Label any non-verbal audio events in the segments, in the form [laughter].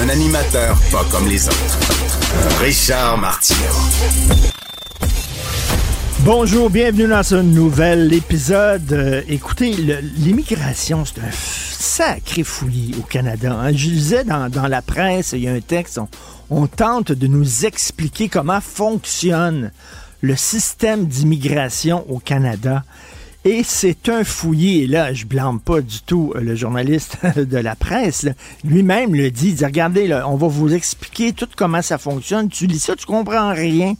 Un animateur pas comme les autres. Richard Martineau. Bonjour, bienvenue dans ce nouvel épisode. Euh, écoutez, l'immigration, c'est un sacré fouillis au Canada. hein. Je lisais dans, dans la presse, il y a un texte, on tente de nous expliquer comment fonctionne le système d'immigration au Canada. Et c'est un fouillis, là, je blâme pas du tout euh, le journaliste [laughs] de la presse. Lui-même le dit, il dit, regardez, on va vous expliquer tout comment ça fonctionne. Tu lis ça, tu comprends rien.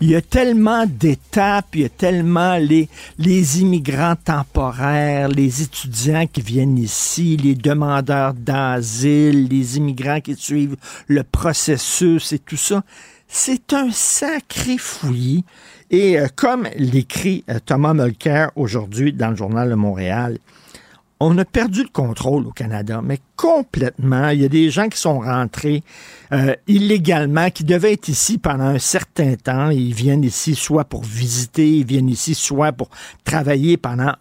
Il y a tellement d'étapes, il y a tellement les, les immigrants temporaires, les étudiants qui viennent ici, les demandeurs d'asile, les immigrants qui suivent le processus et tout ça. C'est un sacré fouillis. Et euh, comme l'écrit euh, Thomas Mulcair aujourd'hui dans le journal de Montréal, on a perdu le contrôle au Canada, mais complètement. Il y a des gens qui sont rentrés euh, illégalement, qui devaient être ici pendant un certain temps. Ils viennent ici soit pour visiter, ils viennent ici soit pour travailler pendant,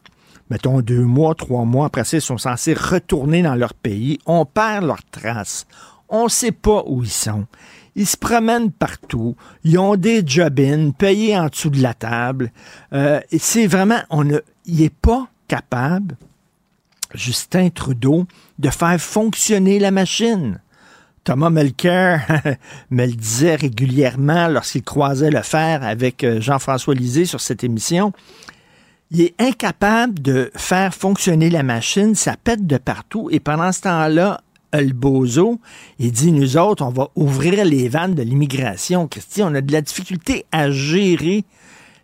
mettons, deux mois, trois mois. Après ça, ils sont censés retourner dans leur pays. On perd leurs traces. On ne sait pas où ils sont. Ils se promènent partout. Ils ont des job-ins payés en dessous de la table. Euh, c'est vraiment, on ne, il n'est pas capable Justin Trudeau de faire fonctionner la machine. Thomas Melker [laughs] me le disait régulièrement lorsqu'il croisait le fer avec euh, Jean-François Lisée sur cette émission. Il est incapable de faire fonctionner la machine, ça pète de partout. Et pendant ce temps-là, le bozo, il dit, nous autres, on va ouvrir les vannes de l'immigration. Christy, on a de la difficulté à gérer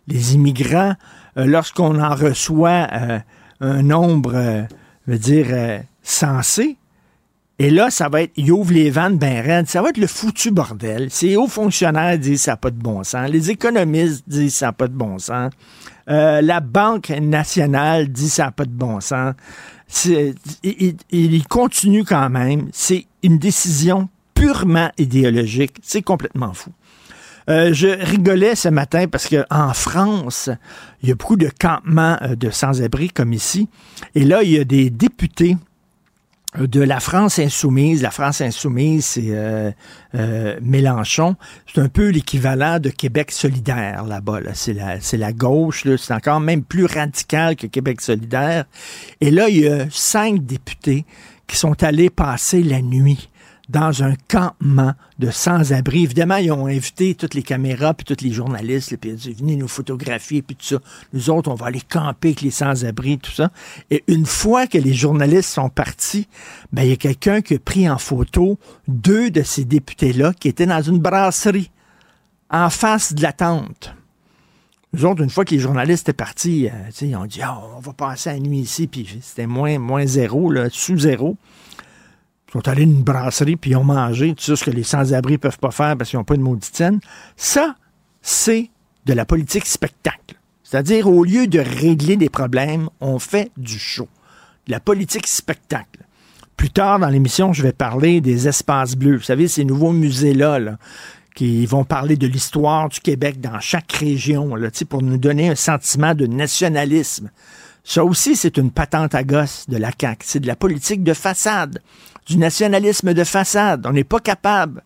les immigrants euh, lorsqu'on en reçoit euh, un nombre, euh, je veux dire, euh, sensé. Et là, ça va être, il ouvre les vannes ben raides. Ça va être le foutu bordel. Ces hauts fonctionnaires disent ça n'a pas de bon sens. Les économistes disent ça n'a pas de bon sens. Euh, la Banque nationale dit ça n'a pas de bon sens. Il, continue quand même. C'est une décision purement idéologique. C'est complètement fou. Euh, je rigolais ce matin parce que en France, il y a beaucoup de campements euh, de sans-abri comme ici. Et là, il y a des députés de la France insoumise. La France insoumise, c'est euh, euh, Mélenchon. C'est un peu l'équivalent de Québec solidaire là-bas. Là. C'est la, la gauche. C'est encore même plus radical que Québec solidaire. Et là, il y a cinq députés qui sont allés passer la nuit dans un campement de sans-abri. Évidemment, ils ont invité toutes les caméras puis tous les journalistes, puis ils ont dit, venez nous photographier, puis tout ça. Nous autres, on va aller camper avec les sans-abri, tout ça. Et une fois que les journalistes sont partis, ben, il y a quelqu'un qui a pris en photo deux de ces députés-là qui étaient dans une brasserie en face de la tente. Nous autres, une fois que les journalistes étaient partis, euh, ils ont dit, Ah, on va passer la nuit ici, puis c'était moins, moins zéro, là, sous zéro. Sont allés dans une brasserie, puis ils ont mangé, tout ça, ce que les sans-abri peuvent pas faire parce qu'ils n'ont pas de maudite. Ça, c'est de la politique spectacle. C'est-à-dire, au lieu de régler des problèmes, on fait du show. De la politique spectacle. Plus tard dans l'émission, je vais parler des espaces bleus. Vous savez, ces nouveaux musées-là, là, qui vont parler de l'histoire du Québec dans chaque région, là, pour nous donner un sentiment de nationalisme. Ça aussi, c'est une patente à gosse de la CAQ. C'est de la politique de façade, du nationalisme de façade. On n'est pas capable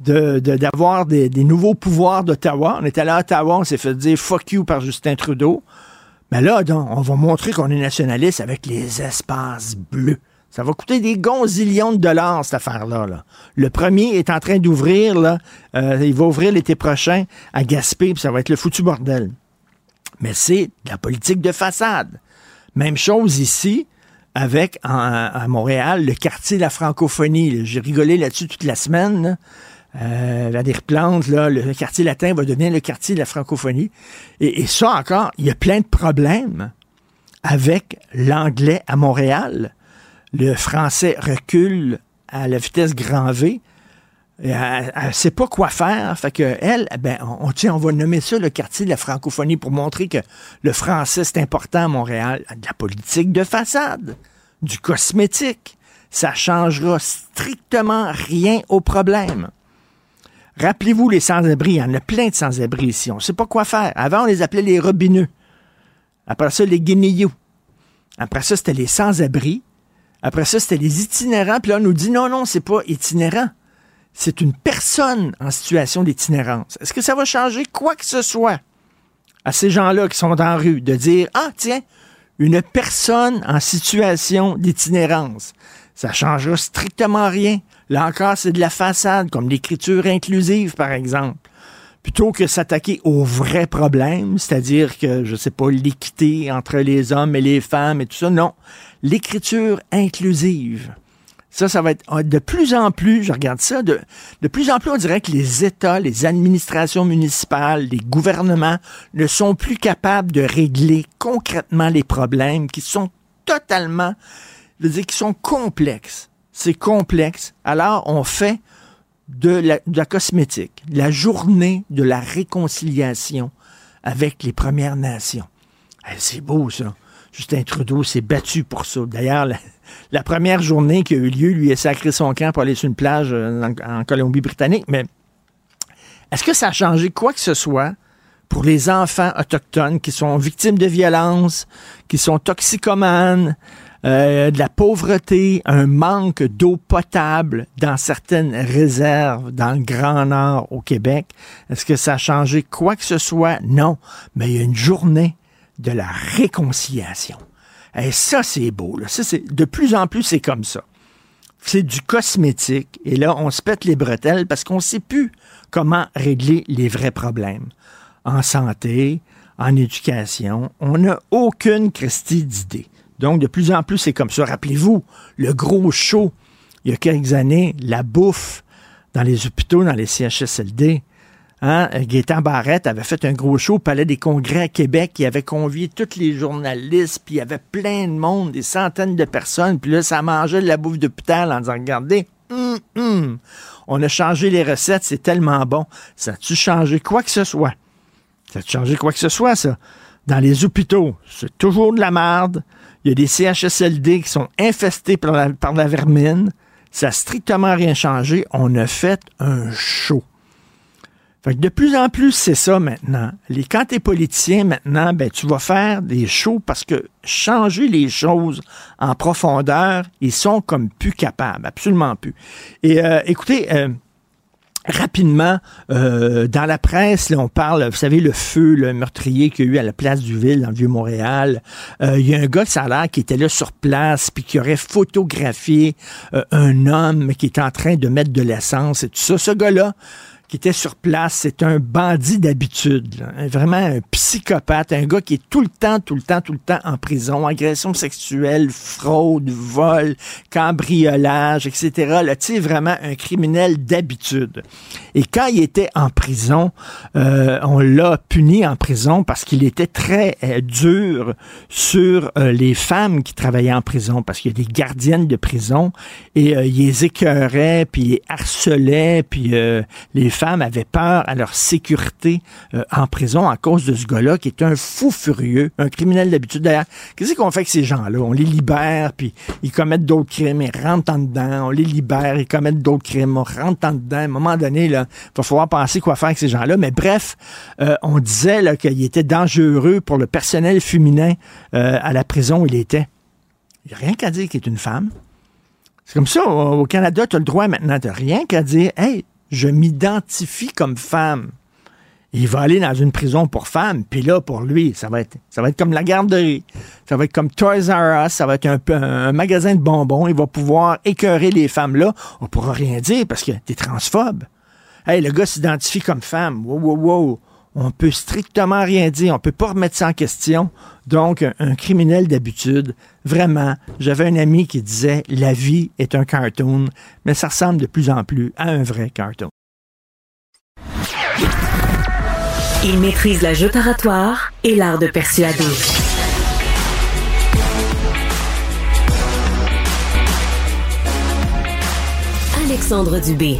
de- de- d'avoir des, nouveaux pouvoirs d'Ottawa. On est allé à Ottawa, on s'est fait dire fuck you par Justin Trudeau. Mais là, on va montrer qu'on est nationaliste avec les espaces bleus. Ça va coûter des gonzillions de dollars, cette affaire-là. là. Le premier est en train d'ouvrir. Euh, il va ouvrir l'été prochain à Gaspé, puis ça va être le foutu bordel. Mais c'est de la politique de façade. Même chose ici avec, à Montréal, le quartier de la francophonie. J'ai rigolé là-dessus toute la semaine. Euh, Valérie Plante, là, le quartier latin va devenir le quartier de la francophonie. Et, et ça encore, il y a plein de problèmes avec l'anglais à Montréal. Le français recule à la vitesse grand V. Elle ne sait pas quoi faire. Fait que elle, ben, on, on va nommer ça le quartier de la francophonie pour montrer que le français, c'est important à Montréal. De la politique de façade, du cosmétique. Ça changera strictement rien au problème. Rappelez-vous les sans-abri. Il y en a plein de sans-abri ici. On ne sait pas quoi faire. Avant, on les appelait les robineux. Après ça, les guinéos. Après ça, c'était les sans-abri. Après ça, c'était les itinérants. Puis là, on nous dit non, non, c'est pas itinérant. C'est une personne en situation d'itinérance. Est-ce que ça va changer quoi que ce soit à ces gens-là qui sont dans la rue de dire Ah, tiens, une personne en situation d'itinérance? Ça changera strictement rien. Là encore, c'est de la façade, comme l'écriture inclusive, par exemple. Plutôt que s'attaquer aux vrais problèmes, c'est-à-dire que, je sais pas, l'équité entre les hommes et les femmes et tout ça, non. L'écriture inclusive. Ça, ça va être ah, de plus en plus, je regarde ça, de, de plus en plus, on dirait que les États, les administrations municipales, les gouvernements ne sont plus capables de régler concrètement les problèmes qui sont totalement, je veux dire, qui sont complexes c'est complexe. Alors, on fait de la, cosmétique, la journée de la réconciliation avec les Premières Nations. c'est beau, ça. Justin Trudeau s'est battu pour ça. D'ailleurs, la, première journée qui a eu lieu, lui a sacré son camp pour aller sur une plage euh, en, Colombie-Britannique. Mais est-ce que ça a changé quoi que ce soit pour les enfants autochtones qui sont victimes de violences, qui sont toxicomanes, euh, de la pauvreté, un manque d'eau potable dans certaines réserves dans le Grand Nord au Québec? Est-ce que ça a changé quoi que ce soit? Non. Mais il y a une journée de la réconciliation. Et ça, c'est beau. Là. Ça, c'est, de plus en plus, c'est comme ça. C'est du cosmétique. Et là, on se pète les bretelles parce qu'on ne sait plus comment régler les vrais problèmes. En santé, en éducation, on n'a aucune Christie d'idée. Donc, de plus en plus, c'est comme ça. Rappelez-vous, le gros show, il y a quelques années, la bouffe dans les hôpitaux, dans les CHSLD. Hein? Barrette avait fait un gros show au Palais des Congrès à Québec. Il avait convié tous les journalistes, puis il y avait plein de monde, des centaines de personnes. Puis là, ça mangeait de la bouffe d'hôpital en disant, regardez, hum, hum, on a changé les recettes, c'est tellement bon. Ça a-tu changé quoi que ce soit? Ça a-tu changé quoi que ce soit, ça? Dans les hôpitaux, c'est toujours de la merde. Il y a des CHSLD qui sont infestés par la, vermine. Ça n'a strictement rien changé. On a fait un show. Fait de plus en plus, c'est ça maintenant. Les, quand tu politicien maintenant, ben, tu vas faire des shows parce que changer les choses en profondeur, ils sont comme plus capables, absolument plus. Et euh, écoutez, euh, rapidement, euh, dans la presse, on parle, vous savez, le feu, le meurtrier qu'il y a eu à la place du Ville, dans le Vieux-Montréal. Il y a un gars, ça a l'air, qui était là sur place, puis qui aurait photographié un homme qui était en train de mettre de l'essence et tout ça. Ce gars-là, qui était sur place, c'est un bandit d'habitude, vraiment un psychopathe, un gars qui est tout le temps, tout le temps, tout le temps en prison, agression sexuelle, fraude, vol, cambriolage, etc. Là, tu sais, vraiment un criminel d'habitude. Et quand il était en prison, euh, on l'a puni en prison parce qu'il était très euh, dur sur euh, les femmes qui travaillaient en prison, parce qu'il y a des gardiennes de prison, et il les écœurait, puis il harcelait, puis les femmes avaient peur à leur sécurité euh, en prison à cause de ce gars-là qui est un fou furieux, un criminel d'habitude. D'ailleurs, qu'est-ce qu'on fait avec ces gens-là? On les libère, puis ils commettent d'autres crimes, ils rentrent en dedans, on les libère, ils commettent d'autres crimes, on rentre en dedans. À un moment donné, il va falloir penser quoi faire avec ces gens-là. Mais bref, euh, on disait qu'il était dangereux pour le personnel féminin euh, à la prison où il était. Il n'y a rien qu'à dire qu'il est une femme. C'est comme ça, au Canada, tu as le droit maintenant de rien qu'à dire, hey, je m'identifie comme femme. Il va aller dans une prison pour femmes, puis là, pour lui, ça va être, ça va être comme la garderie. Ça va être comme Toys R Us, ça va être un, magasin de bonbons. Il va pouvoir écœurer les femmes là. On pourra rien dire parce que t'es transphobe. Hey, le gars s'identifie comme femme. Wow, wow, wow. On peut strictement rien dire. On peut pas remettre ça en question. Donc, un, criminel d'habitude, vraiment, j'avais un ami qui disait la vie est un cartoon, mais ça ressemble de plus en plus à un vrai cartoon. Il maîtrise la jeu oratoire et l'art de persuader. Alexandre Dubé.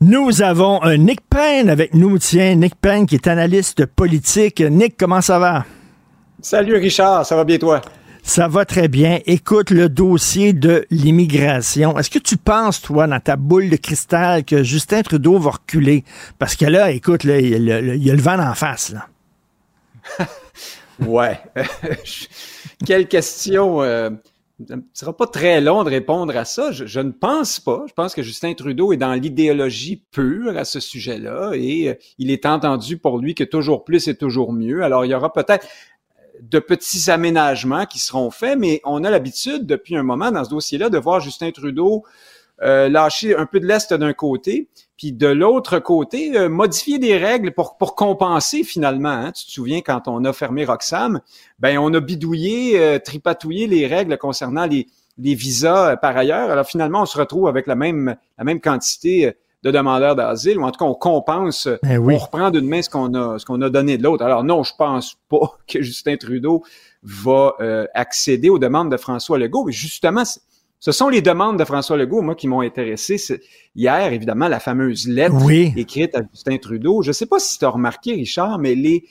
Nous avons un Nick Payne avec nous. Tiens, Nick Payne qui est analyste politique. Nick, comment ça va? Salut Richard, ça va bien toi? Ça va très bien. Écoute le dossier de l'immigration. Est-ce que tu penses, toi, dans ta boule de cristal, que Justin Trudeau va reculer? Parce que là, écoute, là, il, y a le, vent en face. Là. [laughs] ouais. [laughs] Quelle question. Euh, ne sera pas très long de répondre à ça. Je, ne pense pas. Je pense que Justin Trudeau est dans l'idéologie pure à ce sujet-là et euh, il est entendu pour lui que toujours plus est toujours mieux. Alors, il y aura peut-être de petits aménagements qui seront faits, mais on a l'habitude depuis un moment dans ce dossier-là de voir Justin Trudeau euh, lâcher un peu de l'Est d'un côté, puis de l'autre côté, euh, modifier des règles pour, pour compenser finalement. Hein. Tu te souviens quand on a fermé Roxham, ben on a bidouillé, euh, tripatouillé les règles concernant les, les visas par ailleurs. Alors finalement, on se retrouve avec la même, la même quantité de demandeurs d'asile, ou en tout cas, on compense, ben on reprend d'une main ce qu'on a, ce qu'on a donné de l'autre. Alors non, je pense pas [laughs] que Justin Trudeau va accéder aux demandes de François Legault. Mais justement, ce sont les demandes de François Legault, moi, qui m'ont intéressé. Hier, évidemment, la fameuse lettre écrite à Justin Trudeau. Je ne sais pas si tu as remarqué, Richard, mais les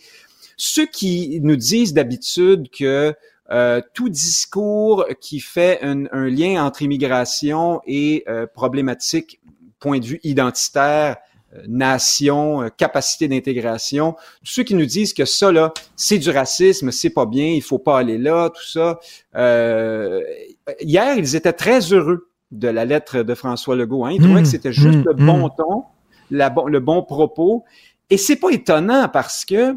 ceux qui nous disent d'habitude que euh, tout discours qui fait un, lien entre immigration et euh, problématique point de vue identitaire euh, nation, euh, capacité d'intégration. Ceux qui nous disent que ça, là, c'est du racisme, c'est pas bien, il faut pas aller là, tout ça. Euh, hier, ils étaient très heureux de la lettre de François Legault. Hein. Ils trouvaient que mmh. c'était juste mmh. le bon mmh. ton, le bon propos. Et c'est pas étonnant parce que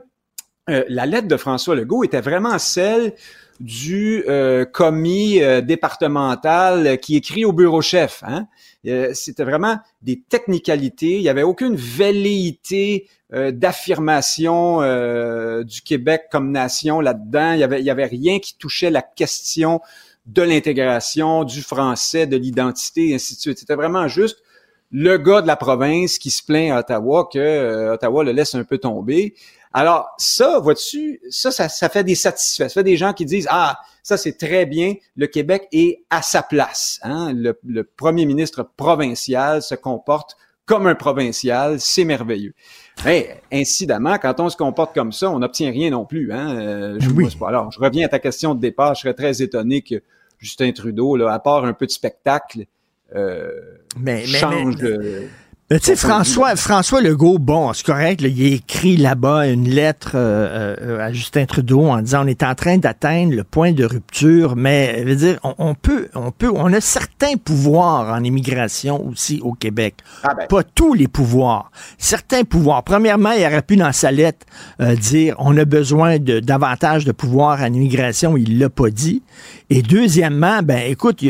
la lettre de François Legault était vraiment celle du commis départemental qui écrit au bureau chef. Hein? Euh, c'était vraiment des technicalités. Il n'y avait aucune velléité euh, d'affirmation euh, du Québec comme nation là-dedans. Il y avait, il y avait rien qui touchait la question de l'intégration, du français, de l'identité, et ainsi de suite. C'était vraiment juste le gars de la province qui se plaint à Ottawa que Ottawa le laisse un peu tomber. Alors ça, vois-tu, ça, ça, ça fait des satisfaits. Ça fait des gens qui disent ah ça c'est très bien, le Québec est à sa place. Hein? Le, premier ministre provincial se comporte comme un provincial, c'est merveilleux. Mais incidemment, quand on se comporte comme ça, on n'obtient rien non plus. Hein? Euh, je, oui. pas. Alors, je reviens à ta question de départ. Je serais très étonné que Justin Trudeau, là, à part un peu de spectacle, euh, change de tu sais, François, François Legault, bon, c'est correct, il a écrit là-bas une lettre euh, euh, à Justin Trudeau en disant on est en train d'atteindre le point de rupture, mais veut dire, on, peut, on peut, on a certains pouvoirs en immigration aussi au Québec. Ah ben. Pas tous les pouvoirs. Certains pouvoirs. Premièrement, il aurait pu dans sa lettre euh, dire on a besoin de davantage de pouvoir en immigration, il l'a pas dit. Et deuxièmement, ben écoute,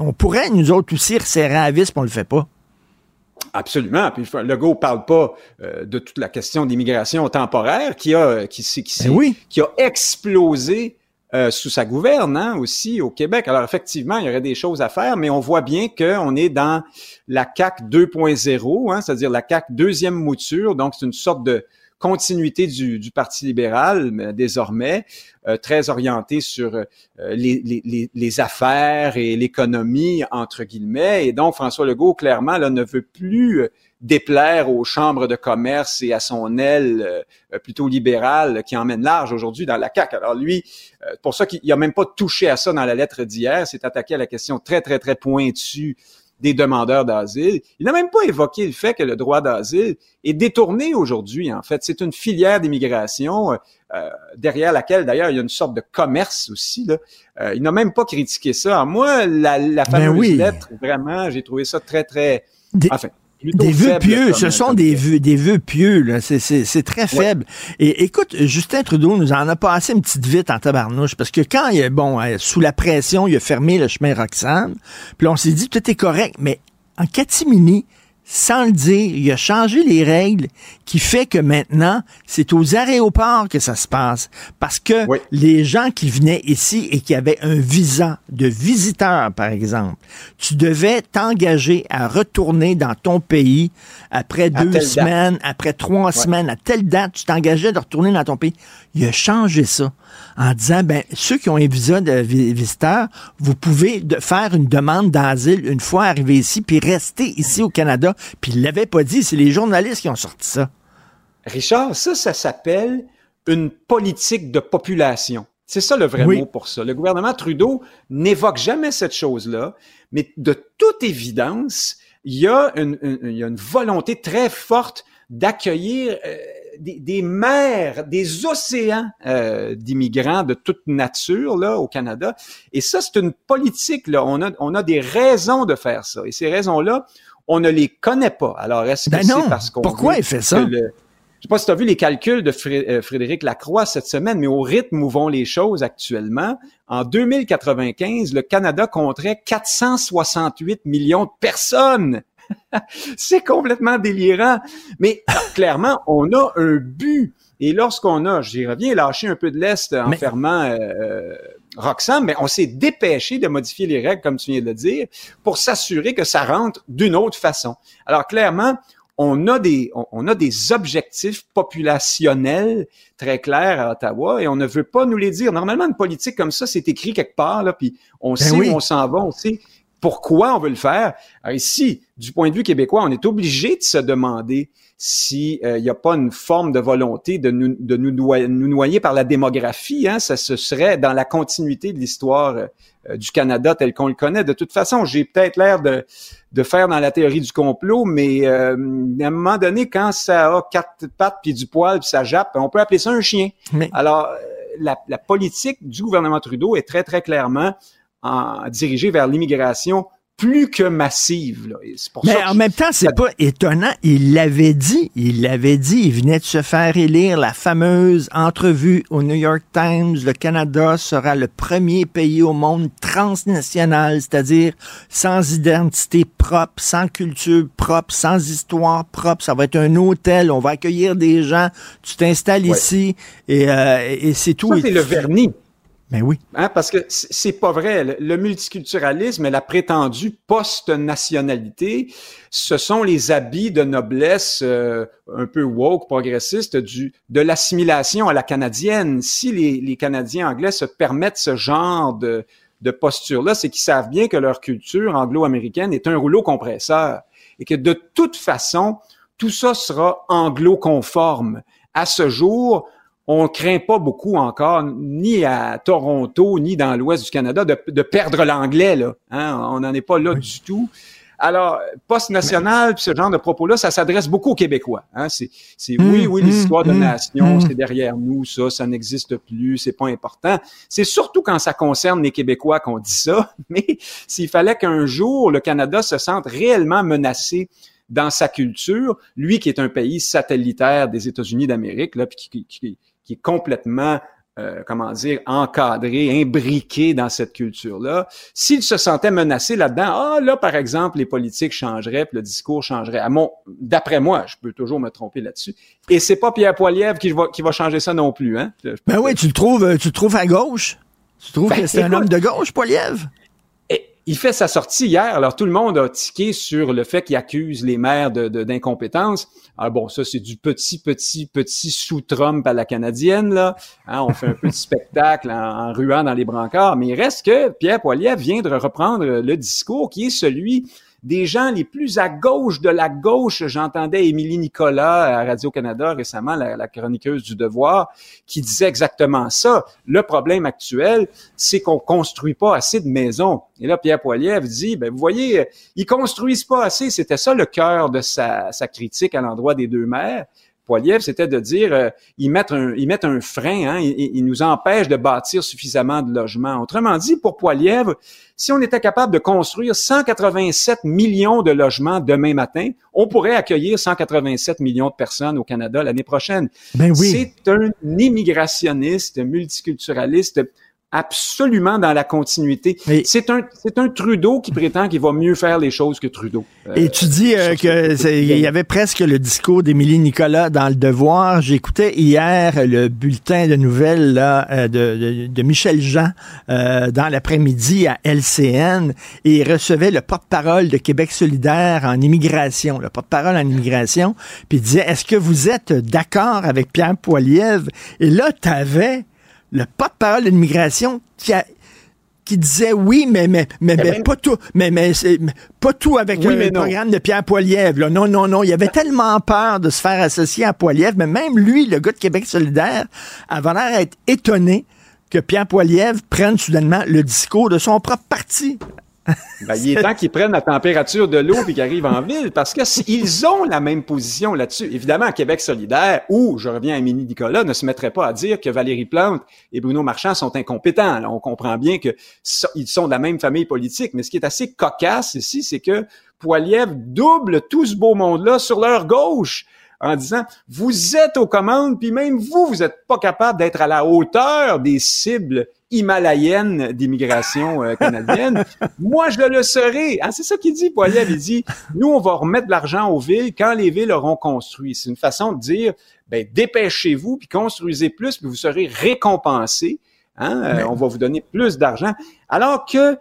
on pourrait nous autres aussi resserrer à vis, on le fait pas. Absolument. Puis Legault parle pas euh, de toute la question d'immigration temporaire qui a qui, qui, qui, ben qui a explosé euh, sous sa gouverne hein, aussi au Québec. Alors effectivement, il y aurait des choses à faire, mais on voit bien qu'on est dans la CAC 2.0, hein, c'est-à-dire la CAC deuxième mouture. Donc c'est une sorte de continuité du, du Parti libéral mais désormais, euh, très orienté sur euh, les, les, les, affaires et l'économie, entre guillemets. Et donc, François Legault, clairement, là, ne veut plus euh, déplaire aux chambres de commerce et à son aile plutôt libérale qui emmène large aujourd'hui dans la CAQ. Alors lui, pour ça qu'il n'a même pas touché à ça dans la lettre d'hier, s'est attaqué à la question très, très, très pointue des demandeurs d'asile. Il n'a même pas évoqué le fait que le droit d'asile est détourné aujourd'hui. En fait, c'est une filière d'immigration euh, euh, derrière laquelle, d'ailleurs, il y a une sorte de commerce aussi. Là. Euh, il n'a même pas critiqué ça. Alors, moi, la, la ben fameuse lettre, vraiment, j'ai trouvé ça très, très... Enfin, des vœux pieux, ce sont des vœux, des vœux pieux, là. C'est, très faible. Et écoute, Justin Trudeau nous en a passé une petite vite en tabarnouche, parce que quand il est, bon, euh, sous la pression, il a fermé le chemin Roxane, puis on s'est dit, tout est correct, mais en catimini, sans le dire, il a changé les règles qui fait que maintenant, c'est aux aéroports que ça se passe. Parce que les gens qui venaient ici et qui avaient un visa de visiteur, par exemple, tu devais t'engager à retourner dans ton pays après deux semaines, après trois semaines, à telle date, tu t'engageais de retourner dans ton pays. Il a changé ça en disant, ben, ceux qui ont un visa de visiteur, vous pouvez faire une demande d'asile une fois arrivé ici, puis rester ici au Canada puis il l'avait pas dit, c'est les journalistes qui ont sorti ça. Richard, ça, ça s'appelle une politique de population. C'est ça le vrai mot pour ça. Le gouvernement Trudeau n'évoque jamais cette chose-là, mais de toute évidence, il y a une, il y a une volonté très forte d'accueillir euh, des, des, mers, des océans euh, d'immigrants de toute nature là au Canada. Et ça, c'est une politique. Là, on a, on a des raisons de faire ça. Et ces raisons-là, on ne les connaît pas. Alors, est-ce que ben c'est parce qu'on pourquoi il fait ça? je sais pas si tu as vu les calculs de euh, Frédéric Lacroix cette semaine, mais au rythme où vont les choses actuellement, en 2095, le Canada compterait 468 millions de personnes. [laughs] c'est complètement délirant. Mais clairement, on a un but. Et lorsqu'on a, j'y reviens, lâché un peu de l'Est en fermant euh, euh, Roxham, mais on s'est dépêché de modifier les règles, comme tu viens de le dire, pour s'assurer que ça rentre d'une autre façon. Alors clairement, on a des on, a des objectifs populationnels très clairs à Ottawa et on ne veut pas nous les dire. Normalement, une politique comme ça, c'est écrit quelque part là, puis on ben sait où on s'en va, on sait pourquoi on veut le faire. Alors ici, du point de vue québécois, on est obligé de se demander s'il n'y euh, a pas une forme de volonté de nous, de nous, noyer, par la démographie. Hein? Ça ce serait dans la continuité de l'histoire euh, du Canada tel qu'on le connaît. De toute façon, j'ai peut-être l'air de, de faire dans la théorie du complot, mais euh, à un moment donné, quand ça a quatre pattes puis du poil puis ça jappe, on peut appeler ça un chien. Alors, la, la politique du gouvernement Trudeau est très, très clairement en, dirigée vers l'immigration plus que massive. Là. Mais en même temps, c'est pas étonnant. Il l'avait dit. Il l'avait dit. Il venait de se faire élire la fameuse entrevue au New York Times. Le Canada sera le premier pays au monde transnational, c'est-à-dire sans identité propre, sans culture propre, sans histoire propre. Ça va être un hôtel. On va accueillir des gens. Tu t'installes ici et, euh, et c'est tout. Ça, c'est le vernis. Mais ben oui. Hein, parce que c'est pas vrai. Le multiculturalisme et la prétendue post-nationalité, ce sont les habits de noblesse euh, un peu woke, progressiste, du, de l'assimilation à la canadienne. Si les, les, Canadiens anglais se permettent ce genre de, de posture-là, c'est qu'ils savent bien que leur culture anglo-américaine est un rouleau compresseur et que de toute façon, tout ça sera anglo-conforme. À ce jour, on craint pas beaucoup encore, ni à Toronto, ni dans l'ouest du Canada, de, perdre l'anglais. Là. Hein? On n'en est pas là du tout. Alors, post-national, ce genre de propos-là, ça s'adresse beaucoup aux Québécois. Hein? C'est, c'est oui, oui, l'histoire de nation, c'est derrière nous, ça, ça n'existe plus, c'est pas important. C'est surtout quand ça concerne les Québécois qu'on dit ça. [laughs] Mais s'il fallait qu'un jour le Canada se sente réellement menacé dans sa culture, lui qui est un pays satellitaire des États-Unis d'Amérique, là, puis qui, qui, qui est complètement euh, comment dire, encadré, imbriqué dans cette culture-là. S'il se sentait menacé là-dedans, ah là, par exemple, les politiques changeraient, puis le discours changerait. À mon, d'après moi, je peux toujours me tromper là-dessus. Et c'est pas Pierre Poilievre qui va, qui va changer ça non plus, hein. Ben oui, tu le trouves, euh, tu le trouves à gauche. Tu trouves ben, que c'est un homme de gauche, Poilievre? Il fait sa sortie hier, alors tout le monde a tiqué sur le fait qu'il accuse les maires de, d'incompétence. Alors bon, ça c'est du petit, petit, petit sous-Trump à la canadienne, là. Hein, on fait un petit [laughs] spectacle en, ruant dans les brancards, mais il reste que Pierre Poilievre vient de reprendre le discours qui est celui des gens les plus à gauche de la gauche. J'entendais Émilie Nicolas à Radio-Canada récemment, la, chroniqueuse du Devoir, qui disait exactement ça. Le problème actuel, c'est qu'on construit pas assez de maisons. Et là, Pierre Poilievre dit, ben, vous voyez, ils construisent pas assez. C'était ça le cœur de sa, sa critique à l'endroit des deux maires. Poiliev, c'était de dire euh, ils mettent un ils mettent un frein, hein, ils, nous empêchent de bâtir suffisamment de logements. Autrement dit, pour Poiliev, si on était capable de construire 187 millions de logements demain matin, on pourrait accueillir 187 millions de personnes au Canada l'année prochaine. Ben oui. C'est un immigrationniste, multiculturaliste absolument dans la continuité. C'est un, c'est un Trudeau qui prétend qu'il va mieux faire les choses que Trudeau. et tu dis euh, que il y avait presque le discours d'Émilie Nicolas dans Le Devoir. J'écoutais hier le bulletin de nouvelles là, euh, de, de, Michel Jean euh, dans l'après-midi à LCN et il recevait le porte-parole de Québec solidaire en immigration, le porte-parole en immigration, puis il disait, est-ce que vous êtes d'accord avec Pierre Poilievre? Et là, tu avais le porte-parole de l'immigration qui a qui disait oui, mais mais mais, mais pas tout, mais mais, pas tout avec le programme de Pierre Poilievre. Non, non, non. Il avait tellement peur de se faire associer à Poilievre, mais même lui, le gars de Québec solidaire, avait l'air d'être étonné que Pierre Poilievre prenne soudainement le discours de son propre parti. Ben, il est temps qu'ils prennent la température de l'eau et qu'ils arrivent en ville parce qu'ils ont la même position là-dessus. Évidemment, Québec solidaire, ou, je reviens à Mini Nicolas, ne se mettrait pas à dire que Valérie Plante et Bruno Marchand sont incompétents. on comprend bien que ils sont de la même famille politique, mais ce qui est assez cocasse ici, c'est que Poiliev double tout ce beau monde-là sur leur gauche en disant vous êtes aux commandes, puis même vous, vous n'êtes pas capable d'être à la hauteur des cibles himalayennes d'immigration euh, canadienne. [laughs] Moi, je le serai. Ah, c'est ça qu'il dit, Poiliev. Il dit, nous, on va remettre de l'argent aux villes quand les villes auront construit. C'est une façon de dire, ben, dépêchez-vous, puis construisez plus, puis vous serez récompensés. Hein? Euh, on va vous donner plus d'argent. Alors que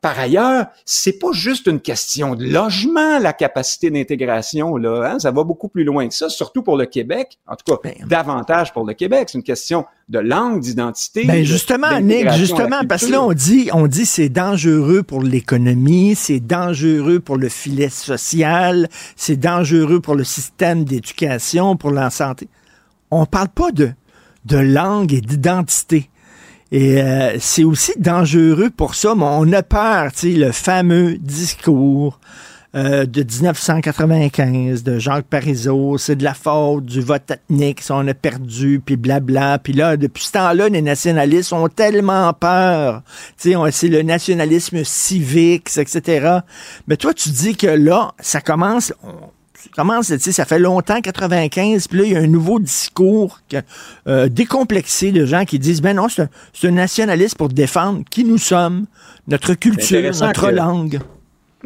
par ailleurs, c'est pas juste une question de logement, la capacité d'intégration, là. Hein? Ça va beaucoup plus loin que ça, surtout pour le Québec. En tout cas, ben, davantage pour le Québec. C'est une question de langue, d'identité. Ben justement, Nick, justement, parce que là, on dit, on dit c'est dangereux pour l'économie, c'est dangereux pour le filet social, c'est dangereux pour le système d'éducation, pour la santé. On parle pas de, de langue et d'identité. Et euh, c'est aussi dangereux pour ça, mais on a peur, tu sais, le fameux discours euh, de 1995 de Jacques Parizeau, c'est de la faute du vote ethnique, ça on a perdu, puis blabla. Puis là, depuis ce temps-là, les nationalistes ont tellement peur. C'est le nationalisme civique, etc. Mais toi, tu dis que là, ça commence comment ça fait longtemps, 95, puis là, il y a un nouveau discours euh, décomplexé de gens qui disent, ben non, c'est un, nationaliste pour défendre qui nous sommes, notre culture, notre langue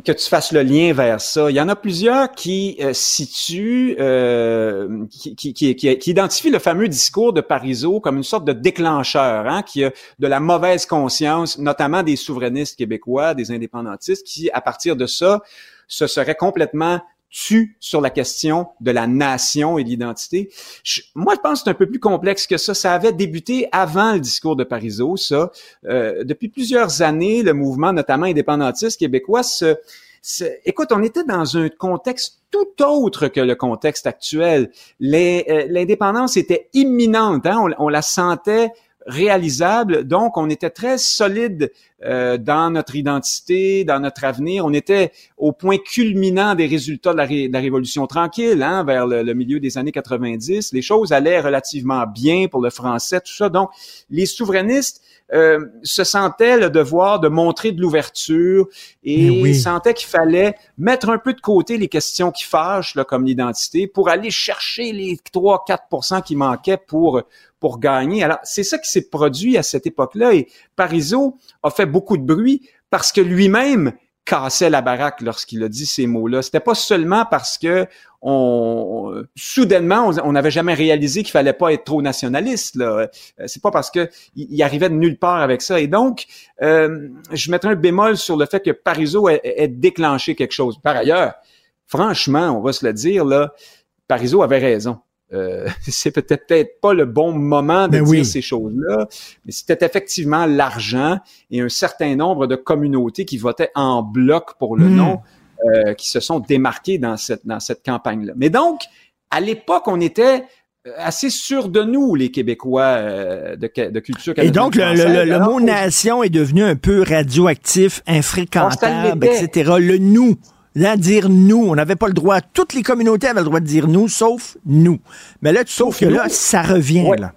que tu fasses le lien vers ça. Il y en a plusieurs qui euh, situent, euh, qui, qui, qui, qui, identifient le fameux discours de Parizeau comme une sorte de déclencheur, hein, qui a de la mauvaise conscience, notamment des souverainistes québécois, des indépendantistes, qui, à partir de ça, se seraient complètement tu sur la question de la nation et de l'identité. moi, je pense que c'est un peu plus complexe que ça. Ça avait débuté avant le discours de Parizeau, ça. Euh, depuis plusieurs années, le mouvement, notamment indépendantiste québécois, se, écoute, on était dans un contexte tout autre que le contexte actuel. Euh, l'indépendance était imminente, hein? on, on, la sentait réalisable. Donc, on était très solide euh, dans notre identité, dans notre avenir. On était au point culminant des résultats de la, Révolution tranquille, hein, vers le, milieu des années 90. Les choses allaient relativement bien pour le français, tout ça. Donc, les souverainistes euh, se sentaient le devoir de montrer de l'ouverture et sentaient qu'il fallait mettre un peu de côté les questions qui fâchent, là, comme l'identité, pour aller chercher les 3-4% qui manquaient pour pour gagner. Alors, c'est ça qui s'est produit à cette époque-là et Parizeau a fait beaucoup de bruit parce que lui-même cassait la baraque lorsqu'il a dit ces mots-là. C'était pas seulement parce que on, soudainement on n'avait jamais réalisé qu'il fallait pas être trop nationaliste. Là. Euh, c'est pas parce que il, arrivait de nulle part avec ça. Et donc, euh, je mettrais un bémol sur le fait que Parizeau ait, déclenché quelque chose. Par ailleurs, franchement, on va se le dire là, Parizeau avait raison. Euh, [laughs] c'est peut-être pas le bon moment de ben dire ces choses-là, mais c'était effectivement l'argent et un certain nombre de communautés qui votaient en bloc pour le hmm. nom euh, qui se sont démarquées dans cette dans cette campagne-là. Mais donc, à l'époque, on était assez sûr de nous, les Québécois de, de, culture canadienne. Et donc, le, mot nation est devenu un peu radioactif, infréquentable, etc. Le nous là, dire nous. On n'avait pas le droit. Toutes les communautés avaient le droit de dire nous, sauf nous. Mais là, sauf que là, ça revient. Là.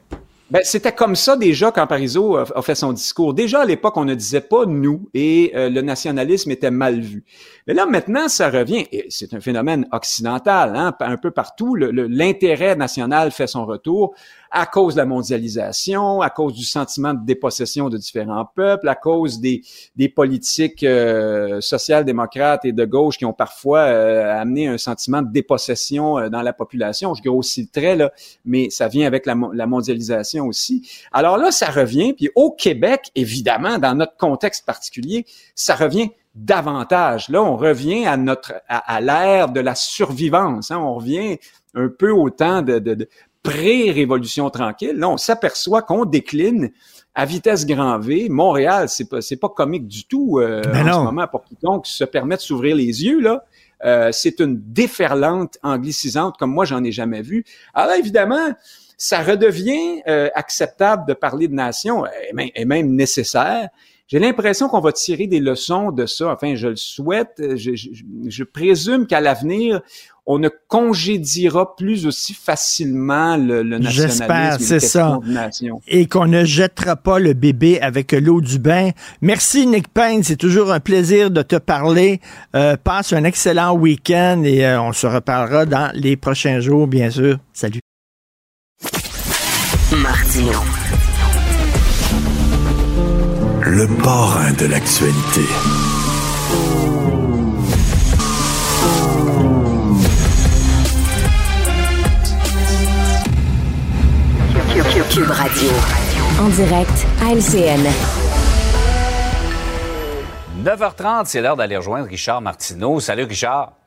Ben, c'était comme ça déjà quand Parizeau a, fait son discours. Déjà à l'époque, on ne disait pas nous et euh, le nationalisme était mal vu. Mais là, maintenant, ça revient. Et c'est un phénomène occidental, hein, un peu partout. L'intérêt national fait son retour à cause de la mondialisation, à cause du sentiment de dépossession de différents peuples, à cause des, des politiques euh, social-démocrates et de gauche qui ont parfois euh, amené un sentiment de dépossession euh, dans la population. Je grossis le trait, là, mais ça vient avec la, la mondialisation aussi. Alors là, ça revient, puis au Québec, évidemment, dans notre contexte particulier, ça revient davantage. Là, on revient à notre à, l'ère de la survivance. Hein. On revient un peu au temps de, de, de pré-révolution tranquille. Là, on s'aperçoit qu'on décline à vitesse grand V. Montréal, c'est pas, c'est pas comique du tout euh, Ben en non. ce moment pour quiconque se permet de s'ouvrir les yeux là. Euh, c'est une déferlante anglicisante comme moi j'en ai jamais vu. Alors évidemment, ça redevient euh, acceptable de parler de nation et même, et même nécessaire. J'ai l'impression qu'on va tirer des leçons de ça. Enfin, je le souhaite. Je, je- je présume qu'à l'avenir, on ne congédiera plus aussi facilement le, le nationalisme. J'espère, c'est ça. et qu'on ne jettera pas le bébé avec l'eau du bain. Merci Nick Payne, c'est toujours un plaisir de te parler. Euh, passe un excellent week-end et euh, on se reparlera dans les prochains jours, bien sûr. Salut. Martino. Le parrain de l'actualité. Cube Radio. En direct à LCN. 9h30, c'est l'heure d'aller rejoindre Richard Martineau. Salut Richard.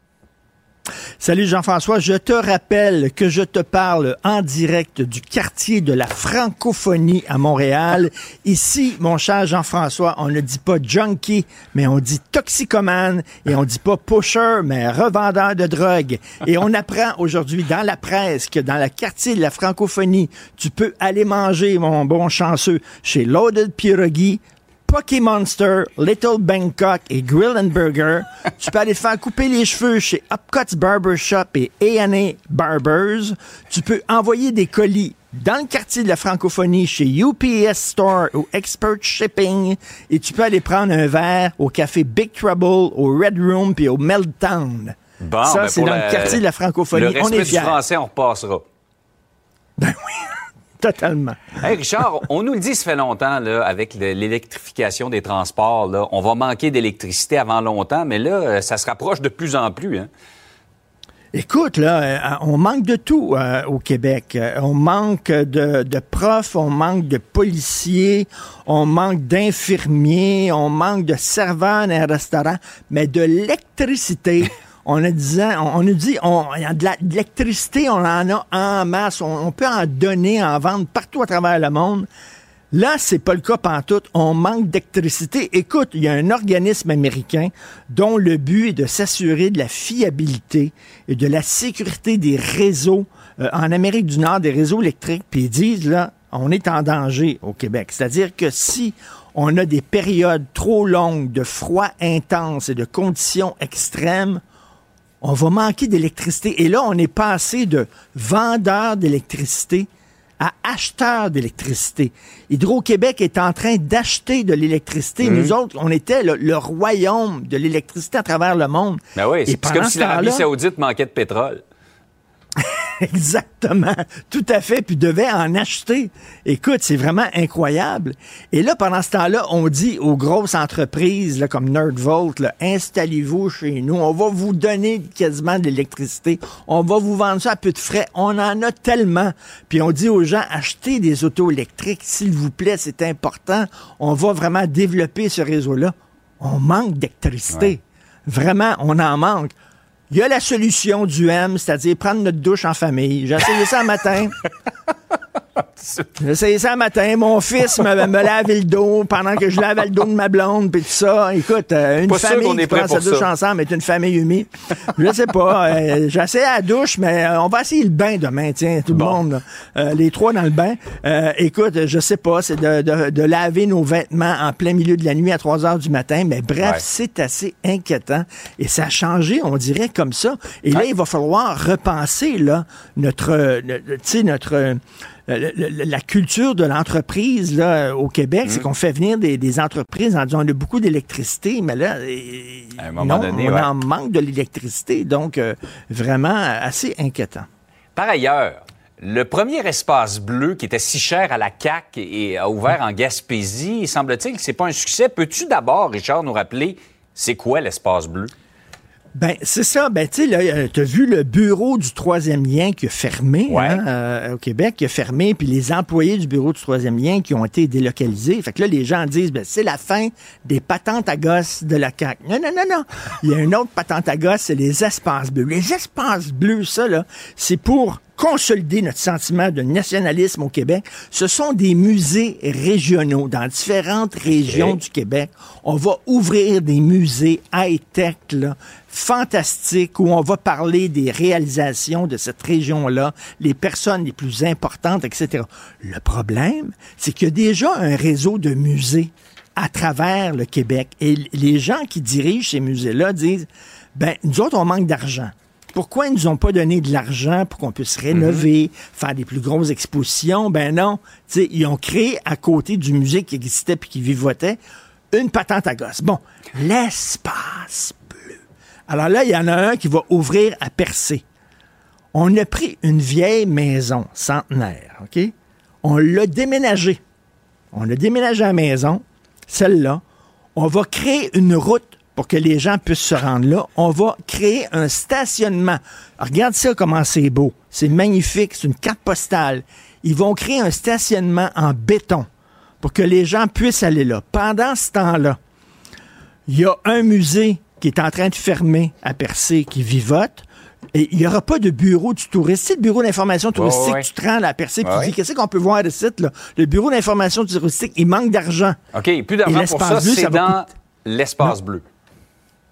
Salut Jean-François, je te rappelle que je te parle en direct du quartier de la francophonie à Montréal. Ici, mon cher Jean-François, on ne dit pas junkie, mais on dit toxicomane et on dit pas pusher, mais revendeur de drogue. Et on apprend aujourd'hui dans la presse que dans le quartier de la francophonie, tu peux aller manger, mon bon chanceux, chez Loaded Pierogi, Poké Monster, Little Bangkok et Grill and Burger. tu peux aller te faire couper les cheveux chez Upcuts Barbershop et A&A Barbers. Tu peux envoyer des colis dans le quartier de la francophonie chez UPS Store ou Expert Shipping et tu peux aller prendre un verre au café Big Trouble, au Red Room puis au Meltdown. Bon, Ça, ben, c'est dans la- le quartier de la francophonie. Le On respect est du français, on repassera. Totalement. Hey Richard, on nous le dit, ça fait longtemps, là, avec le- l'électrification des transports, là, on va manquer d'électricité avant longtemps, mais là, euh, ça se rapproche de plus en plus. Hein? Écoute, là, euh, on manque de tout euh, au Québec. On manque de, de profs, on manque de policiers, on manque d'infirmiers, on manque de serveurs dans un restaurant, mais de l'électricité. [laughs] On a dit, on, on nous dit, on, a de l'électricité, on en a en masse, on, on peut en donner, en vendre partout à travers le monde. Là, c'est pas le cas pantoute. On manque d'électricité. Écoute, il y a un organisme américain dont le but est de s'assurer de la fiabilité et de la sécurité des réseaux euh, en Amérique du Nord, des réseaux électriques. Puis ils disent, là, on est en danger au Québec. C'est-à-dire que si on a des périodes trop longues de froid intense et de conditions extrêmes, on va manquer d'électricité. Et là, on est passé de vendeur d'électricité à acheteur d'électricité. Hydro-Québec est en train d'acheter de l'électricité. Mhm. Nous autres, on était le, le royaume de l'électricité à travers le monde. Ben oui, c'est comme si l'Arabie saoudite manquait de pétrole. [laughs] Exactement. Tout à fait. Puis devait en acheter. Écoute, c'est vraiment incroyable. Et là, pendant ce temps-là, on dit aux grosses entreprises là, comme Nerdvolt, installez-vous chez nous. On va vous donner quasiment de l'électricité. On va vous vendre ça à peu de frais. On en a tellement. Puis on dit aux gens, achetez des autos électriques, s'il vous plaît, c'est important. On va vraiment développer ce réseau-là. On manque d'électricité. Vraiment, on en manque. Il y a la solution du M, c'est-à-dire prendre notre douche en famille. J'ai essayé ça un matin. [laughs] J'ai essayé ça matin. Mon fils me, me lavait le dos pendant que je lavais le dos de ma blonde, puis tout ça. Écoute, euh, une Pas famille qu'on est qui prend sa douche ça. ensemble est une famille humide. Je sais pas. euh, j'ai essayé la douche, mais euh, on va essayer le bain demain, tiens, tout le monde. là. Euh, les trois dans le bain. Écoute, je sais pas, c'est de, de- de laver nos vêtements en plein milieu de la nuit à 3 heures du matin. Mais bref, Ouais. c'est assez inquiétant. Et ça a changé, on dirait, comme ça. Et là, il va falloir repenser là, notre, sais, notre, euh, la culture de l'entreprise là, au Québec. Mmh. C'est qu'on fait venir des, des entreprises en disant on a beaucoup d'électricité, mais là, À un moment non, donné, on ouais. en manque de l'électricité. Donc, euh, vraiment assez inquiétant. Par ailleurs, le premier espace bleu qui était si cher à la CAC et a ouvert en Gaspésie, semble-t-il que c'est pas un succès. Peux-tu d'abord, Richard, nous rappeler c'est quoi l'espace bleu? Ben, c'est ça. Ben, tu sais, là, euh, t'as vu le bureau du troisième lien qui a fermé Ouais. hein, euh, au Québec, qui a fermé, puis les employés du bureau du troisième lien qui ont été délocalisés. Fait que là, les gens disent, ben, c'est la fin des patentes à gosses de la CAQ. Non, non, non, non. Il y a une autre patente à gosses, c'est les espaces bleus. Les espaces bleus, ça, là, c'est pour consolider notre sentiment de nationalisme au Québec, ce sont des musées régionaux dans différentes régions du Québec. On va ouvrir des musées high-tech, là, fantastiques, où on va parler des réalisations de cette région-là, les personnes les plus importantes, etc. Le problème, c'est qu'il y a déjà un réseau de musées à travers le Québec. Et les gens qui dirigent ces musées-là disent, ben, nous autres, on manque d'argent. Pourquoi ils nous ont pas donné de l'argent pour qu'on puisse rénover, faire des plus grosses expositions? Ben non. ils ont créé à côté du musée qui existait puis qui vivotait une patente à gosse. Bon, l'espace bleu. Alors là, il y en a un qui va ouvrir à percer. On a pris une vieille maison centenaire, OK? On l'a déménagée. On a déménagé la maison, celle-là. On va créer une route pour que les gens puissent se rendre là, on va créer un stationnement. regarde ça comment c'est beau. C'est magnifique, c'est une carte postale. Ils vont créer un stationnement en béton pour que les gens puissent aller là. Pendant ce temps-là, il y a un musée qui est en train de fermer à Percé, qui vivote. Et il n'y aura pas de bureau du touriste. C'est le bureau d'information touristique, tu te rends à Percé, tu dis, qu'est-ce qu'on peut voir de site, là? Le bureau d'information touristique, il manque d'argent. OK, plus d'argent pour ça, c'est dans l'espace bleu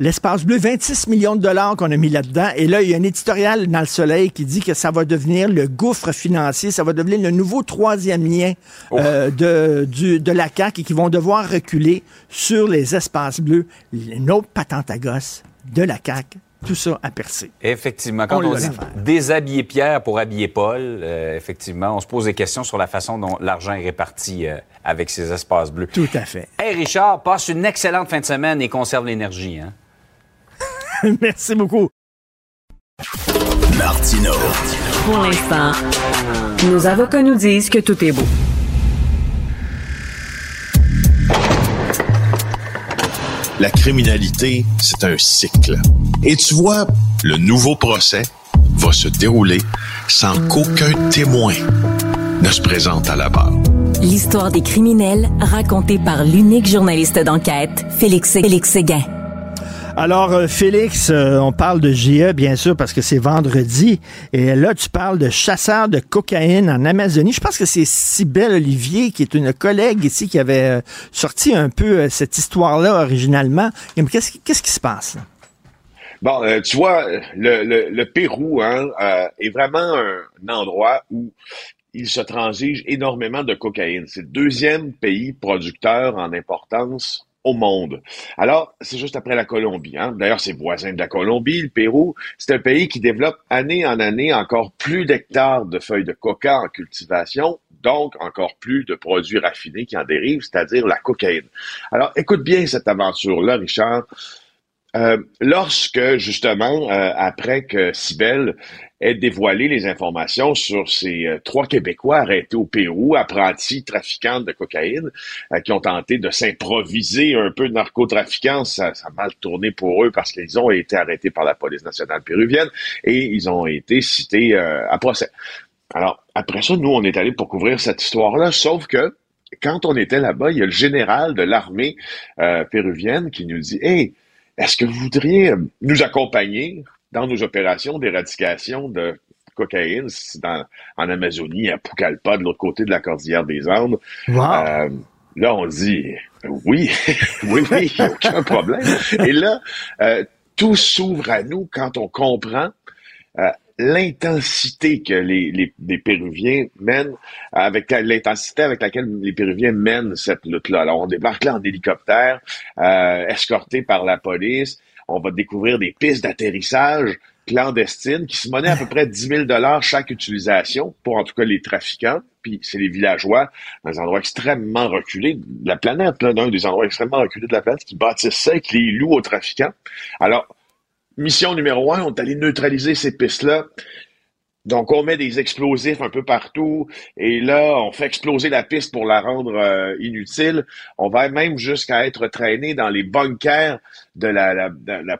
l'espace bleu, 26 millions de dollars qu'on a mis là-dedans. Et là, il y a un éditorial dans le soleil qui dit que ça va devenir le gouffre financier, ça va devenir le nouveau troisième lien euh, de, de la CAQ et qui vont devoir reculer sur les espaces bleus. Une autre patente à gosse de la CAQ tout ça à percer. Effectivement. Quand on, dit déshabiller Pierre pour habiller Paul, euh, effectivement, on se pose des questions sur la façon dont l'argent est réparti euh, avec ces espaces bleus. Tout à fait. Hey Richard, passe une excellente fin de semaine et conserve l'énergie. Hein? [laughs] Merci beaucoup. Martino. Pour l'instant, nos avocats nous disent que tout est beau. La criminalité, c'est un cycle. Et tu vois, le nouveau procès va se dérouler sans qu'aucun témoin ne se présente à la barre. L'histoire des criminels racontée par l'unique journaliste d'enquête, Félix, Félix Séguin. Alors, euh, Félix, euh, on parle de GE, bien sûr, parce que c'est vendredi. Et là, tu parles de chasseurs de cocaïne en Amazonie. Je pense que c'est Sybelle Olivier, qui est une collègue ici, qui avait euh, sorti un peu cette histoire-là originalement. Qu'est-ce qui se passe? Bon, tu vois, le, Pérou hein, est vraiment un, endroit où il se transige énormément de cocaïne. C'est le deuxième pays producteur en importance au monde. Alors, c'est juste après la Colombie. Hein? D'ailleurs, c'est voisin de la Colombie, le Pérou. C'est un pays qui développe année en année encore plus d'hectares de feuilles de coca en cultivation, donc encore plus de produits raffinés qui en dérivent, c'est-à-dire la cocaïne. Alors, écoute bien cette aventure-là, Richard. Euh, lorsque, justement, euh, après que Sibelle ait dévoilé les informations sur ces euh, trois Québécois arrêtés au Pérou, apprentis trafiquants de cocaïne, qui ont tenté de s'improviser un peu de narcotrafiquants, ça, ça, a mal tourné pour eux parce qu'ils ont été arrêtés par la police nationale péruvienne et ils ont été cités à procès. Alors, après ça, nous, on est allés pour couvrir cette histoire-là, sauf que quand on était là-bas, il y a le général de l'armée péruvienne qui nous dit, hey, est-ce que vous voudriez euh, nous accompagner dans nos opérations d'éradication de cocaïne dans, en Amazonie, à Pucallpa, de l'autre côté de la cordillère des Andes? Euh, là, on dit oui, [laughs] oui, oui, aucun problème. Et là, euh, tout s'ouvre à nous quand on comprend l'intensité que les, les, les, Péruviens mènent, avec l'intensité avec laquelle les Péruviens mènent cette lutte-là. Alors, on débarque là en hélicoptère, euh, escorté par la police. On va découvrir des pistes d'atterrissage clandestines qui se monnaient à peu près 10 000 dollars chaque utilisation pour en tout cas les trafiquants. Puis c'est les villageois dans des endroits extrêmement reculés de la planète, là, d'un des endroits extrêmement reculés de la planète qui bâtissent ça et qui les louent aux trafiquants. Alors, mission numéro un, on est allé neutraliser ces pistes-là. Donc, on met des explosifs un peu partout et là, on fait exploser la piste pour la rendre euh, inutile. On va même jusqu'à être traîné dans les bunkers de la,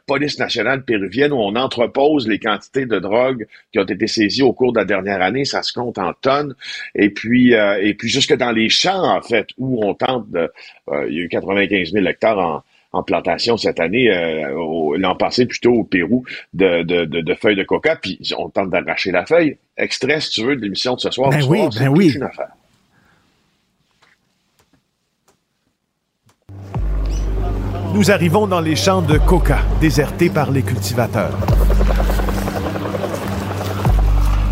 police nationale péruvienne où on entrepose les quantités de drogue qui ont été saisies au cours de la dernière année. Ça se compte en tonnes. Et puis, euh, et puis jusque dans les champs, en fait, où on tente de... Euh, il y a eu 95 000 hectares en, en plantation cette année, euh, l'an passé plutôt au Pérou, de, de, de, feuilles de coca, puis on tente d'arracher la feuille. Extrait, si tu veux, de l'émission de ce soir. Ben ce oui, soir, ben oui. toute une affaire. Nous arrivons dans les champs de coca, désertés par les cultivateurs.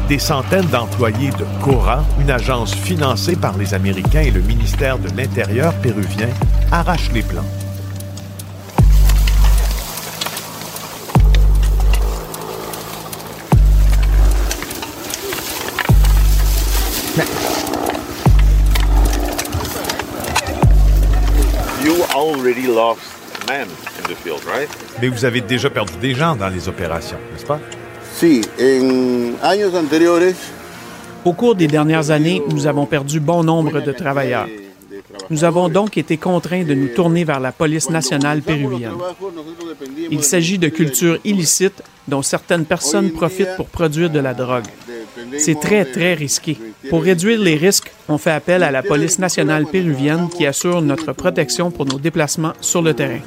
Des centaines d'employés de Cora, une agence financée par les Américains et le ministère de l'Intérieur péruvien, arrachent les plants. Already lost men in the field, right? Mais vous avez déjà perdu des gens dans les opérations, n'est-ce pas? Sí, en años anteriores. Au cours des dernières années, nous avons perdu bon nombre de travailleurs. Nous avons donc été contraints de nous tourner vers la police nationale péruvienne. Il s'agit de cultures illicites dont certaines personnes profitent pour produire de la drogue. C'est très, très risqué. Pour réduire les risques, on fait appel à la police nationale péruvienne qui assure notre protection pour nos déplacements sur le terrain.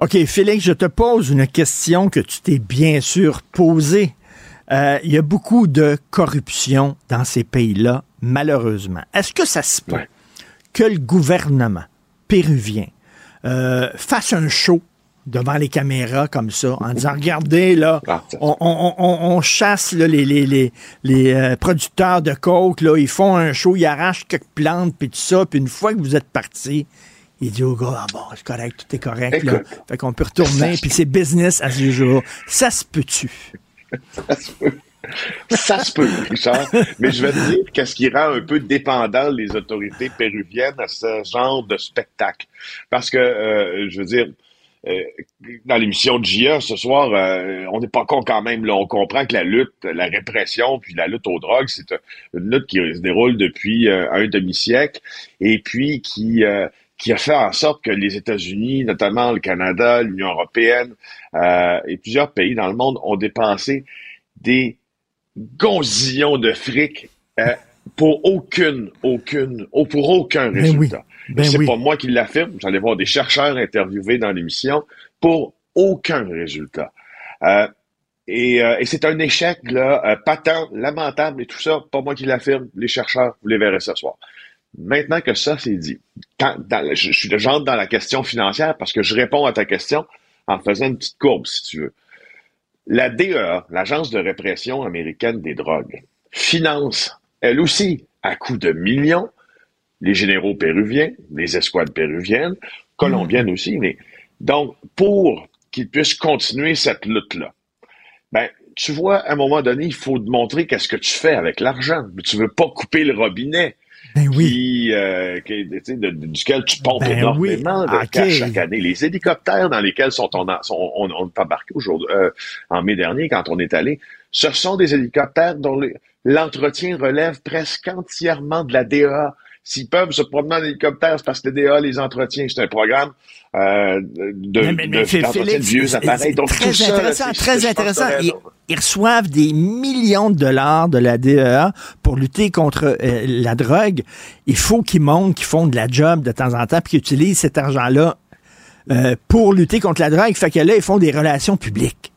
OK, Félix, je te pose une question que tu t'es bien sûr posée. Euh, il y a beaucoup de corruption dans ces pays-là, malheureusement. Est-ce que ça se peut? Ouais. Que le gouvernement péruvien euh, fasse un show devant les caméras comme ça, en disant, regardez, là, Ah, on, on- on- on chasse là, les, les, les, les, euh, producteurs de coke, là, ils font un show, ils arrachent quelques plantes, puis tout ça, puis une fois que vous êtes parti, il dit au gars, ah bon, c'est correct, tout est correct, là. Fait qu'on peut retourner, puis c'est business as usual. Ça se peut-tu? [laughs] Ça se peut. Ça se peut, Richard. Mais je vais te dire qu'est-ce qui rend un peu dépendant les autorités péruviennes à ce genre de spectacle. Parce que, euh, je veux dire, euh, dans l'émission de JA ce soir, euh, on n'est pas con quand même. Là, on comprend que la lutte, la répression, puis la lutte aux drogues, c'est une lutte qui se déroule depuis euh, un demi-siècle et puis qui euh, qui a fait en sorte que les États-Unis, notamment le Canada, l'Union européenne euh, et plusieurs pays dans le monde ont dépensé des gonzillons de fric euh, pour aucune, aucune, pour aucun Ben résultat. oui. Ben c'est oui. pas moi qui l'affirme. J'allais voir des chercheurs interviewés dans l'émission pour aucun résultat. Euh, et, euh, et c'est un échec là, euh, patent, lamentable et tout ça. Pas moi qui l'affirme. Les chercheurs, vous les verrez ce soir. Maintenant que ça c'est dit, dans- je, suis j'entre dans la question financière parce que je réponds à ta question en faisant une petite courbe, si tu veux. La DEA, l'Agence de répression américaine des drogues, finance, elle aussi, à coût de millions, les généraux péruviens, les escouades péruviennes, colombiennes aussi, mais donc, pour qu'ils puissent continuer cette lutte-là, ben, tu vois, à un moment donné, il faut te montrer qu'est-ce que tu fais avec l'argent. Mais tu veux pas couper le robinet Ben oui. qui, euh, qui- de- duquel tu pompes Ben énormément oui. de Ok. cash chaque année. Les hélicoptères dans lesquels sont on, sont- on, embarqué aujourd'hui, euh, en mai dernier quand on est allé, ce sont des hélicoptères dont l'entretien relève presque entièrement de la DEA. S'ils peuvent se promener en hélicoptère, c'est parce que la DEA les entretient. C'est un programme euh, de, Mais- mais- mais de- vieux appareils. Donc, très tout ça, intéressant, très intéressant. Ils, reçoivent des millions de dollars de la DEA pour lutter contre euh, la drogue. Il faut qu'ils montrent qu'ils font de la job de temps en temps puis qu'ils utilisent cet argent-là euh, pour lutter contre la drogue. Fait que là, ils font des relations publiques.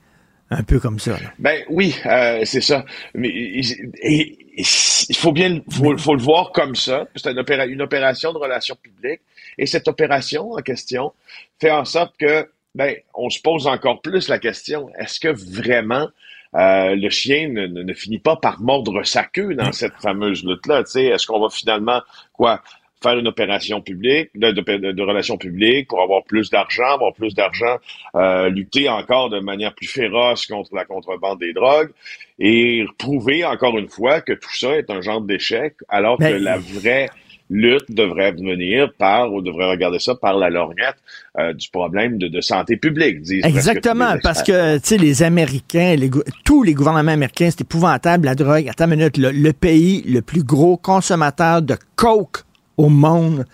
Un peu comme ça. là. Ben oui, euh, c'est ça. Mais il et- et il faut bien, faut, faut le voir comme ça. C'est une, opéra- une opération de relations publiques. Et cette opération en question fait en sorte que, ben, on se pose encore plus la question est-ce que vraiment euh, le chien ne, ne- ne finit pas par mordre sa queue dans cette fameuse lutte-là? Tu sais, est-ce qu'on va finalement quoi faire une opération publique, de, de- de relations publiques pour avoir plus d'argent, avoir plus d'argent, euh, lutter encore de manière plus féroce contre la contrebande des drogues? Et prouver encore une fois que tout ça est un genre d'échec, alors Ben, que la vraie lutte devrait venir par, ou devrait regarder ça par la lorgnette euh, du problème de, de santé publique, disent Exactement, parce que, tu sais, les Américains, les tous les gouvernements américains, c'est épouvantable, la drogue. Attends une minute, le, le pays le plus gros consommateur de coke au monde,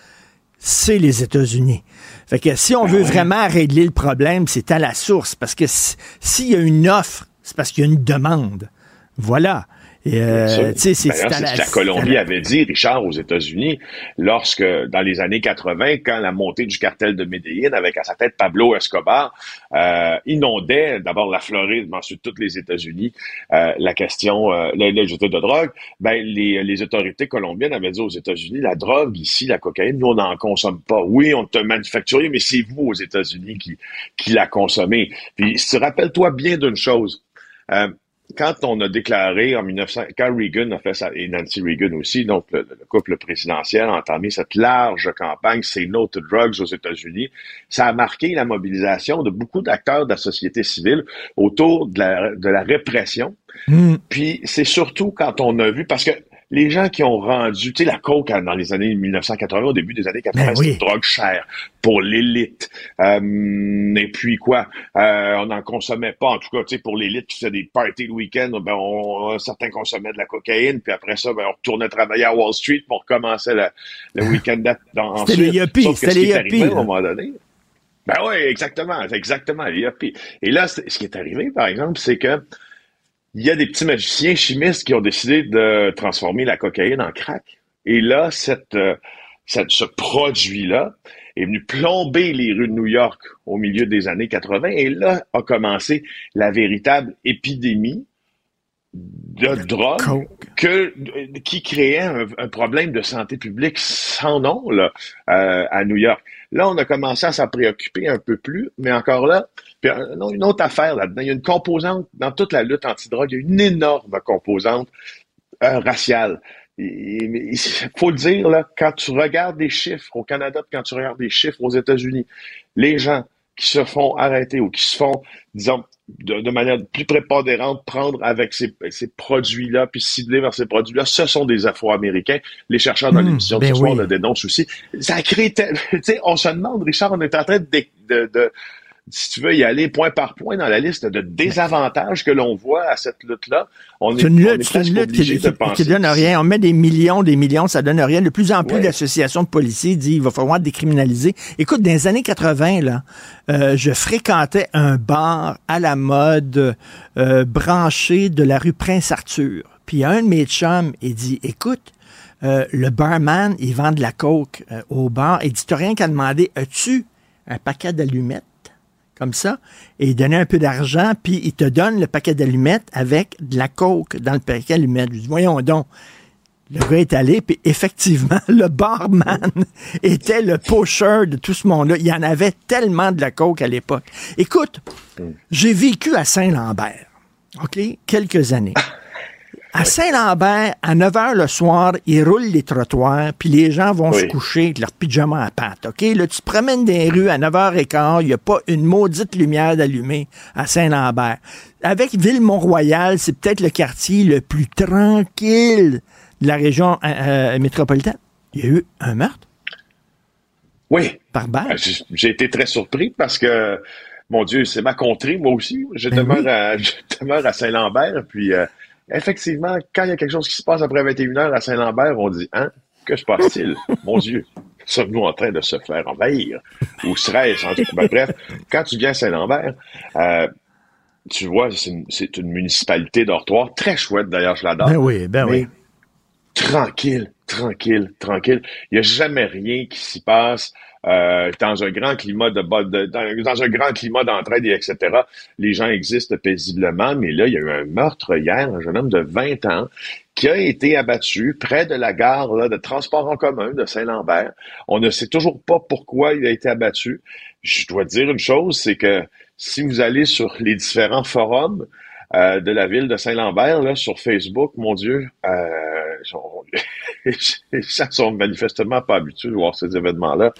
c'est les États-Unis. Fait que si on veut vraiment régler le problème, c'est à la source, parce que si- s'il y a une offre, c'est parce qu'il y a une demande. Voilà. Euh, c'est, ce que la Colombie avait dit, Richard, aux États-Unis, lorsque, dans les années 80, quand la montée du cartel de Medellín, avec à sa tête Pablo Escobar, euh, inondait d'abord la Floride, mais ensuite toutes les États-Unis, euh, la question, euh, les, de drogue, ben, les, les autorités colombiennes avaient dit aux États-Unis, la drogue ici, la cocaïne, nous, on n'en consomme pas. Oui, on te manufacturé, mais c'est vous aux États-Unis qui, qui la consommez. Puis, rappelle-toi bien d'une chose. Euh, quand on a déclaré en 1900, quand Reagan a fait ça, et Nancy Reagan aussi, donc le, couple présidentiel a entamé cette large campagne Say No to Drugs aux États-Unis, ça a marqué la mobilisation de beaucoup d'acteurs de la société civile autour de la, de la répression. Hmm. Puis c'est surtout quand on a vu, parce que les gens qui ont rendu, tu sais, la coke dans les années 1980, au début des années 80, ben c'était une drogue chère pour l'élite. Euh, et puis quoi, euh, on n'en consommait pas, en tout cas, tu sais, pour l'élite qui faisait des parties le week-end, ben, on, certains consommaient de la cocaïne, puis après ça, ben, on retournait travailler à Wall Street pour commencer le, le week-end ensuite. [laughs] C'était les yuppies, c'était les yuppies. À un moment donné. Ben oui, exactement, exactement, les yuppies. Et là, ce qui est arrivé, par exemple, c'est que il y a des petits magiciens chimistes qui ont décidé de transformer la cocaïne en crack. Et là, cette, euh, cette ce produit-là est venu plomber les rues de New York au milieu des années 80. Et là a commencé la véritable épidémie de drogue que, qui créait un, problème de santé publique sans nom là, euh, à New York. Là, on a commencé à s'en préoccuper un peu plus, mais encore là, puis, euh, une autre affaire là-dedans, il y a une composante, dans toute la lutte anti-drogue, il y a une énorme composante euh, raciale. Il faut le dire, là, quand tu regardes des chiffres au Canada, quand tu regardes des chiffres aux États-Unis, les gens qui se font arrêter ou qui se font, disons, de, manière plus prépondérante, prendre avec ces, ces produits-là, puis cibler vers ces produits-là, ce sont des Afro-Américains. Les chercheurs dans mmh, l'émission de ce soir le dénoncent aussi. Ça crée, [laughs] tu sais, on se demande, Richard, on est en train de, de si tu veux y aller point par point dans la liste de désavantages que l'on voit à cette lutte-là, on est, une lutte, c'est une lutte qui, qui, donne rien. On met des millions, des millions, ça donne rien. De plus en plus d'associations de policiers disent il va falloir décriminaliser. Écoute, dans les années 80, là, euh, je fréquentais un bar à la mode euh, branché de la rue Prince-Arthur. Puis un de mes chums, il dit, écoute, euh, le barman, il vend de la coke au bar. Il dit, t'as rien qu'à demander, as-tu un paquet d'allumettes? Comme ça, et il donnait un peu d'argent, puis il te donne le paquet d'allumettes avec de la coke dans le paquet d'allumettes. Je dis, voyons donc. Le gars est allé, puis effectivement, [laughs] le barman [laughs] était le pusher de tout ce monde-là. Il y en avait tellement de la coke à l'époque. Écoute, j'ai vécu à Saint-Lambert, OK, quelques années. [laughs] À Saint-Lambert, à 9 h le soir, ils roulent les trottoirs, puis les gens vont se coucher avec leur pyjama à pattes. OK? Là, tu te promènes des rues à 9h15, il n'y a pas une maudite lumière d'allumée à Saint-Lambert. Avec Ville-Mont-Royal, c'est peut-être le quartier le plus tranquille de la région euh, euh, métropolitaine. Il y a eu un meurtre? Oui. Par balle? Euh, j'ai été très surpris parce que, mon Dieu, c'est ma contrée, moi aussi. Je, ben demeure, à, [laughs] je demeure à Saint-Lambert, puis effectivement, quand il y a quelque chose qui se passe après 21h à Saint-Lambert, on dit, hein, que se passe-t-il? [laughs] Mon Dieu, sommes-nous en train de se faire envahir? Ou serait-ce, en tout cas, bref, quand tu viens à Saint-Lambert, euh, tu vois, c'est une, municipalité dortoir, très chouette d'ailleurs, je l'adore. Ben oui, ben oui. Tranquille, tranquille, tranquille. Il n'y a jamais rien qui s'y passe. Euh, dans un grand climat de, de dans, dans, un grand climat d'entraide et etc. Les gens existent paisiblement, mais là, il y a eu un meurtre hier, un jeune homme de 20 ans qui a été abattu près de la gare là, de transport en commun de Saint-Lambert. On ne sait toujours pas pourquoi il a été abattu. Je dois dire une chose, c'est que si vous allez sur les différents forums euh, de la ville de Saint-Lambert, là, sur Facebook, mon Dieu, euh, les gens [laughs] sont manifestement pas habitués de voir ces événements-là.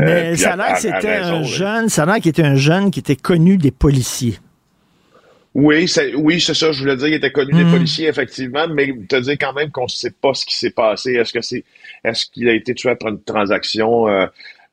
Euh, Mais ça a l'air que c'était un jeune, ça a l'air qu'il était un jeune qui était connu des policiers. Oui, c'est, oui, c'est ça, je voulais dire, il était connu des hmm. policiers, effectivement, mais te dire quand même qu'on ne sait pas ce qui s'est passé. Est-ce que c'est, est-ce qu'il a été tué après une transaction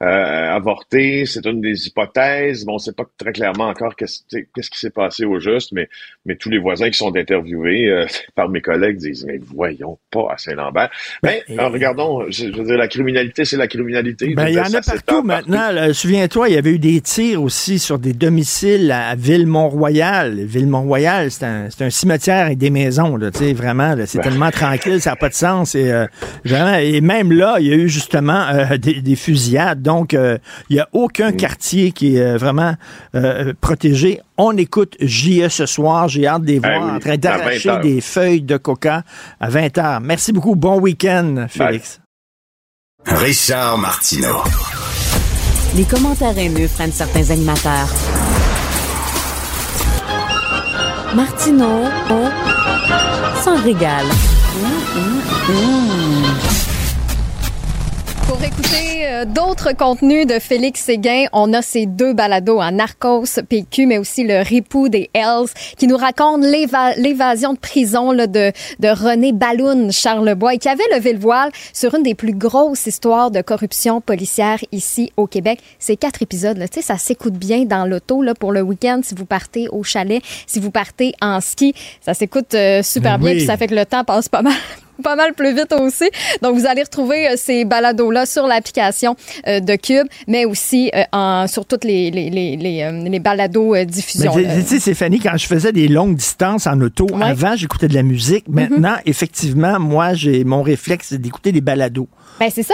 avorté. C'est une des hypothèses. Bon, on ne sait pas très clairement encore qu'est-ce qui s'est passé au juste, mais, mais tous les voisins qui sont interviewés [laughs] par mes collègues disent, mais voyons pas à Saint-Lambert. Mais ben, regardons, je, veux dire, la criminalité, c'est la criminalité. Ben, il y en a partout maintenant. Souviens-toi, il y avait eu des tirs aussi sur des domiciles à Ville-Mont-Royal. Ville-Mont-Royal, c'est un, un, cimetière avec des maisons, là, vraiment. C'est ben. tellement tranquille, ça n'a pas de sens. Et, euh, et même là, il y a eu justement euh, des, fusillades. Donc, euh, il n'y a aucun quartier qui est vraiment protégé. On écoute JE ce soir. J'ai hâte de les ben voir en train d'arracher des feuilles de coca à 20 h. Merci beaucoup. Bon week-end, Félix. Richard Martineau. Les commentaires haineux prennent certains animateurs. Martineau, on s'en régale. Mmh, mmh, pour écouter euh, d'autres contenus de Félix Séguin, on a ces deux balados en Narcos PQ, mais aussi le Ripou des Hells, qui nous raconte l'évasion de prison là, de, de René Balloun Charlebois et qui avait levé le voile sur une des plus grosses histoires de corruption policière ici au Québec. Ces quatre épisodes, là, ça s'écoute bien dans l'auto là, pour le week-end si vous partez au chalet, si vous partez en ski. Ça s'écoute euh, super ben bien, puis ça fait que le temps passe pas mal pas mal plus vite aussi. Donc, vous allez retrouver euh, ces balados-là sur l'application euh, de Cube, mais aussi euh, en, sur toutes les, les, les, les, balados diffusion. Tu sais, Stéphanie, quand je faisais des longues distances en auto, avant, j'écoutais de la musique. Mm-hmm. Maintenant, effectivement, moi, j'ai mon réflexe d'écouter des balados. Ben c'est ça,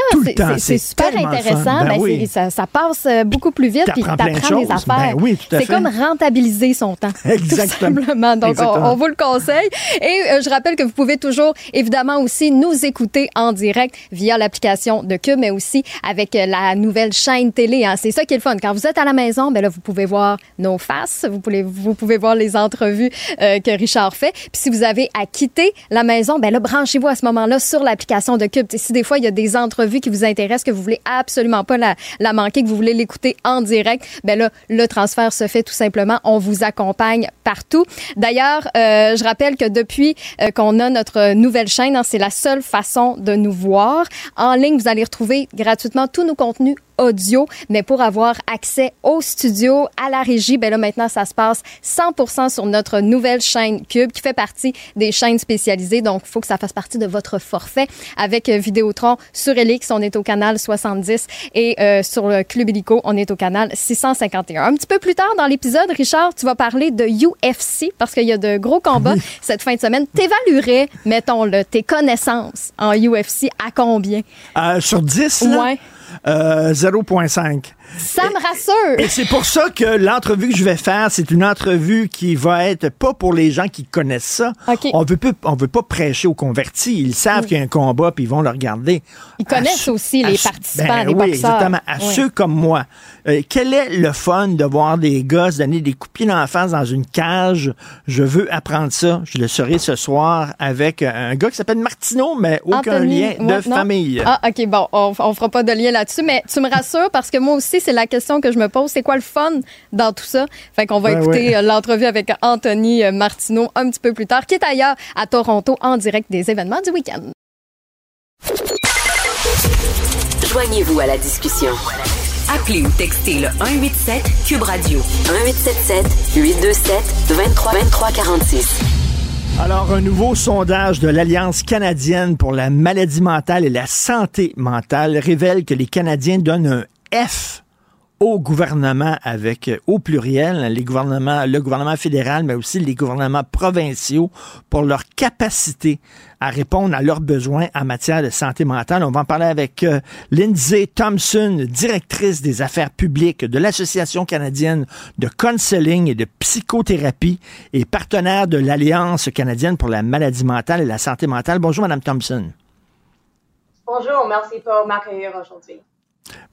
c'est super intéressant. Ben ben ça, ça, passe beaucoup plus vite, puis t'apprends des affaires. Ben c'est comme rentabiliser son temps. [laughs] Exactement. Tout simplement. Donc, On, vous le conseille. Et je rappelle que vous pouvez toujours, évidemment, aussi nous écouter en direct via l'application de Cube, mais aussi avec euh, la nouvelle chaîne télé. Hein. C'est ça qui est le fun. Quand vous êtes à la maison, ben là, vous pouvez voir nos faces, vous pouvez, vous pouvez voir les entrevues euh, que Richard fait. Puis si vous avez à quitter la maison, ben là, branchez-vous à ce moment-là sur l'application de Cube. si des fois, il y a des entrevues qui vous intéressent, que vous voulez absolument pas la, la manquer, que vous voulez l'écouter en direct, ben là, le transfert se fait tout simplement. On vous accompagne partout. D'ailleurs, euh, je rappelle que depuis qu'on a notre nouvelle chaîne, hein, c'est la seule façon de nous voir. En ligne, vous allez retrouver gratuitement tous nos contenus audio, mais pour avoir accès au studio, à la régie, ben là maintenant ça se passe 100% sur notre nouvelle chaîne Cube qui fait partie des chaînes spécialisées. Donc il faut que ça fasse partie de votre forfait avec euh, Vidéotron sur Elix, on est au canal 70 et euh, sur le Club Illico, on est au canal 651. Un petit peu plus tard dans l'épisode, Richard, tu vas parler de UFC parce qu'il y a de gros combats [laughs] cette fin de semaine. T'évaluerais, mettons-le, tes connaissances en UFC à combien? Euh, sur 10, là? Ouais. 0.5. Euh, ça me rassure. Et c'est pour ça que l'entrevue que je vais faire, c'est une entrevue qui va être pas pour les gens qui connaissent ça. On veut pas, on veut pas prêcher aux convertis. Ils savent qu'il y a un combat puis ils vont le regarder. Ils connaissent aussi les participants, ben les oui, exactement. À ceux comme moi, euh, quel est le fun de voir des gosses donner des coups de pied dans la face dans une cage? Je veux apprendre ça. Je le serai ce soir avec un gars qui s'appelle Martineau, mais aucun lien de famille. Ah, ok, bon, on, on fera pas de lien là-dessus, mais tu me rassures parce que moi aussi c'est la question que je me pose. C'est quoi le fun dans tout ça? Fait qu'on va écouter euh, l'entrevue avec Anthony euh, Martineau un petit peu plus tard, qui est ailleurs à Toronto en direct des événements du week-end. Joignez-vous à la discussion. Appelez ou textez le 187 Cube Radio 1877 827 23 23 46. Alors, un nouveau sondage de l'Alliance canadienne pour la maladie mentale et la santé mentale révèle que les Canadiens donnent un F au gouvernement avec au pluriel les gouvernements le gouvernement fédéral mais aussi les gouvernements provinciaux pour leur capacité à répondre à leurs besoins en matière de santé mentale. On va en parler avec euh, Lindsay Thompson, directrice des affaires publiques de l'Association canadienne de counseling et de psychothérapie et partenaire de l'Alliance canadienne pour la maladie mentale et la santé mentale. Bonjour madame Thompson. Bonjour, merci pour m'accueillir aujourd'hui.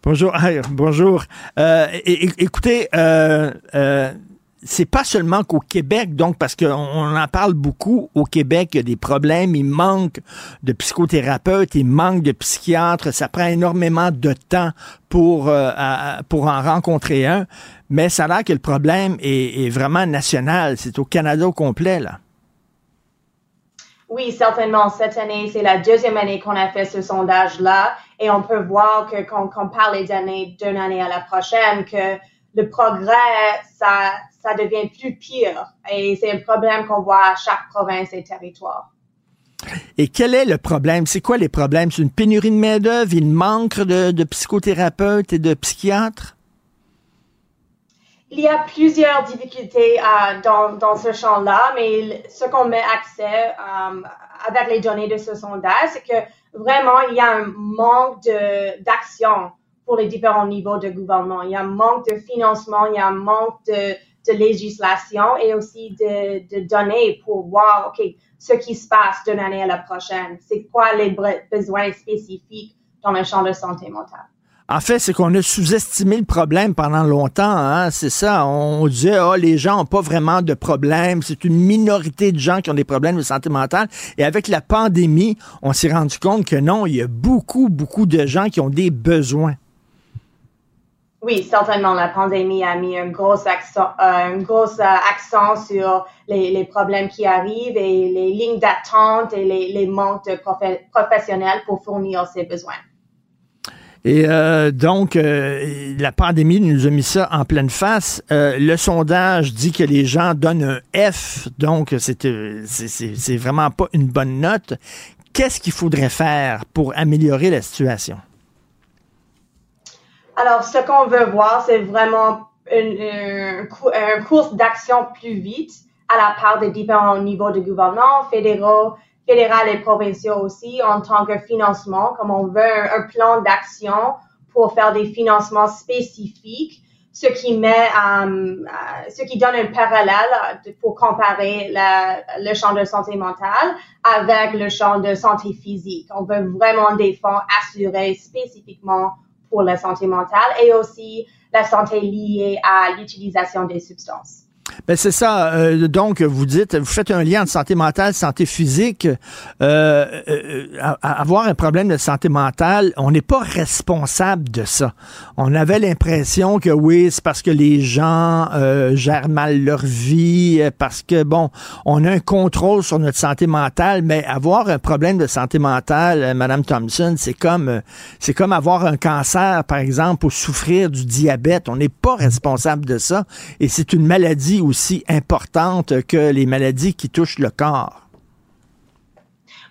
Bonjour. [laughs] bonjour. Euh, écoutez, euh, euh, c'est pas seulement qu'au Québec, donc, parce qu'on en parle beaucoup au Québec, il y a des problèmes, il manque de psychothérapeutes, il manque de psychiatres, ça prend énormément de temps pour, pour en rencontrer un, mais ça a l'air que le problème est, est vraiment national, c'est au Canada au complet, là. Oui, certainement. Cette année, c'est la deuxième année qu'on a fait ce sondage-là et on peut voir que quand on compare les années d'une année à la prochaine, que le progrès, ça, ça devient plus pire. Et c'est un problème qu'on voit à chaque province et territoire. Et quel est le problème? C'est quoi les problèmes? C'est une pénurie de main-d'œuvre? Il manque de psychothérapeutes et de psychiatres? Il y a plusieurs difficultés euh, dans, dans, ce champ-là, mais ce qu'on met accès euh, avec les données de ce sondage, c'est que vraiment, il y a un manque d'action pour les différents niveaux de gouvernement. Il y a un manque de financement, il y a un manque de, de législation et aussi de, de, données pour voir, OK, ce qui se passe d'une année à la prochaine. C'est quoi les besoins spécifiques dans le champ de santé mentale? En fait, c'est qu'on a sous-estimé le problème pendant longtemps. Hein? C'est ça. On disait, oh, les gens n'ont pas vraiment de problème. C'est une minorité de gens qui ont des problèmes de santé mentale. Et avec la pandémie, on s'est rendu compte que non, il y a beaucoup, beaucoup de gens qui ont des besoins. Oui, certainement. La pandémie a mis un gros accent, euh, euh, sur les, problèmes qui arrivent et les lignes d'attente et les, les manques de professionnels pour fournir ces besoins. Et euh, donc, euh, la pandémie nous a mis ça en pleine face. Euh, le sondage dit que les gens donnent un F, donc c'est vraiment pas une bonne note. Qu'est-ce qu'il faudrait faire pour améliorer la Alors, ce qu'on veut voir, c'est vraiment une, une course d'action plus vite à la part des différents niveaux de gouvernement, fédéraux, fédéral et provinciaux aussi en tant que financement, comme on veut un, plan d'action pour faire des financements spécifiques, ce qui met, euh, ce qui donne un parallèle pour comparer le champ de santé mentale avec le champ de santé physique. On veut vraiment des fonds assurés spécifiquement pour la santé mentale et aussi la santé liée à l'utilisation des substances. Ben c'est ça. Euh, donc, vous dites, vous faites un lien entre santé mentale, santé physique. Euh, euh, avoir un problème de santé mentale, on n'est pas responsable de ça. On avait l'impression que oui, c'est parce que les gens gèrent mal leur vie, parce que bon, on a un contrôle sur notre santé mentale, mais avoir un problème de santé mentale, Madame Thompson, c'est comme c'est comme avoir un cancer, par exemple, ou souffrir du diabète. On n'est pas responsable de ça, et c'est une maladie aussi importante que les maladies qui touchent le corps.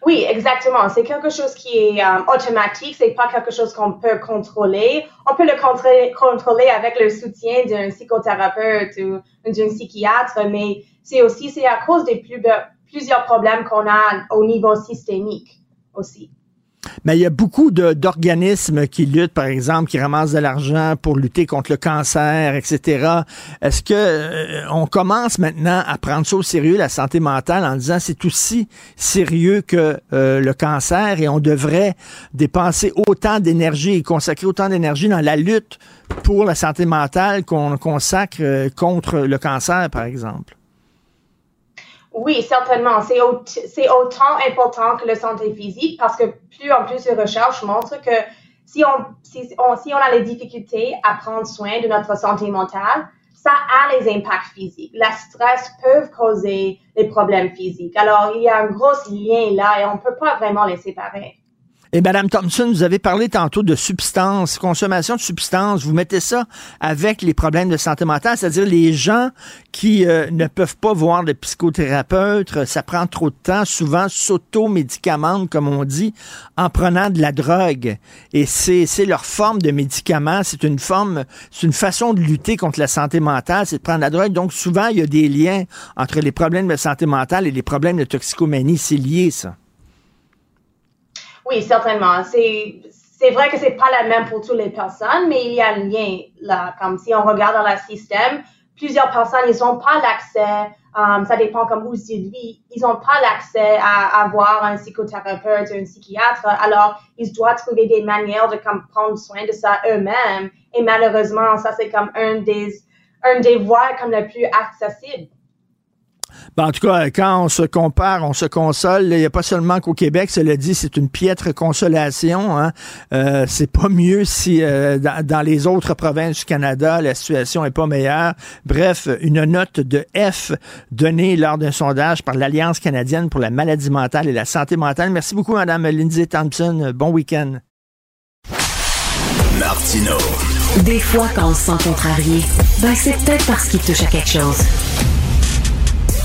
Oui, exactement. C'est quelque chose qui est euh, automatique. C'est pas quelque chose qu'on peut contrôler. On peut le contrôler, avec le soutien d'un psychothérapeute ou d'un psychiatre, mais c'est aussi c'est à cause des plusieurs problèmes qu'on a au niveau systémique aussi. Mais il y a beaucoup d'organismes qui luttent, par exemple, qui ramassent de l'argent pour lutter contre le cancer, etc. Est-ce que euh, on commence maintenant à prendre ça au sérieux, la santé mentale, en disant c'est aussi sérieux que euh, le cancer et on devrait dépenser autant d'énergie et consacrer autant d'énergie dans la lutte pour la santé mentale qu'on consacre euh, contre le cancer, par exemple? Oui, certainement. C'est autant important que la santé physique parce que plus en plus de recherches montrent que si on, a les difficultés à prendre soin de notre santé mentale, ça a les impacts physiques. La stress peut causer des problèmes physiques. Alors, il y a un gros lien là et on ne peut pas vraiment les séparer. Et Madame Thompson, vous avez parlé tantôt de substances, consommation de substances. Vous mettez ça avec les problèmes de santé mentale, c'est-à-dire les gens qui euh, ne peuvent pas voir de psychothérapeute, ça prend trop de temps, souvent s'auto-médicamentent, comme on dit, en prenant de la drogue. Et c'est, leur forme de médicament, c'est une forme, c'est une façon de lutter contre la santé mentale, c'est de prendre la drogue. Donc souvent, il y a des liens entre les problèmes de santé mentale et les problèmes de toxicomanie. C'est lié, ça. Oui, certainement. C'est, vrai que c'est pas la même pour toutes les personnes, mais il y a un lien là. Comme si on regarde dans le système, plusieurs personnes, ils n'ont pas l'accès, um, ça dépend comme vous dites, ils n'ont pas l'accès à avoir un psychothérapeute ou un psychiatre. Alors, ils doivent trouver des manières de comme, prendre soin de ça eux-mêmes. Et malheureusement, ça, c'est comme un des, un des voies comme le plus accessible. Ben, en tout cas, quand on se compare, on se console. Il n'y a pas seulement qu'au Québec, cela dit, c'est une piètre consolation. Hein. Euh, c'est pas mieux si euh, dans, les autres provinces du Canada, la situation est pas meilleure. Bref, une note de F donnée lors d'un sondage par l'Alliance canadienne pour la maladie mentale et la santé mentale. Merci beaucoup, Madame Lindsay Thompson. Bon week-end. Martino. Des fois, quand on se sent contrarié, ben c'est peut-être parce qu'il touche à quelque chose.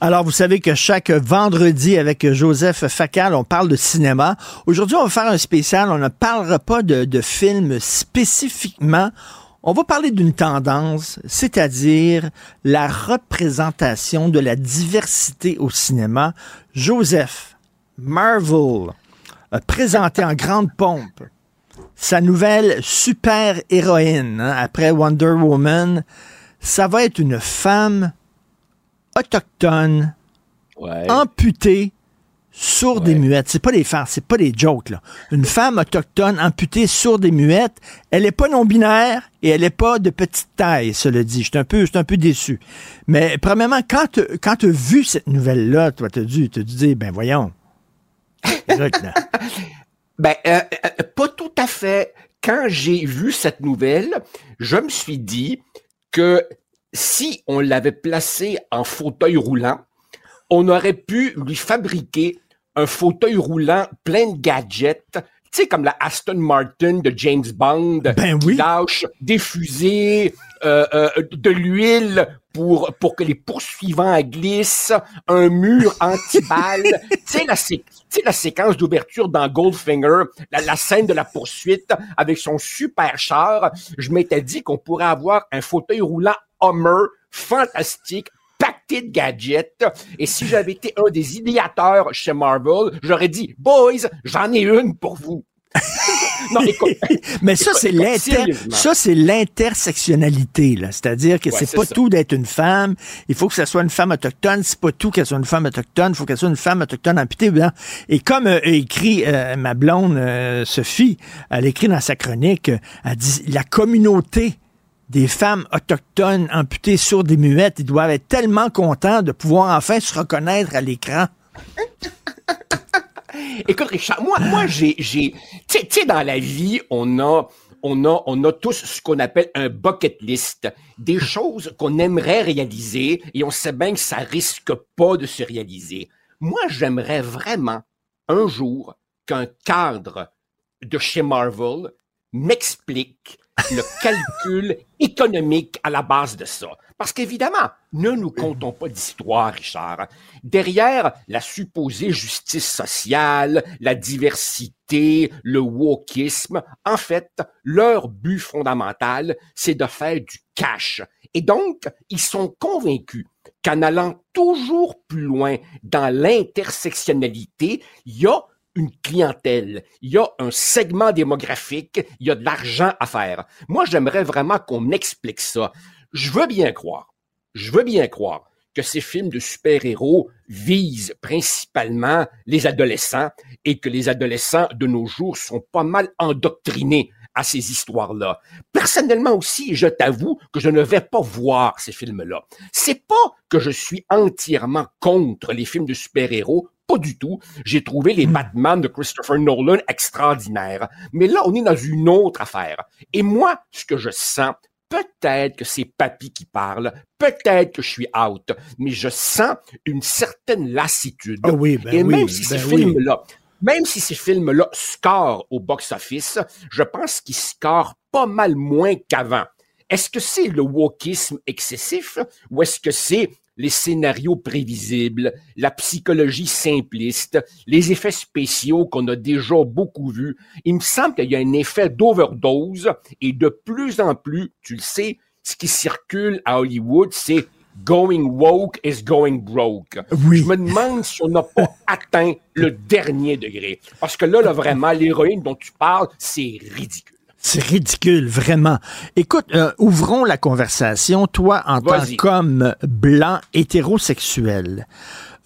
Alors, vous savez que chaque vendredi avec Joseph Facal, on parle de cinéma. Aujourd'hui, on va faire un spécial. On ne parlera pas de, films spécifiquement. On va parler d'une tendance, c'est-à-dire la représentation de la diversité au cinéma. Joseph, Marvel a présenté en grande pompe sa nouvelle super-héroïne hein, après Wonder Woman. Ça va être une femme autochtone, amputée, sourde et muette. C'est pas des farces, c'est pas des jokes, là. Une femme autochtone, amputée, sourde et muette, elle est pas non-binaire et elle est pas de petite taille, cela dit. Je suis un peu, un peu déçu. Mais, premièrement, quand quand tu as vu cette nouvelle-là, toi, t'as dû, te dire, ben, voyons. [laughs] ben, euh, euh, pas tout à fait. Quand j'ai vu cette nouvelle, je me suis dit que si on l'avait placé en fauteuil roulant, on aurait pu lui fabriquer un fauteuil roulant plein de gadgets, tu sais, comme la Aston Martin de James Bond, ben oui. lâche des fusées, euh, euh, de l'huile pour pour que les poursuivants glissent, un mur anti-balle. [laughs] tu sais la, la séquence d'ouverture dans Goldfinger, la, la, scène de la poursuite avec son super char. Je m'étais dit qu'on pourrait avoir un fauteuil roulant Hummer fantastique pacté de gadgets. Et si j'avais été un des idéateurs chez Marvel, j'aurais dit, boys, j'en ai une pour vous. [laughs] non, écoute, [laughs] mais ça c'est l'inter ça c'est l'intersectionnalité là, c'est-à-dire que c'est pas tout d'être une femme, il faut que ce soit une femme autochtone, c'est pas tout qu'elle soit une femme autochtone, il faut qu'elle soit une femme autochtone amputée. Et comme euh, écrit euh, ma blonde euh, Sophie, elle écrit dans sa chronique, elle dit la communauté des femmes autochtones amputées sur des muettes, ils doivent être tellement contents de pouvoir enfin se reconnaître à l'écran. [laughs] Écoute, Richard, moi, moi, j'ai, j'ai, tu sais, dans la vie, on a, on a, on a tous ce qu'on appelle un bucket list, des [laughs] choses qu'on aimerait réaliser et on sait bien que ça risque pas de se réaliser. Moi, j'aimerais vraiment un jour qu'un cadre de chez Marvel m'explique le calcul économique à la base de ça. Parce qu'évidemment, ne nous comptons pas d'histoire, Richard. Derrière la supposée justice sociale, la diversité, le wokisme, en fait, leur but fondamental, c'est de faire du cash. Et donc, ils sont convaincus qu'en allant toujours plus loin dans l'intersectionnalité, il y a une clientèle, il y a un segment démographique, il y a de l'argent à faire. Moi, j'aimerais vraiment qu'on explique ça. Je veux bien croire, je veux bien croire que ces films de super-héros visent principalement les adolescents et que les adolescents de nos jours sont pas mal endoctrinés à ces histoires-là. Personnellement aussi, je t'avoue que je ne vais pas voir ces films-là. C'est pas que je suis entièrement contre les films de super-héros, pas du tout. J'ai trouvé les hmm. Batman de Christopher Nolan extraordinaires. Mais là, on est dans une autre affaire. Et moi, ce que je sens, peut-être que c'est Papy qui parle, peut-être que je suis out, mais je sens une certaine lassitude. Ah oui, ben Et même si ces ben films-là, même si ces films-là scorent au box-office, je pense qu'ils scorent pas mal moins qu'avant. Est-ce que c'est le wokisme excessif ou est-ce que c'est les scénarios prévisibles, la psychologie simpliste, les effets spéciaux qu'on a déjà beaucoup vus? Il me semble qu'il y a un effet d'overdose et de plus en plus, tu le sais, ce qui circule à Hollywood, c'est Going woke is going broke. Je me demande si on n'a pas [laughs] atteint le dernier degré. Parce que là, là vraiment, l'héroïne dont tu parles, c'est ridicule. C'est ridicule, vraiment. Écoute, euh, ouvrons la conversation. Toi, en tant qu'homme blanc hétérosexuel,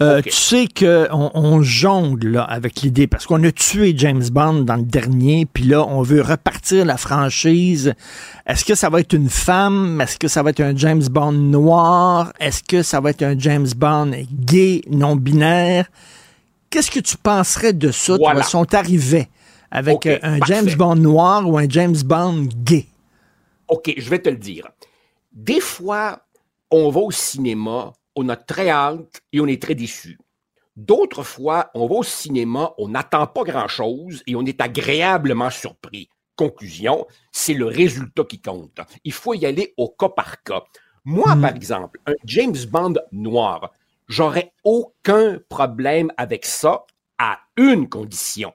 euh, tu sais qu'on on jongle là, avec l'idée, parce qu'on a tué James Bond dans le dernier, puis là, on veut repartir la franchise. Est-ce que ça va être une femme? Est-ce que ça va être un James Bond noir? Est-ce que ça va être un James Bond gay, non-binaire? Qu'est-ce que tu penserais de ça, voilà. si on t'arrivait avec euh, un James Bond noir ou un James Bond gay? OK, je vais te le dire. Des fois, on va au cinéma on a très hâte et on est très déçu. D'autres fois, on va au cinéma, on n'attend pas grand-chose et on est agréablement surpris. Conclusion, c'est le résultat qui compte. Il faut y aller au cas par cas. Moi, hmm. par exemple, un James Bond noir, j'aurais aucun problème avec ça à une condition,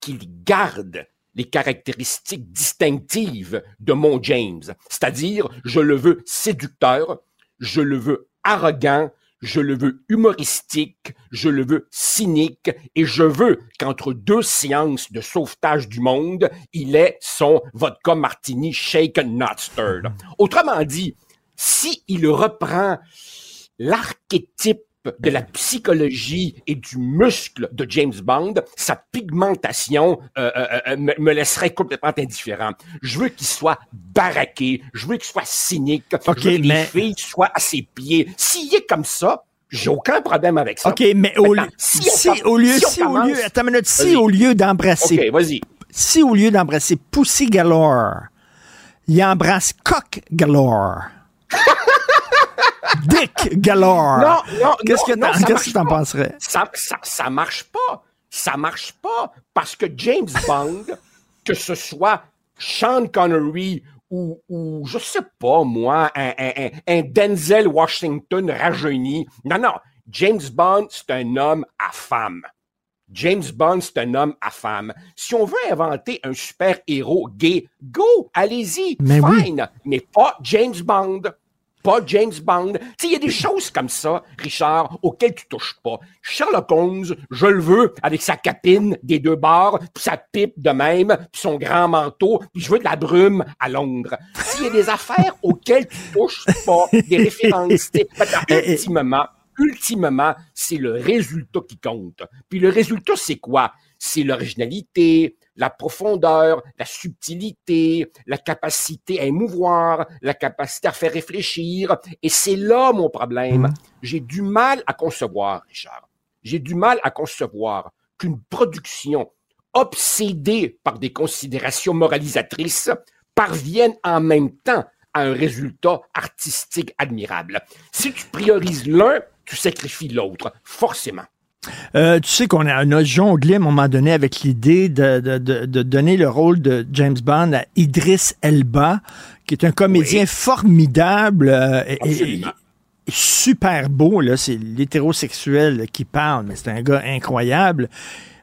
qu'il garde les caractéristiques distinctives de mon James. C'est-à-dire, je le veux séducteur, je le veux arrogant, je le veux humoristique, je le veux cynique, et je veux qu'entre deux séances de sauvetage du monde, il ait son vodka martini shaken not stirred. Autrement dit, si il reprend l'archétype de la psychologie et du muscle de James Bond, sa pigmentation euh, euh, euh, me, laisserait complètement indifférent. Je veux qu'il soit baraqué, je veux qu'il soit cynique, je veux que les filles soient à ses pieds. S'il est comme ça, j'ai aucun problème avec ça. OK, mais au, lieu, si, au lieu, si, au lieu, attends une minute, si au lieu d'embrasser, vas-y. si au lieu d'embrasser Pussy Galore, il embrasse Coq Galore. [laughs] Dick galore. Non, non, Qu'est-ce que tu en penserais? Ça, ça, ça marche pas. Ça marche pas parce que James Bond, que ce soit Sean Connery ou, ou je sais pas moi, un, un, un Denzel Washington rajeuni. Non, non. James Bond, c'est un homme à femme. James Bond, c'est un homme à femme. Si on veut inventer un super-héros gay, go, allez-y, fine, mais pas James Bond pas James Bond. Il y a des choses comme ça, Richard, auxquelles tu touches pas. Sherlock Holmes, je le veux, avec sa capine des deux barres, puis sa pipe de même, puis son grand manteau, puis je veux de la brume à Londres. S'il y a des [laughs] affaires auxquelles tu touches pas, des références, [laughs] ultimement, ultimement, c'est le résultat qui compte. Puis le résultat, c'est quoi? C'est l'originalité, la profondeur, la subtilité, la capacité à émouvoir, la capacité à faire réfléchir. Et c'est là mon problème. Mmh. J'ai du mal à concevoir, Richard. J'ai du mal à concevoir qu'une production obsédée par des considérations moralisatrices parvienne en même temps à un résultat artistique admirable. Si tu priorises l'un, tu sacrifies l'autre, forcément. Euh, tu sais qu'on a, jonglé à un moment donné avec l'idée de, donner le rôle de James Bond à Idris Elba, qui est un comédien formidable euh, et, super beau. C'est l'hétérosexuel qui parle, mais c'est un gars incroyable.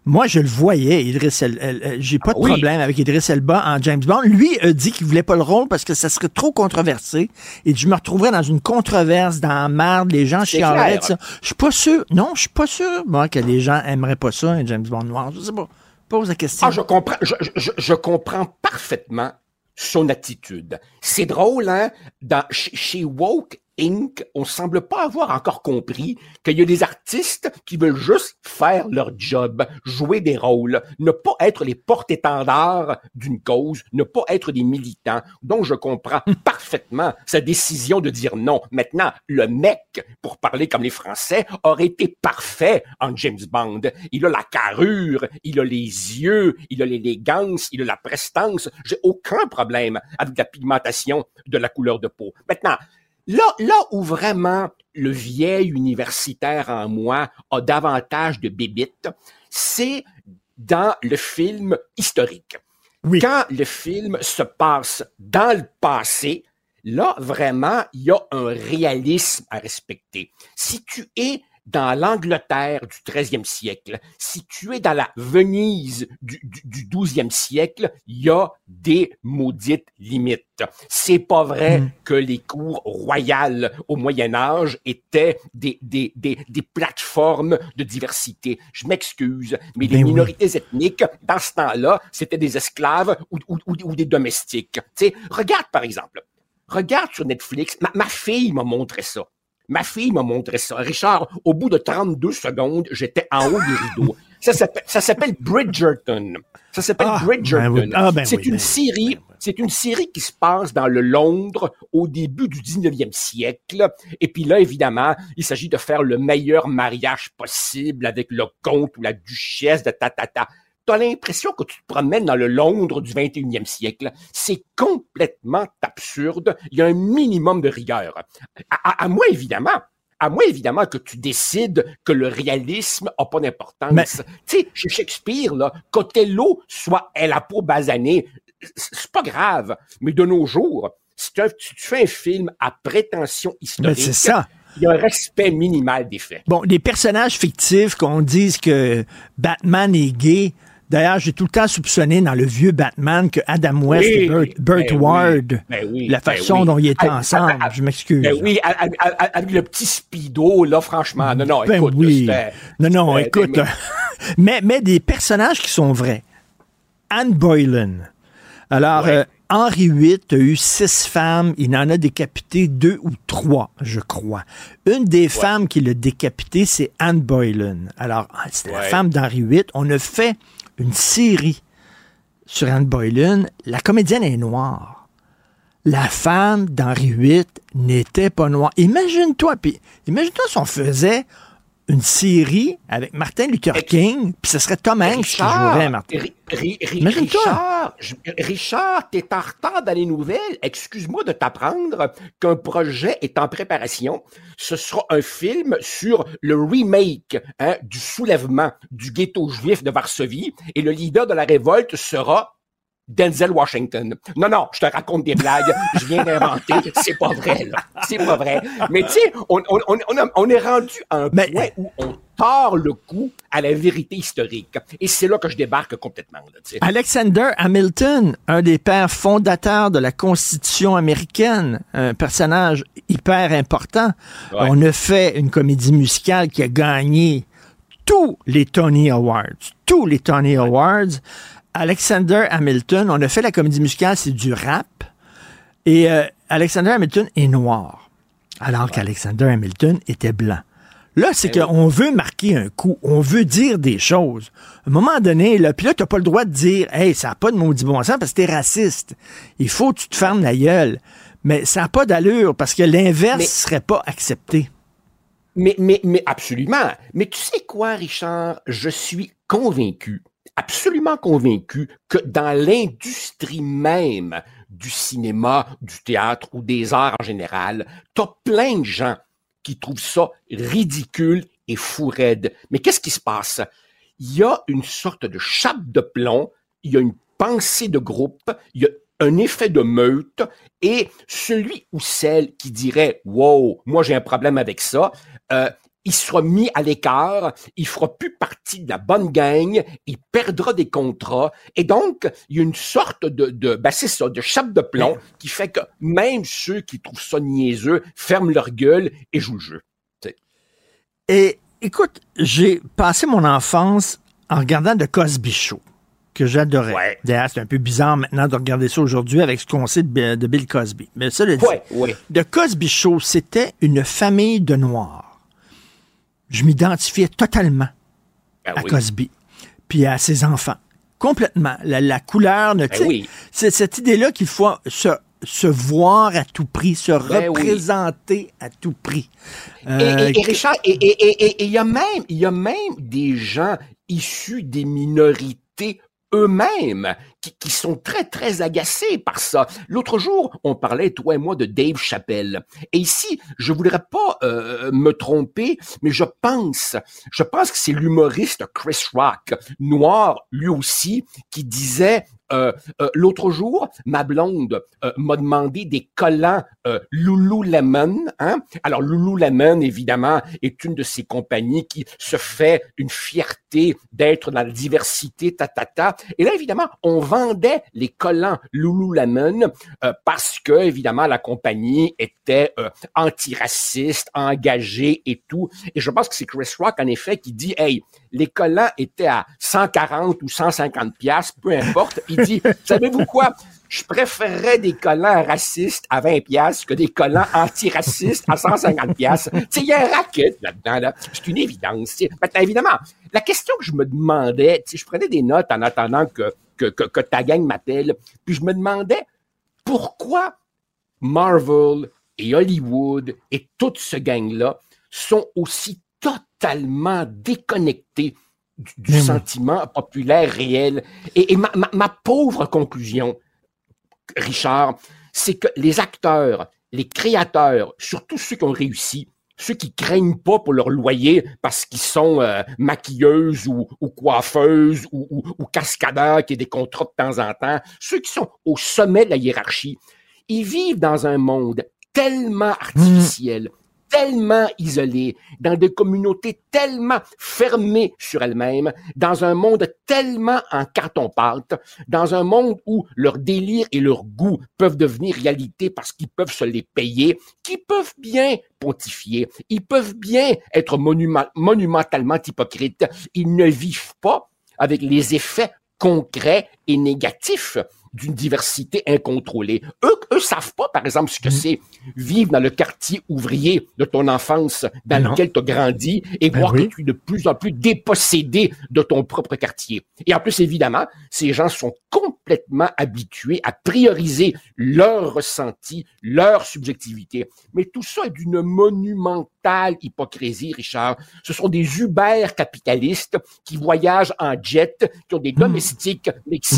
Moi, je le voyais, Idriss Elba. J'ai pas de ah problème avec Idriss Elba en James Bond. Lui a dit qu'il voulait pas le rôle parce que ça serait trop controversé et je me retrouverais dans une controverse, dans la merde, les gens chialeraient. Je suis pas sûr. Non, je suis pas sûr, moi, que les gens aimeraient pas ça, un James Bond noir. Je sais pas. Pose la question. Ah, je comprends, je, je, je comprends parfaitement son attitude. C'est drôle, hein? Dans, chez Woke, Inc., on semble pas avoir encore compris qu'il y a des artistes qui veulent juste faire leur job, jouer des rôles, ne pas être les porte-étendards d'une cause, ne pas être des militants. Donc, je comprends parfaitement sa décision de dire non. Maintenant, le mec, pour parler comme les Français, aurait été parfait en James Bond. Il a la carrure, il a les yeux, il a l'élégance, il a la prestance. J'ai aucun problème avec la pigmentation de la couleur de peau. Maintenant, Là, là où vraiment le vieil universitaire en moi a davantage de bébites, c'est dans le film historique. Quand le film se passe dans le passé, là, vraiment, il y a un réalisme à respecter. Si tu es dans l'Angleterre du 13e siècle, si tu es dans la Venise du, du, 12e siècle, il y a des maudites limites. C'est pas vrai mm. que les cours royales au Moyen Âge étaient des, des, des, des plateformes de diversité. Je m'excuse, mais les ben minorités ethniques, dans ce temps-là, c'était des esclaves ou, ou, ou, des domestiques. sais, regarde par exemple, regarde sur Netflix, ma, ma fille m'a montré ça. Ma fille m'a montré ça. Richard, au bout de 32 secondes, j'étais en haut des rideaux. Ça s'appelle Bridgerton. Ça s'appelle ah, Bridgerton. Ben ah, ben c'est une ben série, c'est une série qui se passe dans le Londres au début du 19e siècle. Et puis là, évidemment, il s'agit de faire le meilleur mariage possible avec le comte ou la duchesse de tatata tu as l'impression que tu te promènes dans le Londres du 21e siècle. C'est complètement absurde. Il y a un minimum de rigueur. À, moi, évidemment, à moi, évidemment, que tu décides que le réalisme n'a pas d'importance. Tu sais, chez Shakespeare, là, qu'Othello soit elle a peau basanée, c'est pas grave. Mais de nos jours, si tu, fais un film à prétention historique, c'est ça il y a un respect minimal des faits. Bon, des personnages fictifs qu'on dise que Batman est gay, D'ailleurs, j'ai tout le temps soupçonné dans le vieux Batman que Adam West et Burt, ben Ward, ben la ben façon dont ils étaient ensemble, je m'excuse. oui, avec le petit speedo, là, franchement. Non, non, écoute. Oui. Non, non, écoute. [laughs] mais, mais des personnages qui sont vrais. Anne Boylan. Alors, euh, Henri VIII a eu six femmes. Il en a décapité deux ou trois, je crois. Une des femmes qui l'a décapité, c'est Anne Boylan. Alors, c'était la femme d'Henri VIII. On a fait une série sur Anne Boylan. La comédienne est noire. La femme d'Henri VIII n'était pas noire. Imagine-toi, puis imagine-toi si on faisait une série avec Martin Luther King, puis ce serait Tom Hanks qui jouerait Martin. Richard, Richard, t'es en retard dans les nouvelles. Excuse-moi de t'apprendre qu'un projet est en préparation. Ce sera un film sur le remake hein, du soulèvement du ghetto juif de Varsovie, et le leader de la révolte sera Denzel Washington. Non, non, je te raconte des blagues, je viens d'inventer, c'est pas vrai, là. C'est pas vrai. Mais tu sais, on, on, on, on, est rendu à un point où on tord le coup à la vérité historique. Et c'est là que je débarque complètement. Là, Alexander Hamilton, un des pères fondateurs de la Constitution américaine, un personnage hyper important. On a fait une comédie musicale qui a gagné tous les Tony Awards. Tous les Tony Awards. Alexander Hamilton, on a fait la comédie musicale, c'est du rap. Et euh, Alexander Hamilton est noir, alors qu'Alexander Hamilton était blanc. Là, c'est eh qu'on veut marquer un coup, on veut dire des choses. À un moment donné, là, puis là, t'as pas le droit de dire, hey, ça n'a pas de maudit bon sens parce que t'es raciste. Il faut que tu te fermes la gueule. Mais ça n'a pas d'allure parce que l'inverse ne serait pas accepté. Mais, mais, mais absolument. Mais tu sais quoi, Richard? Je suis convaincu absolument convaincu que dans l'industrie même du cinéma, du théâtre ou des arts en général, t'as plein de gens qui trouvent ça ridicule et fou raide. Mais qu'est-ce qui se passe? Il y a une sorte de chape de plomb, il y a une pensée de groupe, il y a un effet de meute et celui ou celle qui dirait wow moi j'ai un problème avec ça euh, il sera mis à l'écart, il fera plus partie de la bonne gang, il perdra des contrats, et donc il y a une sorte de, de ben c'est ça, de chape de plomb qui fait que même ceux qui trouvent ça niaiseux ferment leur gueule et jouent le jeu. Et écoute, j'ai passé mon enfance en regardant de Cosby Show que j'adorais. D'ailleurs, c'est un peu bizarre maintenant de regarder ça aujourd'hui avec ce qu'on sait de, Bill Cosby. Mais ça, le dit, de Cosby Show, c'était une famille de noirs je m'identifiais totalement ben à Cosby, puis à ses enfants. Complètement. La, couleur, ben c'est cette idée-là qu'il faut se, voir à tout prix, se ben représenter à tout prix. et, euh, Richard, et il y a même, il y a même des gens issus des minorités eux-mêmes qui, sont très, très agacés par ça. L'autre jour, on parlait, toi et moi, de Dave Chappelle. Et ici, je voudrais pas euh, me tromper, mais je pense, je pense que c'est l'humoriste Chris Rock, noir lui aussi, qui disait Euh, euh, L'autre jour, ma blonde euh, m'a demandé des collants euh, Lululemon. Hein? Alors Lululemon, évidemment, est une de ces compagnies qui se fait une fierté d'être dans la diversité, ta, ta, ta. Et là, évidemment, on vendait les collants Lululemon euh, parce que, évidemment, la compagnie était antiraciste, engagée et tout. Et je pense que c'est Chris Rock, en effet, qui dit, hey, les collants étaient à 140 ou 150 pièces, peu importe. [laughs] Il dit, savez-vous quoi? Je préférerais des collants racistes à 20 pièces que des collants antiracistes à 150 pièces. Tu sais, il y a un racket là-dedans, là. C'est une évidence. Maintenant, évidemment, la question que je me demandais, je prenais des notes en attendant que, que, que, que ta gang m'appelle, puis je me demandais pourquoi Marvel et Hollywood et toute ce gang-là sont aussi totalement déconnectés du, sentiment populaire réel. Et, et ma, ma, ma pauvre conclusion, Richard, c'est que les acteurs, les créateurs, surtout ceux qui ont réussi, ceux qui craignent pas pour leur loyer parce qu'ils sont euh, maquilleuses ou, ou coiffeuses ou, ou, ou cascadeurs qui ont des contrats de temps en temps, ceux qui sont au sommet de la hiérarchie, ils vivent dans un monde tellement artificiel, tellement isolé, dans des communautés tellement fermées sur elles-mêmes, dans un monde tellement en carton-pâte, dans un monde où leur délire et leur goût peuvent devenir réalité parce qu'ils peuvent se les payer, qu'ils peuvent bien pontifier, ils peuvent bien être monumentalement hypocrites. Ils ne vivent pas avec les effets concrets et négatifs d'une diversité incontrôlée. Eux, eux savent pas, par exemple, ce que c'est vivre dans le quartier ouvrier de ton enfance dans Non. lequel tu as grandi et Ben voir oui. que tu es de plus en plus dépossédé de ton propre quartier. Et en plus, évidemment, ces gens sont complètement habitués à prioriser leur ressenti, leur subjectivité. Mais tout ça est d'une monumentale hypocrisie, Richard. Ce sont des Uber capitalistes qui voyagent en jet, qui ont des domestiques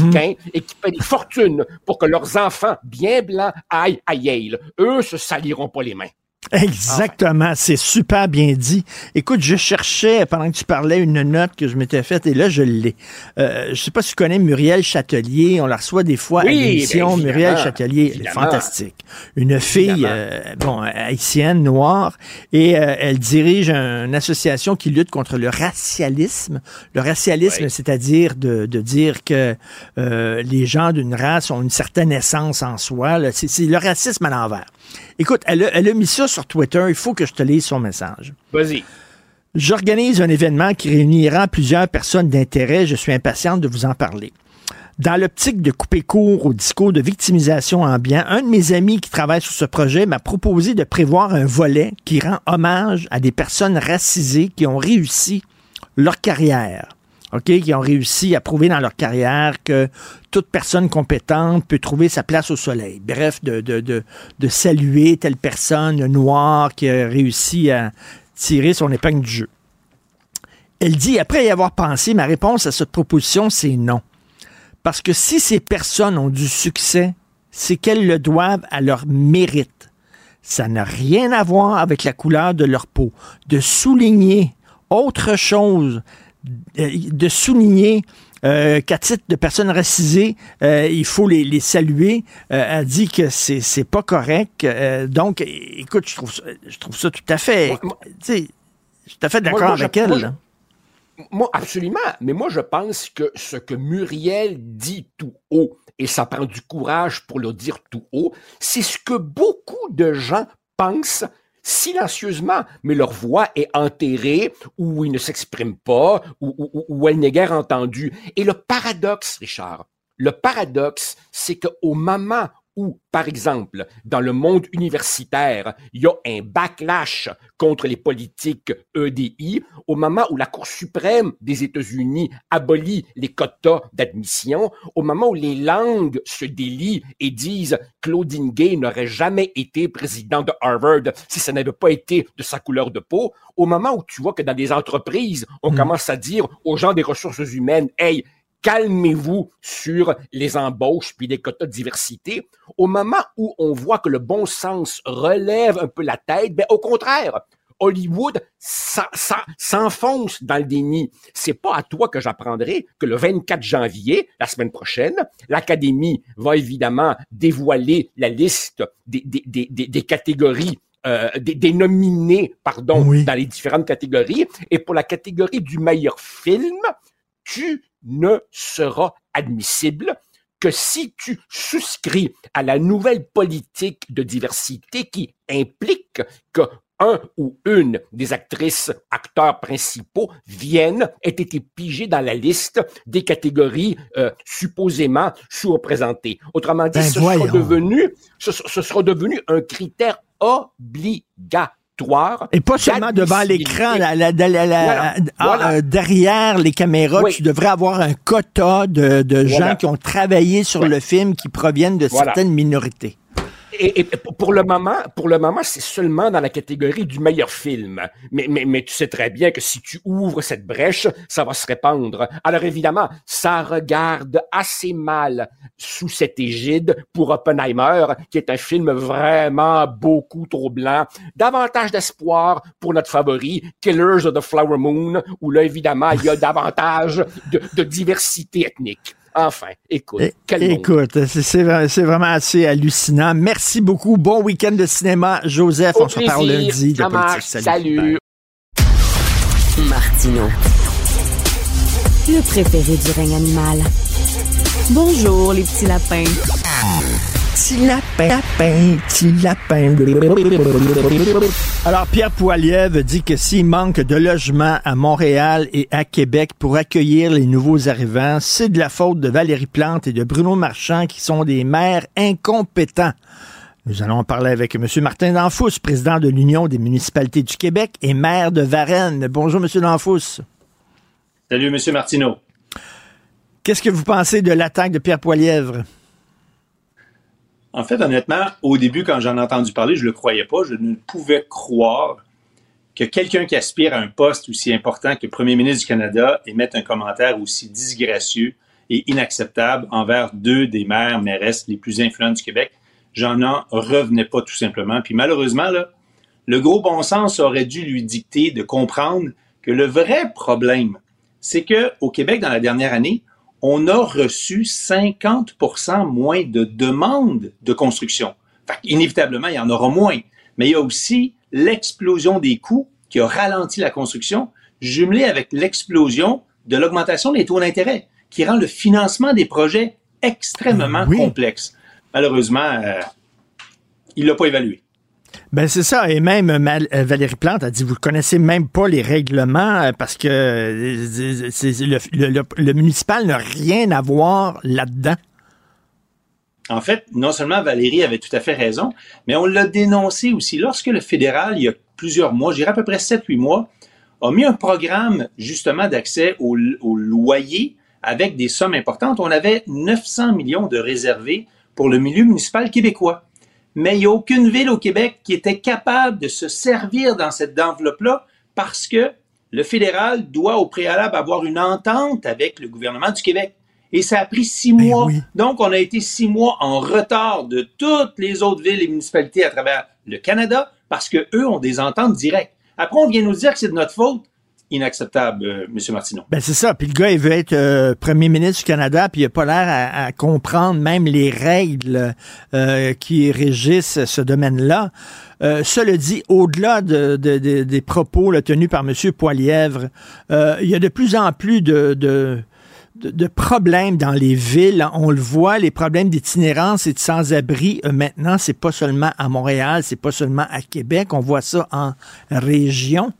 mexicains et qui paient des fortunes pour que leurs enfants bien blancs aillent à Yale. Eux se saliront pas les mains. Exactement, c'est super bien dit. Écoute, je cherchais pendant que tu parlais une note que je m'étais faite et là je l'ai. Euh, je sais pas si tu connais Muriel Châtelier, on la reçoit des fois Oui, à l'émission. ben, Muriel Châtelier, elle est fantastique. Une fille, euh, bon, haïtienne, noire, et euh, elle dirige une association qui lutte contre le racialisme. Le racialisme, c'est-à-dire de, de dire que euh, les gens d'une race ont une certaine essence en soi. c'est le racisme à l'envers. Écoute, elle a, elle a mis ça sur Twitter. Il faut que je te lise son message. Vas-y. J'organise un événement qui réunira plusieurs personnes d'intérêt. Je suis impatiente de vous en parler. Dans l'optique de couper court au discours de victimisation ambiant, un de mes amis qui travaille sur ce projet m'a proposé de prévoir un volet qui rend hommage à des personnes racisées qui ont réussi leur carrière. OK, qui ont réussi à prouver dans leur carrière que toute personne compétente peut trouver sa place au soleil. Bref, de, de, de, saluer telle personne noire qui a réussi à tirer son épingle du jeu. Elle dit, après y avoir pensé, ma réponse à cette proposition, c'est non. Parce que si ces personnes ont du succès, c'est qu'elles le doivent à leur mérite. Ça n'a rien à voir avec la couleur de leur peau. De souligner autre chose, de souligner euh, qu'à titre de personnes racisées, euh, il faut les, les saluer. Euh, elle dit que c'est c'est pas correct. Euh, donc, écoute, je trouve ça, je trouve ça tout à fait. tout à fait d'accord Moi, moi, je- avec elle. moi, je- là. Moi, absolument. Mais moi, je pense que ce que Muriel dit tout haut, et ça prend du courage pour le dire tout haut, c'est ce que beaucoup de gens pensent silencieusement, mais leur voix est enterrée, ou ils ne s'expriment pas, ou, elle n'est guère entendue. Et le paradoxe, Richard, le paradoxe, c'est qu'au moment où, par exemple, dans le monde universitaire, il y a un backlash contre les politiques EDI, au moment où la Cour suprême des États-Unis abolit les quotas d'admission, au moment où les langues se délient et disent Claudine Gay n'aurait jamais été président de Harvard si ça n'avait pas été de sa couleur de peau, au moment où tu vois que dans des entreprises, on commence à dire aux gens des ressources humaines, hey, calmez-vous sur les embauches puis les quotas de diversité. Au moment où on voit que le bon sens relève un peu la tête, ben au contraire, Hollywood s'enfonce dans le déni. C'est pas à toi que j'apprendrai que le 24 janvier, la semaine prochaine, l'Académie va évidemment dévoiler la liste des, des, des, des catégories euh, des, nominés, pardon, dans les différentes catégories. Et pour la catégorie du meilleur film, tu ne seras admissible que si tu souscris à la nouvelle politique de diversité qui implique que un ou une des actrices, acteurs principaux viennent, aient été pigés dans la liste des catégories euh, supposément sous-représentées. Autrement dit, Ben, ce, sera voyons. devenu, ce, ce sera devenu un critère obligatoire. Et pas seulement devant l'écran, la- la- la- la- la- Voilà. Voilà. euh, derrière les caméras, Oui. tu devrais avoir un quota de, de gens qui ont travaillé sur le film qui proviennent de certaines minorités. Et, et pour le moment, pour le moment, c'est seulement dans la catégorie du meilleur film. Mais, mais, mais tu sais très bien que si tu ouvres cette brèche, ça va se répandre. Alors évidemment, ça regarde assez mal sous cette égide pour Oppenheimer, qui est un film vraiment beaucoup trop blanc. Davantage d'espoir pour notre favori, Killers of the Flower Moon, où là, évidemment, il y a [laughs] davantage de, de diversité ethnique. Enfin, écoute. Écoute, c'est- c'est vra- c'est vraiment assez hallucinant. Merci beaucoup. Bon week-end de cinéma, Joseph. Au On se reparle plaisir, lundi de politique. marche. Salut. Martino. Le préféré du règne animal. Bonjour, les petits lapins. Petit lapin, lapin, petit lapin. Alors, Pierre Poilievre dit que s'il manque de logements à Montréal et à Québec pour accueillir les nouveaux arrivants, c'est de la faute de Valérie Plante et de Bruno Marchand qui sont des maires incompétents. Nous allons en parler avec M. Martin Danfous, président de l'Union des municipalités du Québec et maire de Varennes. Bonjour, M. Danfous. Salut, M. Martineau. Qu'est-ce que vous pensez de l'attaque de Pierre Poilievre? En fait, honnêtement, au début, quand j'en ai entendu parler, je ne le croyais pas. Je ne pouvais croire que quelqu'un qui aspire à un poste aussi important que Premier ministre du Canada émette un commentaire aussi disgracieux et inacceptable envers deux des maires, mairesses les plus influents du Québec. J'en en revenais pas tout simplement. Puis malheureusement, là, le gros bon sens aurait dû lui dicter de comprendre que le vrai problème, c'est que au Québec, dans la dernière année, on a reçu 50% moins de demandes de construction. Fait inévitablement, il y en aura moins. Mais il y a aussi l'explosion des coûts qui a ralenti la construction, jumelée avec l'explosion de l'augmentation des taux d'intérêt, qui rend le financement des projets extrêmement complexe. Malheureusement, euh, il l'a pas évalué. Ben c'est ça, et même euh, euh, Valérie Plante a dit vous ne connaissez même pas les règlements euh, parce que le, municipal n'a rien à voir là-dedans. En fait, non seulement Valérie avait tout à fait raison, mais on l'a dénoncé aussi lorsque le fédéral, il y a plusieurs mois, je dirais à peu près 7-8 mois, a mis un programme justement d'accès au loyer avec des sommes importantes. On avait 900 millions de réservés pour le milieu municipal québécois. Mais il n'y a aucune ville au Québec qui était capable de se servir dans cette enveloppe-là parce que le fédéral doit au préalable avoir une entente avec le gouvernement du Québec. Et ça a pris six mois. Donc, on a été six mois en retard de toutes les autres villes et municipalités à travers le Canada parce que eux ont des ententes directes. Après, on vient nous dire que c'est de notre faute. Inacceptable, euh, M. Martineau. Ben c'est ça, puis le gars il veut être euh, premier ministre du Canada, puis il a pas l'air à, comprendre même les règles euh, qui régissent ce domaine-là. Cela dit, au-delà de, de- de- des propos tenus par M. Poilièvre, il y a de plus en plus de problèmes dans les villes. On le voit, les problèmes d'itinérance et de sans-abri, euh, maintenant, c'est pas seulement à Montréal, c'est pas seulement à Québec, on voit ça en région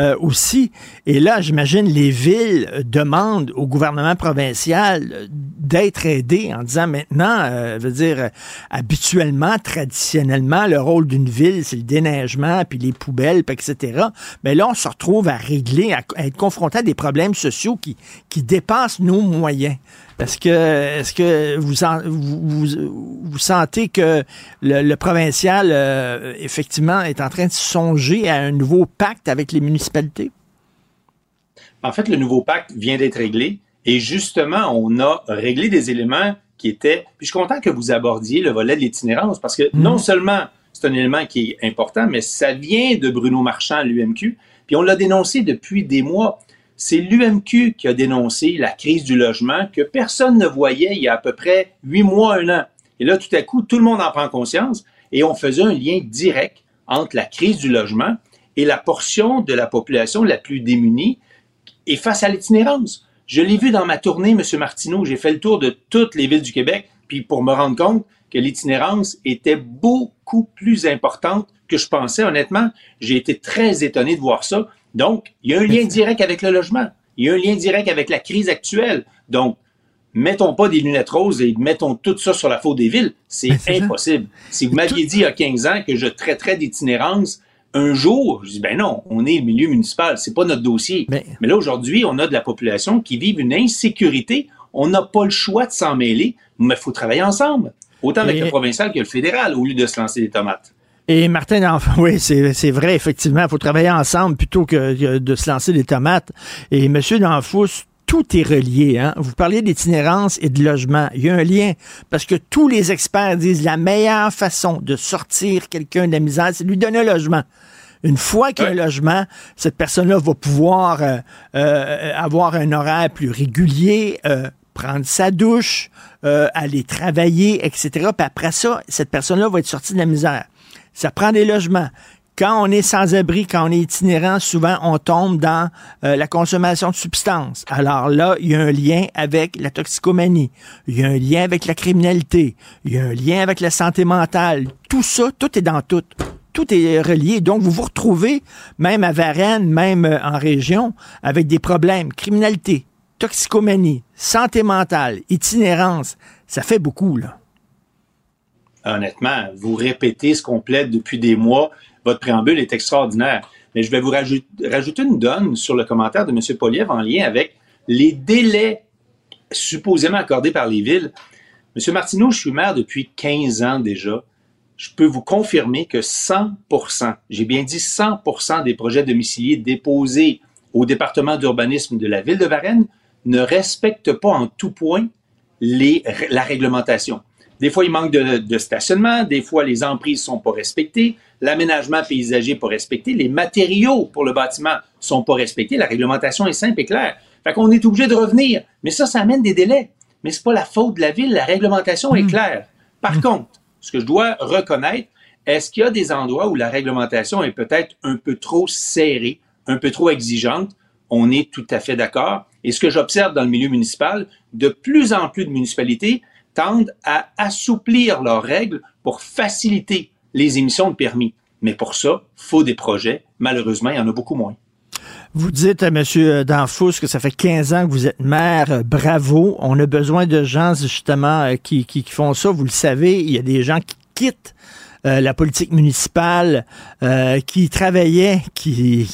euh, aussi. Et là, j'imagine, les villes demandent au gouvernement provincial d'être aidé en disant maintenant, euh, je veux dire, habituellement, traditionnellement, le rôle d'une ville, c'est le déneigement, puis les poubelles, etc. Mais là, on se retrouve à régler, à, à être confronté à des problèmes sociaux qui, qui dépassent nos moyens. Est-ce que, est-ce que vous, en- vous, vous, sentez que le, le provincial, euh, effectivement, est en train de songer à un nouveau pacte avec les municipalités? En fait, le nouveau pacte vient d'être réglé et justement, on a réglé des éléments qui étaient. Puis je suis content que vous abordiez le volet de l'itinérance parce que non seulement c'est un élément qui est important, mais ça vient de Bruno Marchand à l'UMQ, puis on l'a dénoncé depuis des mois. C'est l'UMQ qui a dénoncé la crise du logement que personne ne voyait il y a à peu près huit mois, un an. Et là, tout à coup, tout le monde en prend conscience et on faisait un lien direct entre la crise du logement et la portion de la population la plus démunie et face à l'itinérance. Je l'ai vu dans ma tournée, M. Martineau, j'ai fait le tour de toutes les villes du Québec, puis pour me rendre compte que l'itinérance était beaucoup plus importante que je pensais. Honnêtement, j'ai été très étonné de voir ça. Donc, il y a un lien direct avec le logement. Il y a un lien direct avec la crise actuelle. Donc, mettons pas des lunettes roses et mettons tout ça sur la faute des villes. C'est impossible. Si vous m'aviez dit il y a 15 ans que je traiterais d'itinérance un jour, je dis ben non, on est le milieu municipal, c'est pas notre dossier. Mais, là aujourd'hui, on a de la population qui vit une insécurité. On n'a pas le choix de s'en mêler, mais il faut travailler ensemble, autant avec le provincial que le fédéral, au lieu de se lancer des tomates. Et Martin, [laughs] oui, c'est vrai, effectivement, il faut travailler ensemble plutôt que de se lancer des tomates. Et Monsieur Danfous, tout est relié. Hein? Vous parliez d'itinérance et de logement. Il y a un lien parce que tous les experts disent la meilleure façon de sortir quelqu'un de la misère, c'est de lui donner un logement. Une fois qu'il y a un logement, cette personne-là va pouvoir euh, euh, avoir un horaire plus régulier, euh, prendre sa douche, aller travailler, etc. Puis après ça, cette personne-là va être sortie de la misère. Ça prend des logements quand on est sans-abri, quand on est itinérant, souvent on tombe dans euh, la consommation de substances. Alors là, il y a un lien avec la toxicomanie, il y a un lien avec la criminalité, il y a un lien avec la santé mentale. Tout ça, tout est dans tout. Tout est relié. Donc, vous vous retrouvez, même à Varennes, même euh, en région, avec des problèmes. Criminalité, toxicomanie, santé mentale, itinérance. Ça fait beaucoup, là. Honnêtement, vous répétez ce qu'on plaide depuis des mois votre préambule est extraordinaire. Mais je vais vous rajouter, une donne sur le commentaire de M. Poliev en lien avec les délais supposément accordés par les villes. M. Martineau, je suis maire depuis 15 ans déjà. Je peux vous confirmer que 100% j'ai bien dit 100% des projets domiciliés déposés au département d'urbanisme de la ville de Varennes ne respectent pas en tout point la réglementation. Des fois, il manque de, de stationnement, des fois, les emprises sont pas respectées, l'aménagement paysager pas respecté, les matériaux pour le bâtiment sont pas respectés, la réglementation est simple et claire. Fait qu'on est obligé de revenir. Mais ça, ça amène des délais. Mais c'est pas la faute de la ville, la réglementation est hmm. claire. Par hmm. contre, ce que je dois reconnaître, est-ce qu'il y a des endroits où la réglementation est peut-être un peu trop serrée, un peu trop exigeante? On est tout à fait d'accord. Et ce que j'observe dans le milieu municipal, de plus en plus de municipalités tendent à assouplir leurs règles pour faciliter les émissions de permis. Mais pour ça, faut des projets. Malheureusement, il y en a beaucoup moins. Vous dites à M. Danfous que ça fait 15 ans que vous êtes maire. Bravo. On a besoin de gens, justement, euh, qui, qui font ça. Vous le savez, il y a des gens qui quittent euh, la politique municipale, euh, qui travaillait, qui,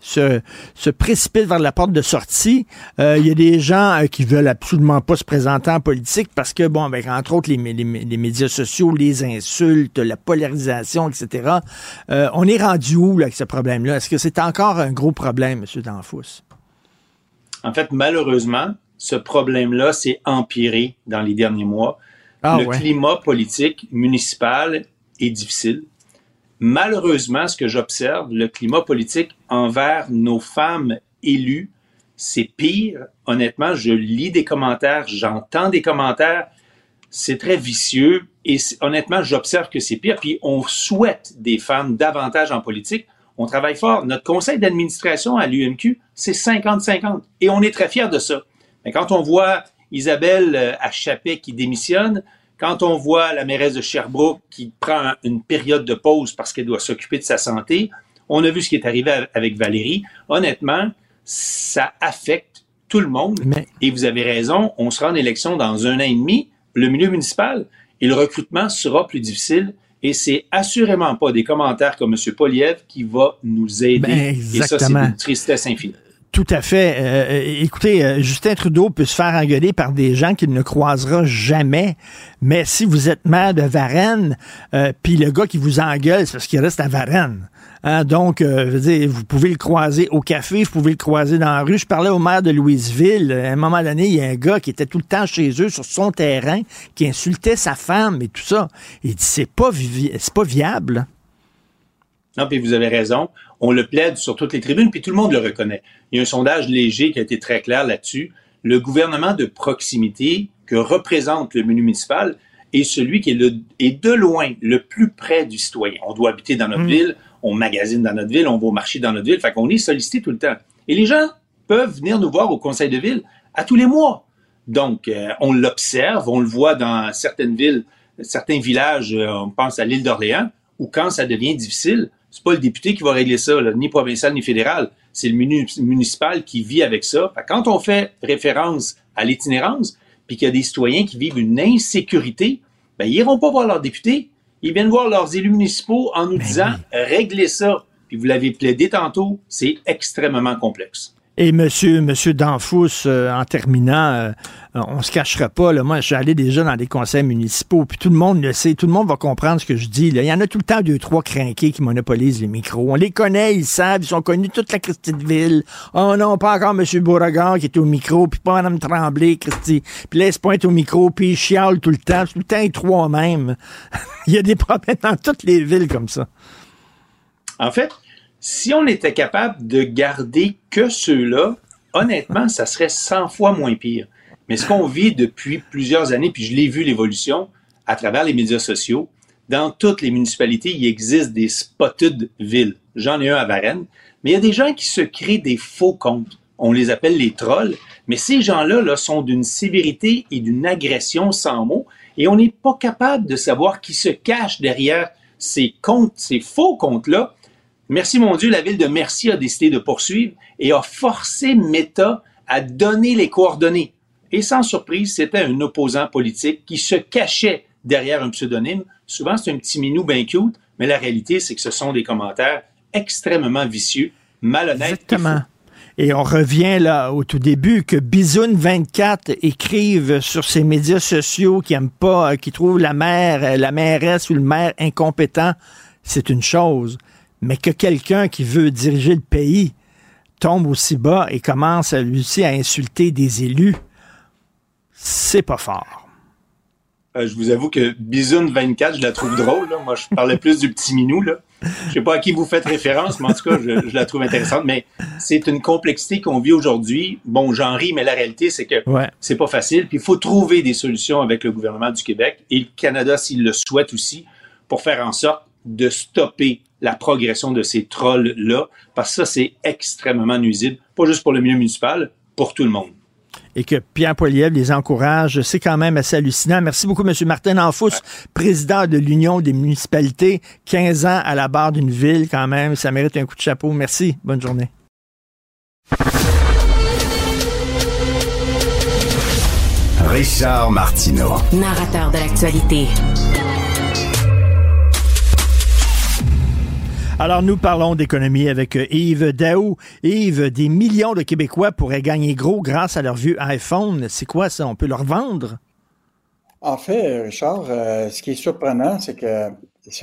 se, se précipite vers la porte de sortie. Euh, il y a des gens qui veulent absolument pas se présenter en politique parce que, bon, avec entre autres les, les, médias sociaux, les insultes, la polarisation, etc. on est rendu où là, avec ce problème-là? Est-ce que c'est encore un gros problème, M. Danfous? En fait, malheureusement, ce problème-là s'est empiré dans les derniers mois. Ah, le climat politique municipal difficile. Malheureusement, ce que j'observe, le climat politique envers nos femmes élues, c'est pire. Honnêtement, je lis des commentaires, j'entends des commentaires, c'est très vicieux et honnêtement, j'observe que c'est pire. Puis on souhaite des femmes davantage en politique. On travaille fort. Notre conseil d'administration à l'UMQ, c'est 50-50 et on est très fiers de ça. Mais quand on voit Isabelle euh, Achapet qui démissionne, quand on voit la mairesse de Sherbrooke qui prend une période de pause parce qu'elle doit s'occuper de sa santé, on a vu ce qui est arrivé avec Valérie. Honnêtement, ça affecte tout le monde. Et vous avez raison, on sera en élection dans un an et demi, le milieu municipal, et le recrutement sera plus difficile. Et c'est assurément pas des commentaires comme M. Poliev qui va nous aider. Ben, et ça, c'est une tristesse infinie Tout à fait. Euh, écoutez, euh, Justin Trudeau peut se faire engueuler par des gens qu'il ne croisera jamais. Mais si vous êtes maire de Varennes, euh, puis le gars qui vous engueule, c'est parce qu'il reste à Varennes. Hein, donc, vous pouvez le croiser au café, vous pouvez le croiser dans la rue. Je parlais au maire de Louisville. À un moment donné, il y a un gars qui était tout le temps chez eux, sur son terrain, qui insultait sa femme et tout ça. Il dit, c'est pas, pas viable. Non, puis vous avez raison. On le plaide sur toutes les tribunes, puis tout le monde le reconnaît. Il y a un sondage léger qui a été très clair là-dessus. Le gouvernement de proximité que représente le menu municipal est celui qui est, le, est de loin le plus près du citoyen. On doit habiter dans notre mmh. ville, on magasine dans notre ville, on va au marché dans notre ville, fait qu'on est sollicité tout le temps. Et les gens peuvent venir nous voir au conseil de ville à tous les mois. Donc, euh, on l'observe, on le voit dans certaines villes, certains villages, euh, on pense à l'île d'Orléans, où quand ça devient difficile, c'est pas le député qui va régler ça, ni provincial ni fédéral. C'est le municipal qui vit avec ça. quand on fait référence à l'itinérance, puis qu'il y a des citoyens qui vivent une insécurité, ben, ils iront pas voir leurs députés. Ils viennent voir leurs élus municipaux en nous ben disant, réglez ça. Puis vous l'avez plaidé tantôt, c'est extrêmement complexe. Et monsieur, monsieur Danfous, euh, en terminant, euh, on se cachera pas. Là, moi, je suis allé déjà dans des conseils municipaux, puis tout le monde le sait, tout le monde va comprendre ce que je dis. Là. Il y en a tout le temps deux, trois crinqués qui monopolisent les micros. On les connaît, ils savent, ils sont connus toute la Christie de ville. Oh non, pas encore monsieur Beauregard qui est au micro, puis pas Mme Tremblay, Christy. Puis là, ils au micro, puis ils chialent tout le temps. Tout le temps, les trois même. [laughs] il y a des problèmes dans toutes les villes comme ça. En fait, si on était capable de garder que ceux-là, honnêtement, ça serait 100 fois moins pire. Mais ce qu'on vit depuis plusieurs années, puis je l'ai vu l'évolution à travers les médias sociaux, dans toutes les municipalités, il existe des spotted villes. J'en ai un à Varennes, mais il y a des gens qui se créent des faux comptes. On les appelle les trolls, mais ces gens-là là, sont d'une sévérité et d'une agression sans mots, et on n'est pas capable de savoir qui se cache derrière ces comptes, ces faux comptes-là, Merci mon Dieu, la ville de Merci a décidé de poursuivre et a forcé Meta à donner les coordonnées. Et sans surprise, c'était un opposant politique qui se cachait derrière un pseudonyme. Souvent, c'est un petit minou bien cute, mais la réalité, c'est que ce sont des commentaires extrêmement vicieux, malhonnêtes. Exactement. Et on revient là au tout début que Bisoun24 écrive sur ses médias sociaux qui aiment pas, qui trouvent la mère, la mairesse ou le maire incompétent, c'est une chose mais que quelqu'un qui veut diriger le pays tombe aussi bas et commence lui aussi à insulter des élus, c'est pas fort. Euh, je vous avoue que Bisoun 24, je la trouve drôle. Moi, je parlais plus du petit minou. Là. Je sais pas à qui vous faites référence, mais en tout cas, je, la trouve intéressante. Mais c'est une complexité qu'on vit aujourd'hui. Bon, j'en ris, mais la réalité, c'est que c'est pas facile. Puis il faut trouver des solutions avec le gouvernement du Québec et le Canada s'il le souhaite aussi pour faire en sorte de stopper la progression de ces trolls-là, parce que ça, c'est extrêmement nuisible, pas juste pour le milieu municipal, pour tout le monde. Et que Pierre Poilievre les encourage, c'est quand même assez hallucinant. Merci beaucoup, M. Martin Enfous, président de l'Union des municipalités, 15 ans à la barre d'une ville quand même, ça mérite un coup de chapeau. Merci, bonne journée. Richard Martineau. Narrateur de l'actualité. Alors, nous parlons d'économie avec euh, Yves Daou. Yves, des millions de Québécois pourraient gagner gros grâce à leur vieux iPhone. C'est quoi ça? On peut leur vendre? En fait, Richard, euh, ce qui est surprenant, c'est que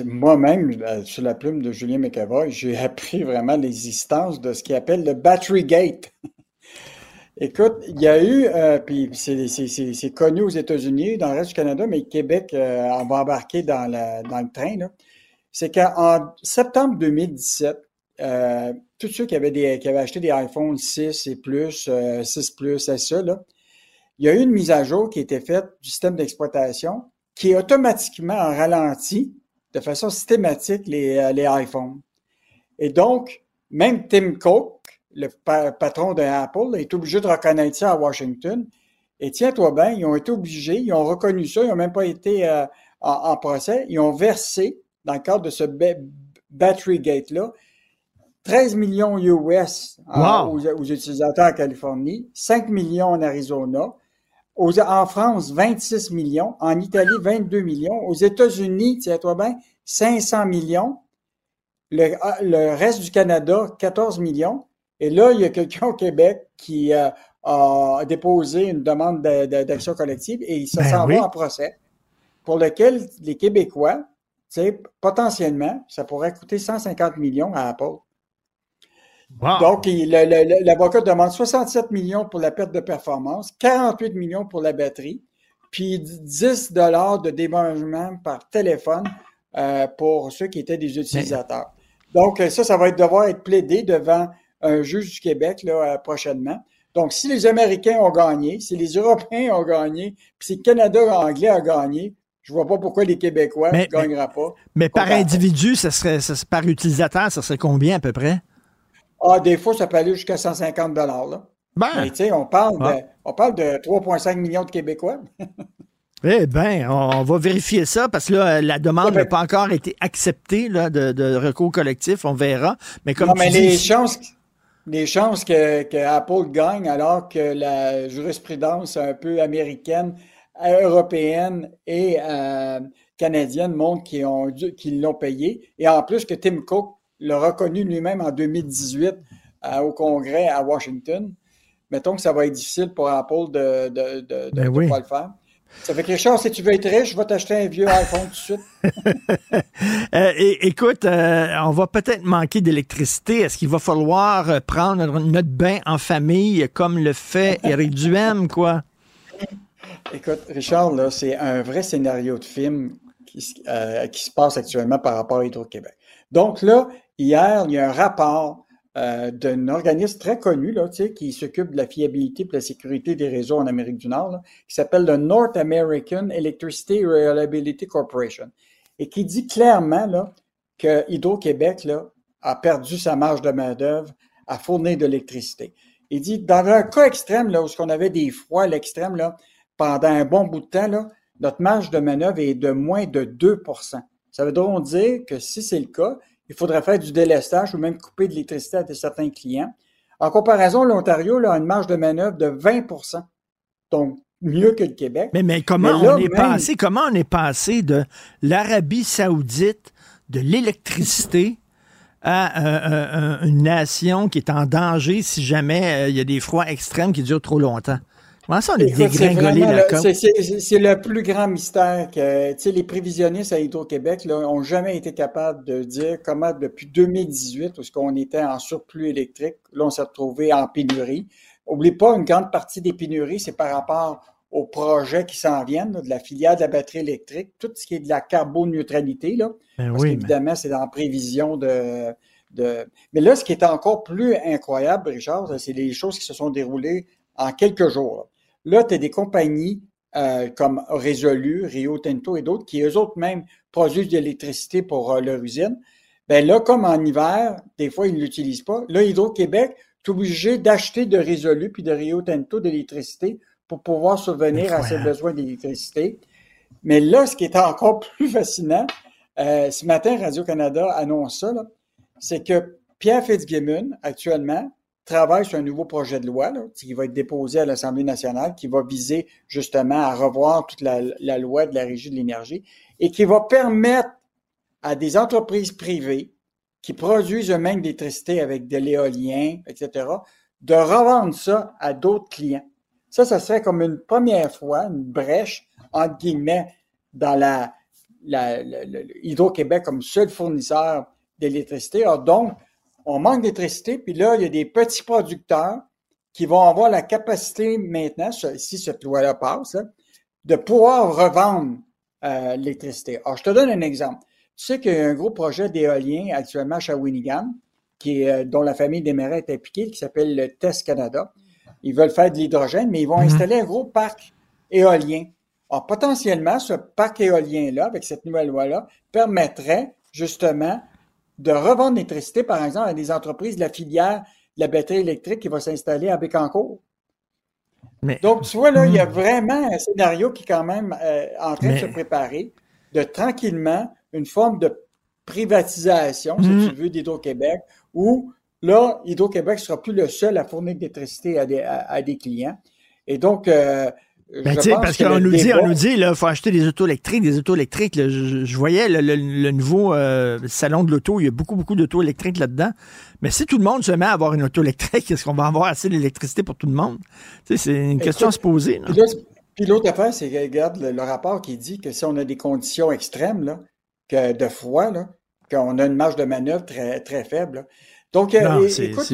moi-même, euh, sur la plume de Julien McAvoy, j'ai appris vraiment l'existence de ce qu'il appelle le Battery Gate. [laughs] Écoute, il y a eu, puis c'est connu aux États-Unis, dans le reste du Canada, mais Québec on va embarquer dans, le train. C'est qu'en septembre 2017, euh, tous ceux qui avaient, acheté des iPhone 6 et plus, 6 euh, Plus, SE, là, il y a eu une mise à jour qui a été faite du système d'exploitation qui automatiquement a ralenti de façon systématique les, euh, les iPhones. Et donc, même Tim Cook, le patron de Apple, est obligé de reconnaître ça à Washington. Et tiens-toi bien, ils ont été obligés, ils ont reconnu ça, ils n'ont même pas été en, en, procès, ils ont versé dans le cadre de ce Battery Gate-là, 13 millions US aux, utilisateurs en Californie, 5 millions en Arizona, en France, 26 millions, en Italie, 22 millions, aux États-Unis, tiens-toi bien, 500 millions, le, reste du Canada, 14 millions, Et là, il y a quelqu'un au Québec qui euh, a déposé une demande d'action collective et il se Ben s'en oui. va en procès pour lequel les Québécois, sais, potentiellement, ça pourrait coûter 150 millions à Apple. Donc, le- le- l'avocat demande 67 millions pour la perte de performance, 48 millions pour la batterie, puis 10 dollars de dédommagement par téléphone euh, pour ceux qui étaient des utilisateurs. Donc, euh, ça, ça va être, devoir être plaidé devant un juge du Québec là, euh, prochainement. Donc, si les Américains ont gagné, si les Européens ont gagné, puis si le Canada anglais a gagné, je vois pas pourquoi les Québécois ne gagneraient pas. Mais par individu, ça serait, ça par utilisateur, ça serait combien à peu près? Ah, des fois, ça peut aller jusqu'à 150 dollars. là. Ben. Mais tu sais, on parle Ah. de, on parle de 3,5 millions de Québécois. Eh bien, on, va vérifier ça parce que là, la demande n'a pas encore été acceptée là, de, de recours collectif. On verra. Mais comme non, tu mais dis, les chances, les chances que, que Apple gagne alors que la jurisprudence un peu américaine, euh, européenne et euh, canadienne montrent qu'ils l'ont payé. Et en plus que Tim Cook l'a reconnu lui-même en 2018 euh, au Congrès à Washington. Mettons que ça va être difficile pour Apple de ne de, de, de- Ben de oui. pas le faire. Ça fait que Richard, si tu veux être riche, je vais t'acheter un vieux iPhone tout de suite. [laughs] Euh, écoute, euh, on va peut-être manquer d'électricité. Est-ce qu'il va falloir prendre notre bain en famille comme le fait Éric Duhem, quoi? Écoute, Richard, là, c'est un vrai scénario de film qui, se- euh, qui se passe actuellement par rapport à Hydro-Québec. Donc là, hier, il y a un rapport euh, d'un organisme très connu qui s'occupe de la fiabilité et de la sécurité des réseaux en Amérique du Nord, qui s'appelle le North American Electricity Reliability Corporation, et qui dit clairement là, que Hydro-Québec a perdu sa marge de main-d'œuvre à fournir de l'électricité. Il dit, dans un cas extrême, là, où on avait des froids à l'extrême, là, pendant un bon bout de temps, là, notre marge de manœuvre est de moins de 2% Ça veut donc dire que si c'est le cas, il faudrait faire du délestage ou même couper de l'électricité à certains clients. En comparaison, l'Ontario a une marge de manœuvre de 20% donc mieux que le Québec. Mais, mais comment Mais là, on est même- passé, comment on est passé de l'Arabie Saoudite, de l'électricité, à euh, euh, une nation qui est en danger si jamais euh, il y a des froids extrêmes qui durent trop longtemps? Comment ça, on c'est dégringolé la c'est- le plus grand mystère que, tu sais, les prévisionnistes à Hydro-Québec, là, ont jamais été capables de dire comment, depuis 2018, où qu'on était en surplus électrique, là, on s'est retrouvé en pénurie. Oublie pas, une grande partie des pénuries, c'est par rapport aux projets qui s'en viennent, là, de la filière de la batterie électrique, tout ce qui est de la carboneutralité, là. Ben parce oui, mais- qu'évidemment, c'est en prévision de, de. Mais là, ce qui est encore plus incroyable, Richard, c'est les choses qui se sont déroulées en quelques jours. Là, tu as des compagnies euh, comme Résolu, Rio Tinto et d'autres qui, eux autres même, produisent de l'électricité pour euh, leur usine. Ben là, comme en hiver, des fois, ils ne l'utilisent pas. Là, Hydro-Québec est obligé d'acheter de Résolu puis de Rio Tinto de l'électricité pour pouvoir subvenir à ses besoins d'électricité. Mais là, ce qui est encore [laughs] plus fascinant, euh, ce matin, Radio-Canada annonce ça, là, c'est que Pierre Fitzgibbon, actuellement, travaille sur un nouveau projet de loi là, qui va être déposé à l'Assemblée nationale, qui va viser justement à revoir toute la, loi de la Régie de l'énergie et qui va permettre à des entreprises privées qui produisent eux-mêmes d'électricité avec de l'éolien, etc., de revendre ça à d'autres clients. Ça, ça serait comme une première fois, une brèche, entre guillemets, dans la, la, la- Hydro-Québec comme seul fournisseur d'électricité. Donc, on manque d'électricité, puis là, il y a des petits producteurs qui vont avoir la capacité maintenant, si cette loi-là passe, là, de pouvoir revendre euh, l'électricité. Alors, je te donne un exemple. Tu sais qu'il y a un gros projet d'éolien actuellement à Shawinigan, qui est, euh, dont la famille des Desmarais est impliquée, qui s'appelle le TEST Canada. Ils veulent faire de l'hydrogène, mais ils vont installer un gros parc éolien. Alors, potentiellement, ce parc éolien-là, avec cette nouvelle loi-là, permettrait justement de revendre l'électricité, par exemple, à des entreprises de la filière de la batterie électrique qui va s'installer à Bécancourt. Mais- Donc, tu vois, là, il y a vraiment un scénario qui est quand même euh, en train de se préparer, de tranquillement une forme de privatisation, si tu veux, d'Hydro-Québec, où là, Hydro-Québec ne sera plus le seul à fournir de l'électricité à des, à- à des clients. Et donc, euh, Ben, parce qu'on nous dit, on nous dit, faut acheter des autos électriques, des autos électriques. là. je, je voyais le, le- le nouveau euh, salon de l'auto, il y a beaucoup, beaucoup d'autos électriques là-dedans. Mais si tout le monde se met à avoir une auto électrique, [laughs] est-ce qu'on va avoir assez d'électricité pour tout le monde? Tu sais, c'est une question à se poser. là. Puis l'autre affaire, c'est regarde, le, le rapport qui dit que si on a des conditions extrêmes, là, que de froid, là, qu'on a une marge de manœuvre très, très faible. là. Donc, euh, Non, c'est- écoute,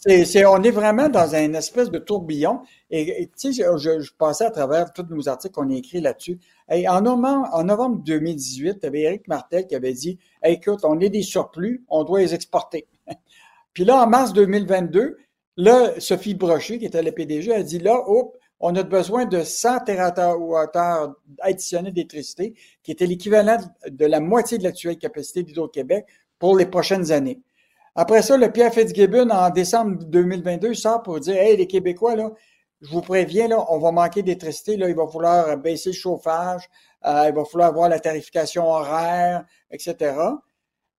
c'est on est vraiment dans une espèce de tourbillon. Et tu sais, je, passais à travers tous nos articles qu'on a écrits là-dessus. En, novembre, en novembre 2018, il y avait Éric Martel qui avait dit écoute, on est des surplus, on doit les exporter. [laughs] Puis là, en mars 2022, là, Sophie Brochet, qui était la PDG, a dit là, hop, on a besoin de 100 TWh additionnels d'électricité, qui était l'équivalent de la moitié de l'actuelle capacité d'Hydro-Québec pour les prochaines années. Après ça, le Pierre Fitzgibbon, en décembre 2022, sort pour dire Hey, les Québécois, là, je vous préviens, là, on va manquer d'électricité, là, il va falloir baisser le chauffage, euh, il va falloir avoir la tarification horaire, etc.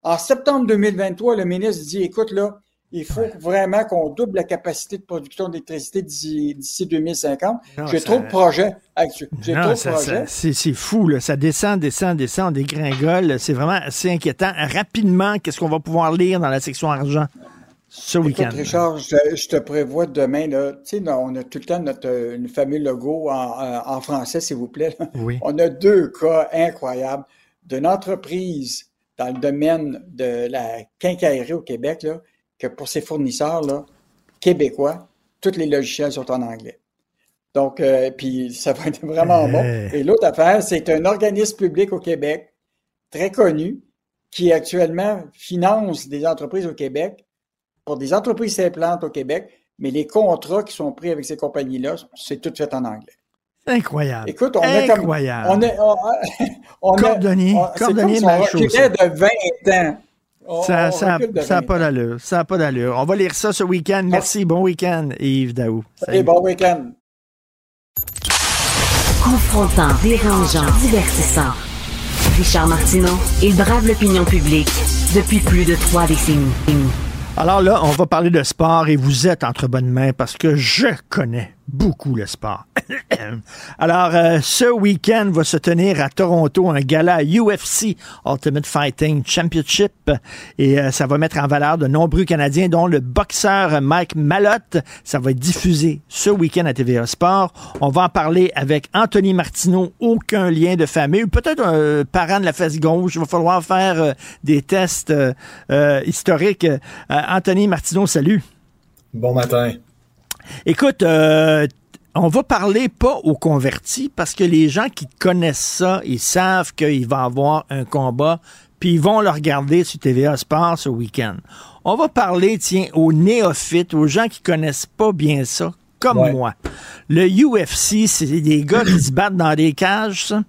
En septembre 2023, le ministre dit Écoute, là, il faut vraiment qu'on double la capacité de production d'électricité d'ici d'ici 2050. Non, J'ai ça- trop de projets. actuels. J'ai Non, trop de ça- projets. ça- c'est fou, là. ça descend, descend, descend, on dégringole. C'est vraiment assez inquiétant. Rapidement, qu'est-ce qu'on va pouvoir lire dans la section argent ce week-end? Richard, je, je te prévois demain, là, tu sais, là, on a tout le temps notre euh, le fameux logo en, en- français, s'il vous plaît. Oui. On a deux cas incroyables d'une entreprise dans le domaine de la quincaillerie au Québec, là, que pour ses fournisseurs là, québécois, tous les logiciels sont en anglais. Donc, euh, puis ça va être vraiment bon. Et l'autre affaire, c'est un organisme public au Québec, très connu, qui actuellement finance des entreprises au Québec pour des entreprises s'implantent au Québec, mais les contrats qui sont pris avec ces compagnies-là, c'est tout fait en anglais. Incroyable. Écoute, on a comme. Incroyable. On a, on, [laughs] on Cordonnier, on- c'est cordonnier comme si de 20 ans. On- Ça n'a 20 pas d'allure. Ça n'a pas d'allure. On va lire ça ce week-end. Merci. Bon week-end, Yves Daou. Allez, bon week-end. Confrontant, dérangeant, divertissant. Richard Martineau, il brave l'opinion publique depuis plus de trois décennies. Alors là, on va parler de sport et vous êtes entre bonnes mains parce que je connais beaucoup le sport. [coughs] Alors, euh, ce week-end va se tenir à Toronto un gala UFC Ultimate Fighting Championship et euh, ça va mettre en valeur de nombreux Canadiens, dont le boxeur Mike Malotte. Ça va être diffusé ce week-end à TVA Sport. On va en parler avec Anthony Martineau. Aucun lien de famille, peut-être un parent de la fesse gauche. Il va falloir faire euh, des tests historiques. Anthony Martineau, salut. Bon matin. Écoute, euh, on va parler pas aux convertis parce que les gens qui connaissent ça, ils savent qu'il va y avoir un combat, puis ils vont le regarder sur TVA Sport ce week-end. On va parler, tiens, aux néophytes, aux gens qui connaissent pas bien ça, comme Ouais. moi. Le UFC, c'est des gars qui se battent dans des cages, ça?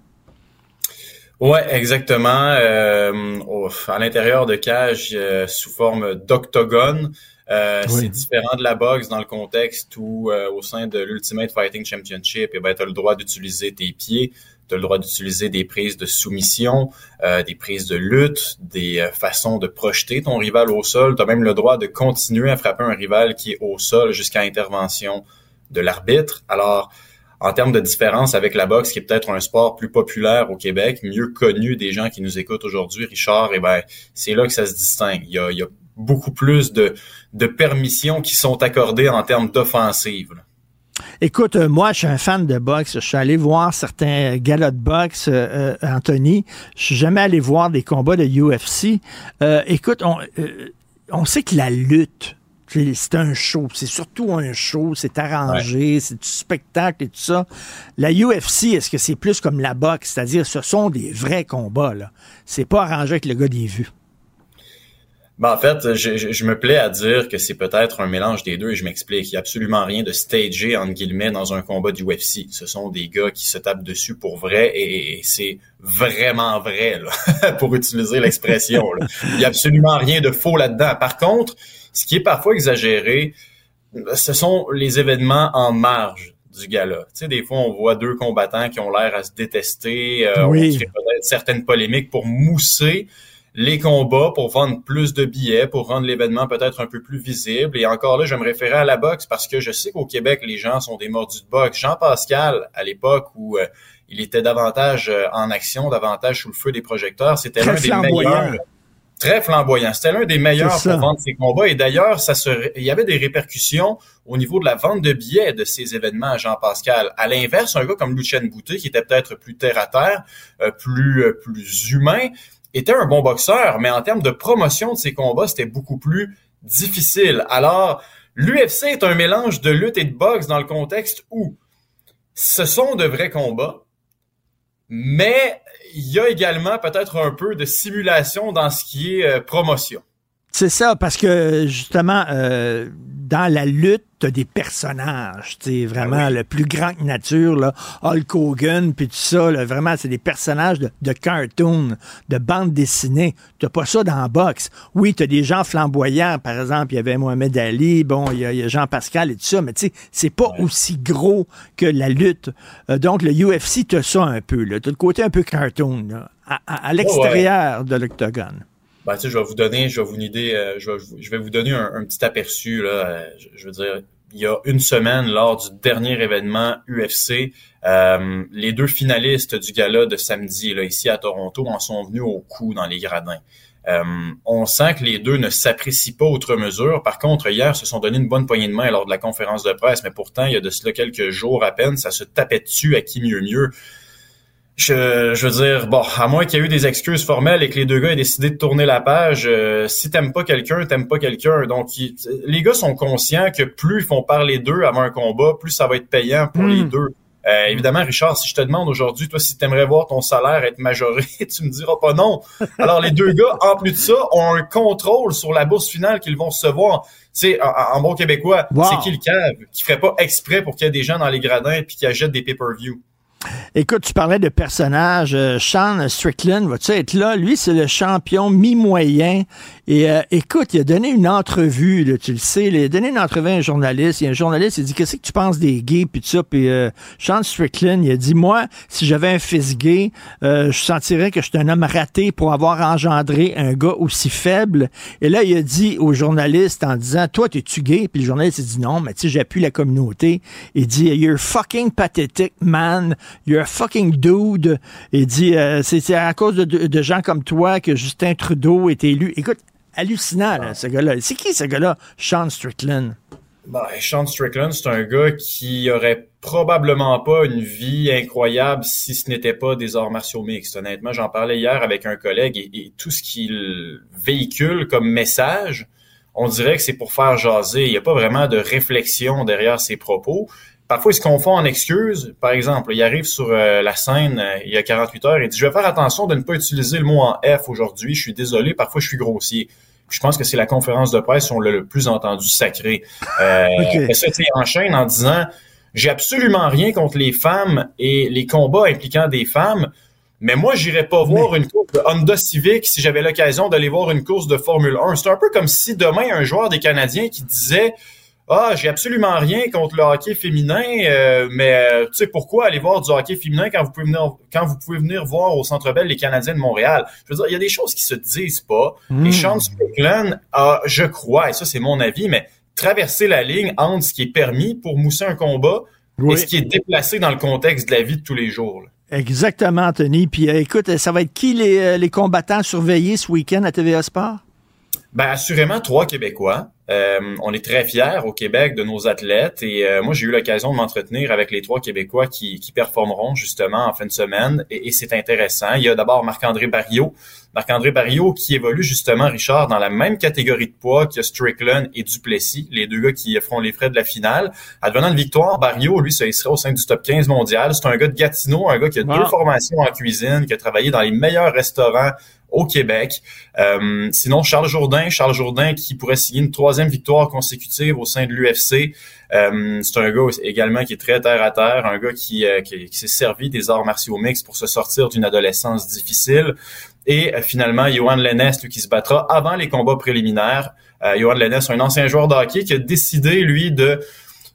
Ouais, exactement. Euh, au- à l'intérieur de cage euh, sous forme d'octogone. Euh, Oui. C'est différent de la boxe dans le contexte où, euh, au sein de l'Ultimate Fighting Championship, eh ben, tu as le droit d'utiliser tes pieds, tu as le droit d'utiliser des prises de soumission, euh, des prises de lutte, des euh, façons de projeter ton rival au sol. Tu as même le droit de continuer à frapper un rival qui est au sol jusqu'à intervention de l'arbitre. Alors, en termes de différence avec la boxe, qui est peut-être un sport plus populaire au Québec, mieux connu des gens qui nous écoutent aujourd'hui, Richard, eh ben, c'est là que ça se distingue. Il y a, il y a beaucoup plus de, de permissions qui sont accordées en termes d'offensive. Écoute, euh, moi, je suis un fan de boxe. Je suis allé voir certains galas de boxe, euh, euh, Anthony. Je suis jamais allé voir des combats de UFC. Euh, écoute, on, on sait que la lutte, c'est c'est un show. C'est surtout un show. C'est arrangé. C'est du spectacle et tout ça. La UFC, est-ce que c'est plus comme la boxe? C'est-à-dire, ce sont des vrais combats, là. C'est pas arrangé avec le gars des vues. Ben, en fait, je, je- je me plais à dire que c'est peut-être un mélange des deux et je m'explique. Il n'y a absolument rien de stagé, entre guillemets, dans un combat du UFC. Ce sont des gars qui se tapent dessus pour vrai et, et c'est vraiment vrai, là, [laughs] pour utiliser l'expression. Il n'y a absolument rien de faux là-dedans. Par contre, ce qui est parfois exagéré, ce sont les événements en marge du gala. Tu sais, des fois, on voit deux combattants qui ont l'air à se détester. euh, Oui. On crée peut-être certaines polémiques pour mousser les combats pour vendre plus de billets, pour rendre l'événement peut-être un peu plus visible. Et encore là, je me référer à la boxe parce que je sais qu'au Québec, les gens sont des mordus de boxe. Jean Pascal, à l'époque où euh, il était davantage euh, en action, davantage sous le feu des projecteurs, c'était l'un des meilleurs. Très flamboyant. C'était l'un des meilleurs pour vendre ses combats. Et d'ailleurs, ça se, il y avait des répercussions au niveau de la vente de billets de ces événements à Jean Pascal. À l'inverse, un gars comme Lucien Boutet, qui était peut-être plus terre à terre, euh, plus, plus humain, était un bon boxeur, mais en termes de promotion de ses combats, c'était beaucoup plus difficile. Alors, l'UFC est un mélange de lutte et de boxe dans le contexte où ce sont de vrais combats, mais il y a également peut-être un peu de simulation dans ce qui est euh, promotion. C'est ça, parce que justement, euh, dans la lutte, t'as des personnages, tu vraiment ah le plus grand que nature, là, Hulk Hogan, puis tout ça, là, vraiment, c'est des personnages de, de, cartoon, de bande dessinée. T'as pas ça dans la boxe. Oui, t'as des gens flamboyants, par exemple, il y avait Mohamed Ali, bon, il y a, Jean-Pascal et tout ça, mais tu sais, c'est pas aussi gros que la lutte. Euh, donc, le UFC, t'as ça un peu, là. T'as le côté un peu cartoon, là, à, l'extérieur de l'octogone. Ben, je vais vous donner, je vais vous une idée, euh, je, vais, je, vais, vous donner un, petit aperçu là. Euh, je, veux dire, il y a une semaine, lors du dernier événement UFC, euh, les deux finalistes du gala de samedi là ici à Toronto en sont venus au coup dans les gradins. on sent que les deux ne s'apprécient pas outre mesure. Par contre, hier, se sont donné une bonne poignée de main lors de la conférence de presse, mais pourtant, il y a de cela quelques jours à peine, ça se tapait dessus à qui mieux mieux. Je, je, veux dire, bon, à moins qu'il y ait eu des excuses formelles et que les deux gars aient décidé de tourner la page, euh, si t'aimes pas quelqu'un, t'aimes pas quelqu'un. Donc, les gars sont conscients que plus ils font parler d'eux avant un combat, plus ça va être payant pour les hmm. deux. Euh, évidemment, Richard, si je te demande aujourd'hui, toi, si tu aimerais voir ton salaire être majoré, [laughs] tu me diras pas non. Alors, les deux gars, en plus de ça, ont un contrôle sur la bourse finale qu'ils vont recevoir. Tu sais, en, bon québécois, c'est qui le cave qui ferait pas exprès pour qu'il y ait des gens dans les gradins et qui achètent des pay-per-view? Écoute, tu parlais de personnages. Euh, Sean Strickland, va-tu être là? Lui, c'est le champion mi-moyen. Et euh, écoute, il a donné une entrevue, là, tu le sais. Il a donné une entrevue à un journaliste. Il y a un journaliste, il a dit Qu'est-ce que tu penses des gays? Puis ça. Puis euh, Sean Strickland, il a dit Moi, si j'avais un fils gay, je sentirais que je suis un homme raté pour avoir engendré un gars aussi faible. Et là, il a dit au journaliste en disant Toi, es-tu gay? Puis le journaliste, il dit Non, mais tu sais, j'appuie la communauté. Il dit You're fucking pathetic, man. You're a fucking dude. Il dit, euh, c'est à cause de, gens comme toi que Justin Trudeau est élu. Écoute, hallucinant, ce gars-là. C'est qui ce gars-là? Sean Strickland. Ben, Sean Strickland, c'est un gars qui aurait probablement pas une vie incroyable si ce n'était pas des arts martiaux mixtes. Honnêtement, j'en parlais hier avec un collègue et tout ce qu'il véhicule comme message, on dirait que c'est pour faire jaser. Il n'y a pas vraiment de réflexion derrière ses propos parfois, il se confond en excuses. Par exemple, il arrive sur euh, la scène euh, il y a 48 heures et dit, je vais faire attention de ne pas utiliser le mot en F aujourd'hui. Je suis désolé, parfois je suis grossier. je pense que c'est la conférence de presse où on l'a le plus entendu sacré. Euh, [laughs] okay. ça, il enchaîne en disant, j'ai absolument rien contre les femmes et les combats impliquant des femmes. Mais moi, j'irais pas voir une course de Honda Civic si j'avais l'occasion d'aller voir une course de Formule 1. C'est un peu comme si demain, un joueur des Canadiens qui disait ah, j'ai absolument rien contre le hockey féminin, euh, mais euh, tu sais pourquoi aller voir du hockey féminin quand vous pouvez venir quand vous pouvez venir voir au Centre Bell les Canadiens de Montréal. Je veux dire, il y a des choses qui se disent pas. Hmm. Et Sean Strickland a, je crois, et ça c'est mon avis, mais traverser la ligne entre ce qui est permis pour mousser un combat et ce qui est déplacé dans le contexte de la vie de tous les jours. Exactement, Anthony. Puis euh, écoute, ça va être qui les, les combattants surveillés ce week-end à TVA Sport? Ben assurément trois Québécois. Euh, on est très fiers au Québec de nos athlètes et euh, moi j'ai eu l'occasion de m'entretenir avec les trois Québécois qui, qui performeront justement en fin de semaine et, c'est intéressant. Il y a d'abord Marc-André Barriot, Marc-André Barriot qui évolue justement Richard dans la même catégorie de poids que Strickland et Duplessis, les deux gars qui feront les frais de la finale. Advenant une victoire, Barriot lui ça serait au sein du top 15 mondial. C'est un gars de Gatineau, un gars qui a deux formations en cuisine, qui a travaillé dans les meilleurs restaurants au Québec. Euh, sinon, Charles Jourdain, Charles Jourdain qui pourrait signer une troisième victoire consécutive au sein de l'UFC. Euh, c'est un gars également qui est très terre à terre, un gars qui, euh, qui, s'est servi des arts martiaux mix pour se sortir d'une adolescence difficile. Et finalement, Johan Lennes, lui, qui se battra avant les combats préliminaires. Johan Lennes, un ancien joueur de hockey qui a décidé, lui, de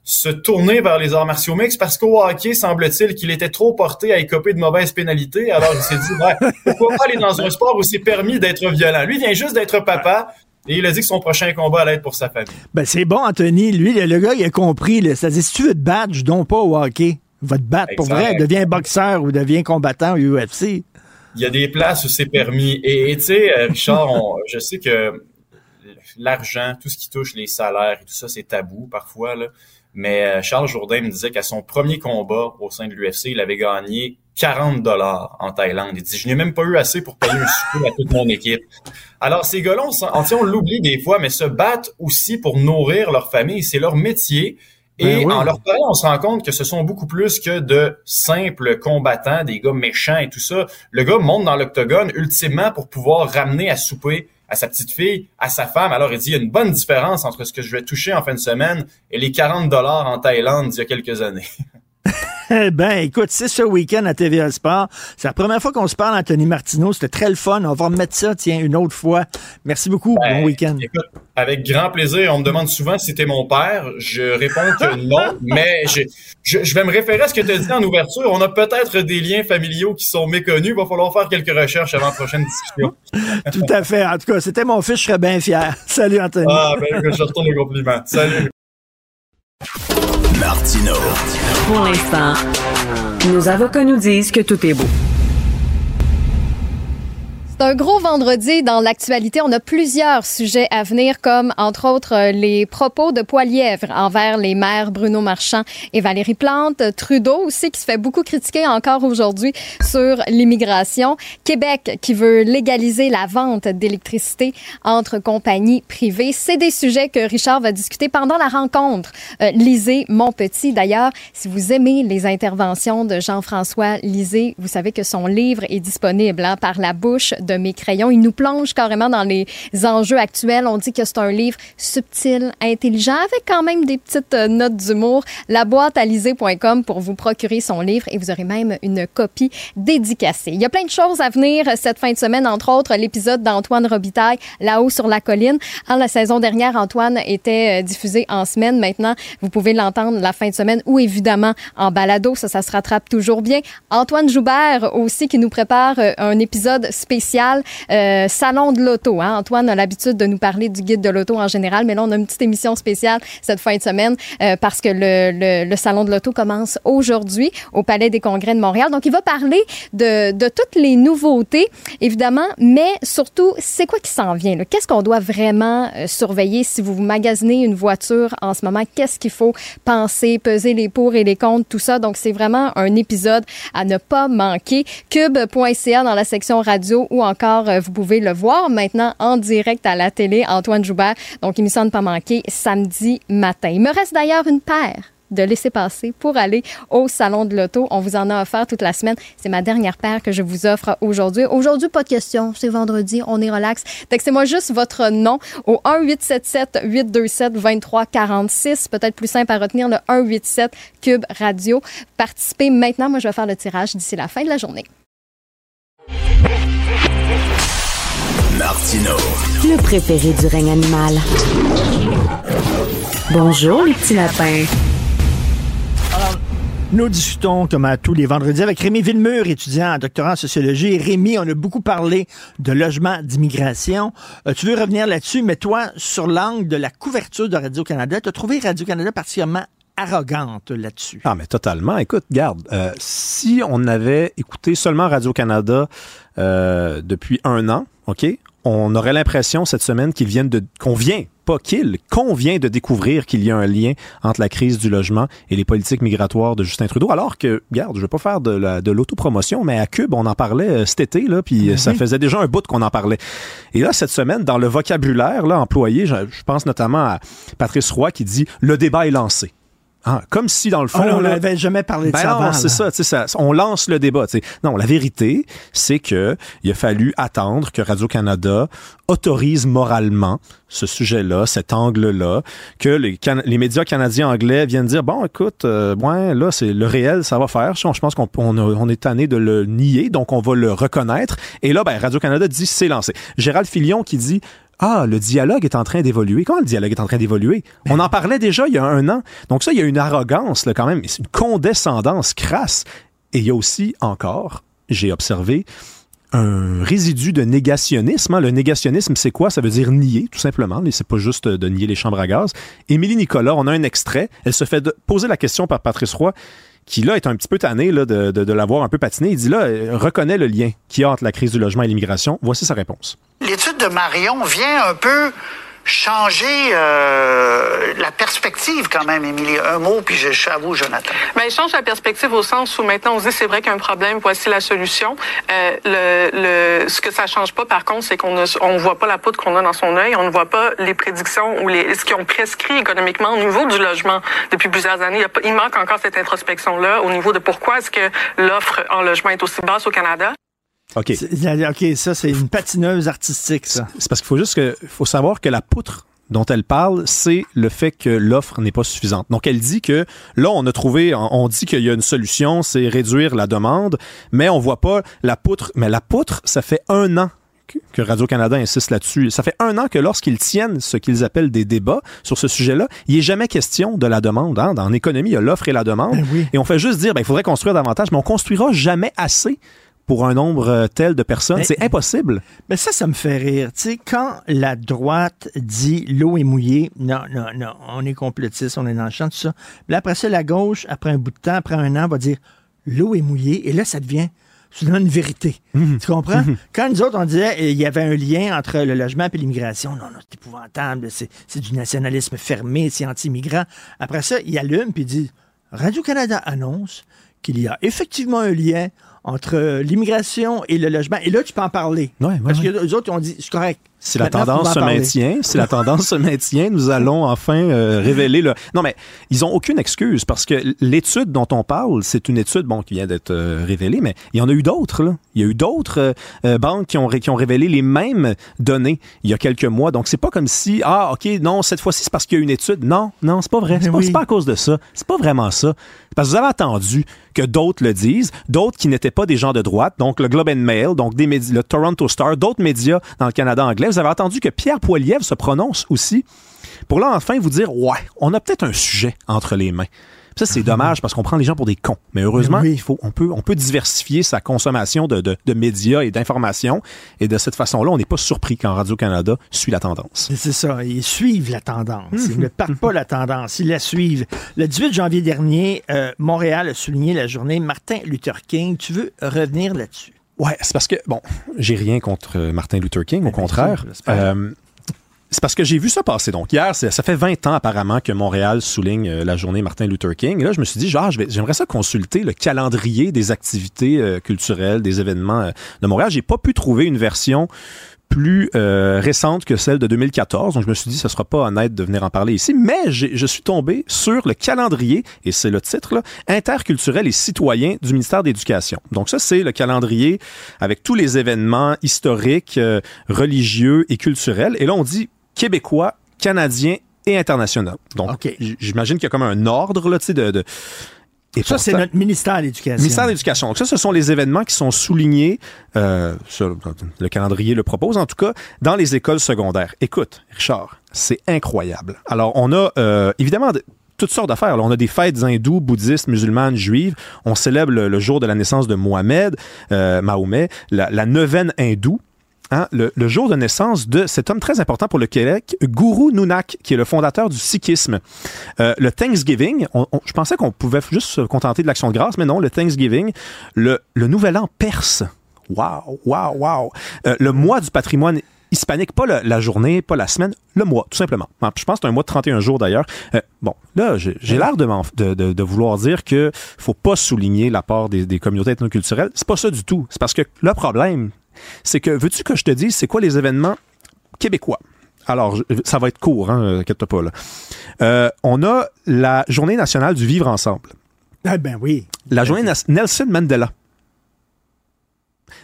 se tourner vers les arts martiaux mixtes parce qu'au hockey, semble-t-il qu'il était trop porté à écoper de mauvaises pénalités. Alors, il s'est dit, ouais, pourquoi pas aller dans un sport où c'est permis d'être violent? Lui vient juste d'être papa. Et il a dit que son prochain combat allait être pour sa famille. Ben, c'est bon, Anthony. Lui, le, gars, il a compris. Dit, si tu veux te battre, je donne pas au hockey. Va te battre. Pour vrai, deviens boxeur ou deviens combattant au UFC. Il y a des places où c'est permis. Et tu sais, euh, Richard, on- je sais que l'argent, tout ce qui touche les salaires et tout ça, c'est tabou parfois. Là. Mais euh, Charles Jourdain me disait qu'à son premier combat au sein de l'UFC, il avait gagné 40 dollars en Thaïlande. Il dit, je n'ai même pas eu assez pour payer un souper à toute mon équipe. Alors, ces gars-là, on, on, l'oublie des fois, mais se battent aussi pour nourrir leur famille. C'est leur métier. Et Ben oui. en leur parlant, on se rend compte que ce sont beaucoup plus que de simples combattants, des gars méchants et tout ça. Le gars monte dans l'octogone ultimement pour pouvoir ramener à souper à sa petite fille, à sa femme. Alors il dit, il y a une bonne différence entre ce que je vais toucher en fin de semaine et les 40 dollars en Thaïlande d'il y a quelques années. [laughs] [laughs] Eh ben, écoute, c'est ce week-end à TVA Sport. C'est la première fois qu'on se parle, Anthony Martineau. C'était très le fun. On va remettre ça, tiens, une autre fois. Merci beaucoup. Ben, bon week-end. Écoute, avec grand plaisir. On me demande souvent si c'était mon père. Je réponds que [laughs] non, mais je, je, je vais me référer à ce que tu as dit en ouverture. On a peut-être des liens familiaux qui sont méconnus. Il va falloir faire quelques recherches avant la prochaine discussion. [laughs] Tout à fait. En tout cas, c'était mon fils. Je serais bien fier. Salut, Anthony. Ah, ben, je retourne le compliment. Salut. Martino. Pour l'instant, nos avocats nous disent que tout est beau. Un gros vendredi dans l'actualité. On a plusieurs sujets à venir, comme entre autres euh, les propos de Poilièvre envers les maires Bruno Marchand et Valérie Plante. Trudeau aussi qui se fait beaucoup critiquer encore aujourd'hui sur l'immigration. Québec qui veut légaliser la vente d'électricité entre compagnies privées. C'est des sujets que Richard va discuter pendant la rencontre. Euh, Lisez mon petit. D'ailleurs, si vous aimez les interventions de Jean-François Lisée, vous savez que son livre est disponible hein, par la bouche de mes crayons. Il nous plonge carrément dans les enjeux actuels. On dit que c'est un livre subtil, intelligent, avec quand même des petites euh, notes d'humour. La boîte pour vous procurer son livre et vous aurez même une copie dédicacée. Il y a plein de choses à venir cette fin de semaine, entre autres l'épisode d'Antoine Robitaille, là-haut sur la colline. En la saison dernière, Antoine était euh, diffusé en semaine. Maintenant, vous pouvez l'entendre la fin de semaine ou évidemment en balado. Ça, ça se rattrape toujours bien. Antoine Joubert aussi qui nous prépare euh, un épisode spécial euh, Salon de l'auto. Hein? Antoine a l'habitude de nous parler du guide de l'auto en général, mais là, on a une petite émission spéciale cette fin de semaine euh, parce que le, Salon de l'auto commence aujourd'hui au Palais des Congrès de Montréal. Donc, il va parler de, toutes les nouveautés, évidemment, mais surtout, c'est quoi qui s'en vient? Qu'est-ce qu'on doit vraiment euh, surveiller si vous vous magasinez une voiture en ce moment? Qu'est-ce qu'il faut penser, peser les pour et les contre, tout ça? Donc, c'est vraiment un épisode à ne pas manquer. Cube.ca dans la section radio ou encore euh, vous pouvez le voir maintenant en direct à la télé, Antoine Joubert. Donc, émission à ne pas manquer samedi matin. Il me reste d'ailleurs une paire de laisser passer pour aller au salon de l'auto. On vous en a offert toute la semaine. C'est ma dernière paire que je vous offre aujourd'hui. Aujourd'hui, pas de question. C'est vendredi. On est relax. Textez-moi juste votre nom au 1-877-827-2346. Peut-être plus simple à retenir le 187 Cube Radio. Participez maintenant. Moi, je vais faire le tirage d'ici la fin de la journée. Martino. Le préféré du règne animal. Bonjour, les petits lapins. Nous discutons, comme à tous les vendredis, avec Rémi Villemur, étudiant en doctorat en sociologie. Rémi, on a beaucoup parlé de logement, d'immigration. Euh, tu veux revenir là-dessus, mais toi, sur l'angle de la couverture de Radio-Canada, tu as trouvé Radio-Canada particulièrement arrogante là-dessus. Ah, mais totalement. Écoute, garde, euh, si on avait écouté seulement Radio-Canada euh, depuis un an, OK, on aurait l'impression cette semaine qu'ils viennent de, qu'on vient, pas qu'ils, qu'on vient de découvrir qu'il y a un lien entre la crise du logement et les politiques migratoires de Justin Trudeau. Alors que, regarde, je vais pas faire de, la, de l'autopromotion, mais à Cube, on en parlait euh, cet été, là, puis Mhm. ça faisait déjà un bout qu'on en parlait. Et là, cette semaine, dans le vocabulaire là, employé, je, je pense notamment à Patrice Roy qui dit « le débat est lancé ». Ah, comme si, dans le fond... Ah, on n'avait jamais parlé de ben ça c'est ça, ça, on lance le débat. Non, la vérité, c'est que il a fallu attendre que Radio-Canada autorise moralement ce sujet-là, cet angle-là, que les, médias canadiens anglais viennent dire, bon, écoute, euh, ouais, là, c'est le réel, ça va faire. Je pense qu'on on, a- on est tanné de le nier, donc on va le reconnaître. Et là, ben, Radio-Canada dit, c'est lancé. Gérald Filion qui dit, ah, le dialogue est en train d'évoluer. Comment le dialogue est en train d'évoluer? On en parlait déjà il y a un an. Donc ça, il y a une arrogance là, quand même, c'est une condescendance crasse. Et il y a aussi encore, j'ai observé, un résidu de négationnisme. hein. Le négationnisme, c'est quoi? Ça veut dire nier, tout simplement. C'est pas juste de nier les chambres à gaz. Émilie Nicolas, on a un extrait. Elle se fait poser la question par Patrice Roy, qui là est un petit peu tanné là, de, de, de l'avoir un peu patiné. Il dit là, euh, reconnaît le lien qu'il y a entre la crise du logement et l'immigration. Voici sa réponse. L'étude de Marion vient un peu changer euh, la perspective quand même, Émilie. Un mot, puis je, je avoue, Jonathan. Ben, il change la perspective au sens où maintenant on se dit c'est vrai qu'il y a un problème, voici la solution. Euh, ce que ça change pas, par contre, c'est qu'on ne on voit pas la poudre qu'on a dans son œil, on ne voit pas les prédictions ou les, ce qu'ils ont prescrit économiquement au niveau du logement depuis plusieurs années. Il, il manque encore cette introspection-là au niveau de pourquoi est-ce que l'offre en logement est aussi basse au Canada. OK. OK, ça, c'est une patineuse artistique, ça. C'est parce qu'il faut juste que, faut savoir que la poutre dont elle parle, c'est le fait que l'offre n'est pas suffisante. Donc, elle dit que là, on a trouvé, on dit qu'il y a une solution, c'est réduire la demande, mais on voit pas la poutre. Mais la poutre, ça fait un an que- Radio-Canada insiste là-dessus. Ça fait un an que lorsqu'ils tiennent ce qu'ils appellent des débats sur ce sujet-là, il n'est jamais question de la demande. Hein. En économie, il y a l'offre et la demande. Et on fait juste dire, ben, il faudrait construire davantage, mais on construira jamais assez pour un nombre euh, tel de personnes. Mais- C'est impossible. Mais ça, ça me fait rire. Tu sais, quand la droite dit l'eau est mouillée, non, non, non, on est complotiste, on est dans le champ, tout ça. Là, après ça, la gauche, après un bout de temps, après un an, va dire l'eau est mouillée, et là, ça devient soudainement une vérité. Mhm. Tu comprends? Quand nous autres, on disait euh, il y avait un lien entre le logement et l'immigration, non, non, c'est épouvantable, c'est du nationalisme fermé, c'est anti-immigrant. Après ça, il allume puis dit Radio-Canada annonce qu'il y a effectivement un lien entre l'immigration et le logement. Et là, tu peux en parler. Parce que les autres, ont dit, c'est correct. Si la Maintenant, tendance en se parler. maintient, si la tendance se maintient, nous allons enfin euh, [laughs] révéler le. Non, mais ils ont aucune excuse parce que l'étude dont on parle, c'est une étude bon qui vient d'être euh, révélée, mais il y en a eu d'autres. Là. Il y a eu d'autres euh, banques qui ont qui ont révélé les mêmes données il y a quelques mois. Donc c'est pas comme si ah ok non cette fois-ci c'est parce qu'il y a une étude. Non non c'est pas vrai. C'est pas, pas à cause de ça. C'est pas vraiment ça. Parce que vous avez attendu que d'autres le disent, d'autres qui n'étaient pas des gens de droite, donc le Globe and Mail, donc des médias, le Toronto Star, d'autres médias dans le Canada anglais. Vous avez attendu que Pierre Poilievre se prononce aussi pour là enfin vous dire ouais, on a peut-être un sujet entre les mains. Ça, c'est dommage parce qu'on prend les gens pour des cons. Mais heureusement, il faut, on, peut, on peut diversifier sa consommation de, de, de médias et d'informations. Et de cette façon-là, on n'est pas surpris quand Radio-Canada suit la tendance. C'est ça, ils suivent la tendance. Ils ne partent pas la tendance, ils la suivent. Le 18 janvier dernier, euh, Montréal a souligné la journée Martin Luther King. Tu veux revenir là-dessus? Ouais, c'est parce que, bon, j'ai rien contre euh, Martin Luther King, au contraire. Euh, c'est parce que j'ai vu ça passer. Donc, hier, ça fait 20 ans apparemment que Montréal souligne euh, la journée Martin Luther King. Et là, je me suis dit, genre, j'aimerais ça consulter le calendrier des activités euh, culturelles, des événements de Montréal. J'ai pas pu trouver une version plus euh, récente que celle de 2014. Donc, je me suis dit, ce sera pas honnête de venir en parler ici. Mais je suis tombé sur le calendrier, et c'est le titre, là, interculturel et citoyen du ministère d'éducation. Donc, ça, c'est le calendrier avec tous les événements historiques, euh, religieux et culturels. Et là, on dit québécois, canadiens et internationaux. Donc, j'imagine qu'il y a comme un ordre, là, tu sais, de... de et Ça, c'est notre ministère de l'Éducation. Ministère de l'Éducation. Donc ça, ce sont les événements qui sont soulignés, euh, sur le calendrier le propose en tout cas, dans les écoles secondaires. Écoute, Richard, c'est incroyable. Alors, on a euh, évidemment de- toutes sortes d'affaires. On a des fêtes hindoues, bouddhistes, musulmanes, juives. On célèbre le, le jour de la naissance de Mohamed, euh, Mahomet, la, la neuvaine hindoue. Hein, le, jour de naissance de cet homme très important pour le Québec, Guru Nanak, qui est le fondateur du sikhisme. Euh, le Thanksgiving, je pensais qu'on pouvait juste se contenter de l'action de grâce, mais non, le Thanksgiving, le, nouvel an perse. Wow, wow, wow. Euh, le mois du patrimoine hispanique, pas la journée, pas la semaine, le mois, tout simplement. Hein, Je pense que c'est un mois de 31 jours d'ailleurs. Euh, bon, là, j'ai l'air de vouloir dire que faut pas souligner l'apport des, des communautés ethnoculturelles. C'est pas ça du tout. C'est parce que le problème, c'est que, veux-tu que je te dise, c'est quoi les événements québécois? Alors, ça va être court, hein, inquiète pas là. Euh, on a la Journée nationale du vivre ensemble. Ah ben oui. La journée Nelson Mandela.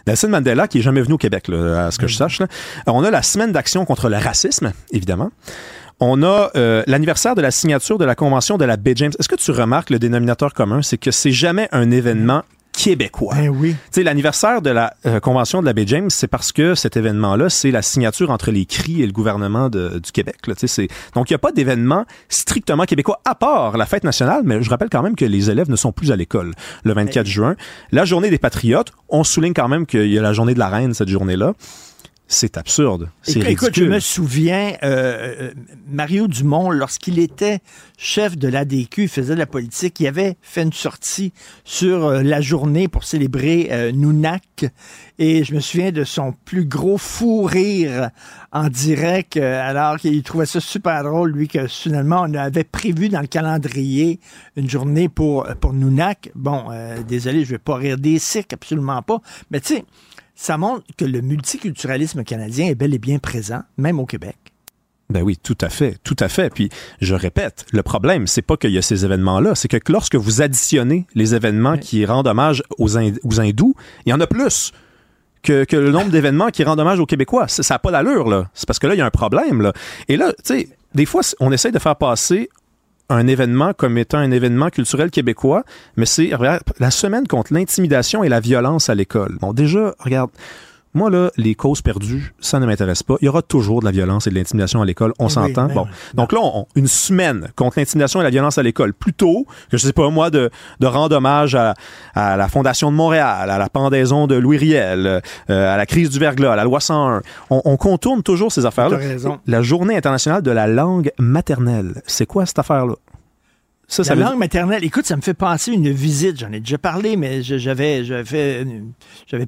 Nelson Mandela, qui est jamais venu au Québec, là, à ce que je sache. là. Alors, on a la semaine d'action contre le racisme, évidemment. On a euh, l'anniversaire de la signature de la Convention de la baie James. Est-ce que tu remarques le dénominateur commun? C'est que c'est jamais un événement québécois. Ben oui. Tu sais, l'anniversaire de la euh, Convention de la baie James, c'est parce que cet événement-là, c'est la signature entre les CRI et le gouvernement de- du Québec. Là, Tu sais, c'est- Donc, il n'y a pas d'événement strictement québécois, à part la fête nationale, mais je rappelle quand même que les élèves ne sont plus à l'école le 24 juin. La journée des patriotes, on souligne quand même qu'il y a la journée de la reine cette journée-là. C'est absurde. C'est Écoute, Écoute, je me souviens, euh, euh, Mario Dumont, lorsqu'il était chef de l'ADQ, il faisait de la politique, il avait fait une sortie sur euh, la journée pour célébrer euh, Nounak. Et je me souviens de son plus gros fou rire en direct, alors qu'il trouvait ça super drôle, lui, que finalement, on avait prévu dans le calendrier une journée pour, pour Nounak. Bon, désolé, je vais pas rire des cirques, absolument pas. Mais tu sais, ça montre que le multiculturalisme canadien est bel et bien présent, même au Québec. Ben oui, tout à fait, tout à fait. Puis je répète, le problème, c'est pas qu'il y a ces événements-là, c'est que lorsque vous additionnez les événements qui rendent hommage aux, Ind- aux hindous, il y en a plus que, que le nombre d'événements qui rendent hommage aux Québécois. Ça n'a pas d'allure, là. C'est parce que là, il y a un problème, là. Et là, tu sais, des fois, on essaye de faire passer un événement comme étant un événement culturel québécois, mais c'est la semaine contre l'intimidation et la violence à l'école. Bon, déjà, regarde, moi, là, les causes perdues, ça ne m'intéresse pas. Il y aura toujours de la violence et de l'intimidation à l'école, on Oui, s'entend. ben bon. Donc là, on- une semaine contre l'intimidation et la violence à l'école, plutôt que, je sais pas moi, de, de rendre hommage à, à la Fondation de Montréal, à la pendaison de Louis Riel, euh, à la crise du verglas, à la loi 101. On, on contourne toujours ces affaires-là. La journée internationale de la langue maternelle, c'est quoi cette affaire-là? Ça, ça la veut langue maternelle, écoute, ça me fait penser à une visite. J'en ai déjà parlé, mais j'avais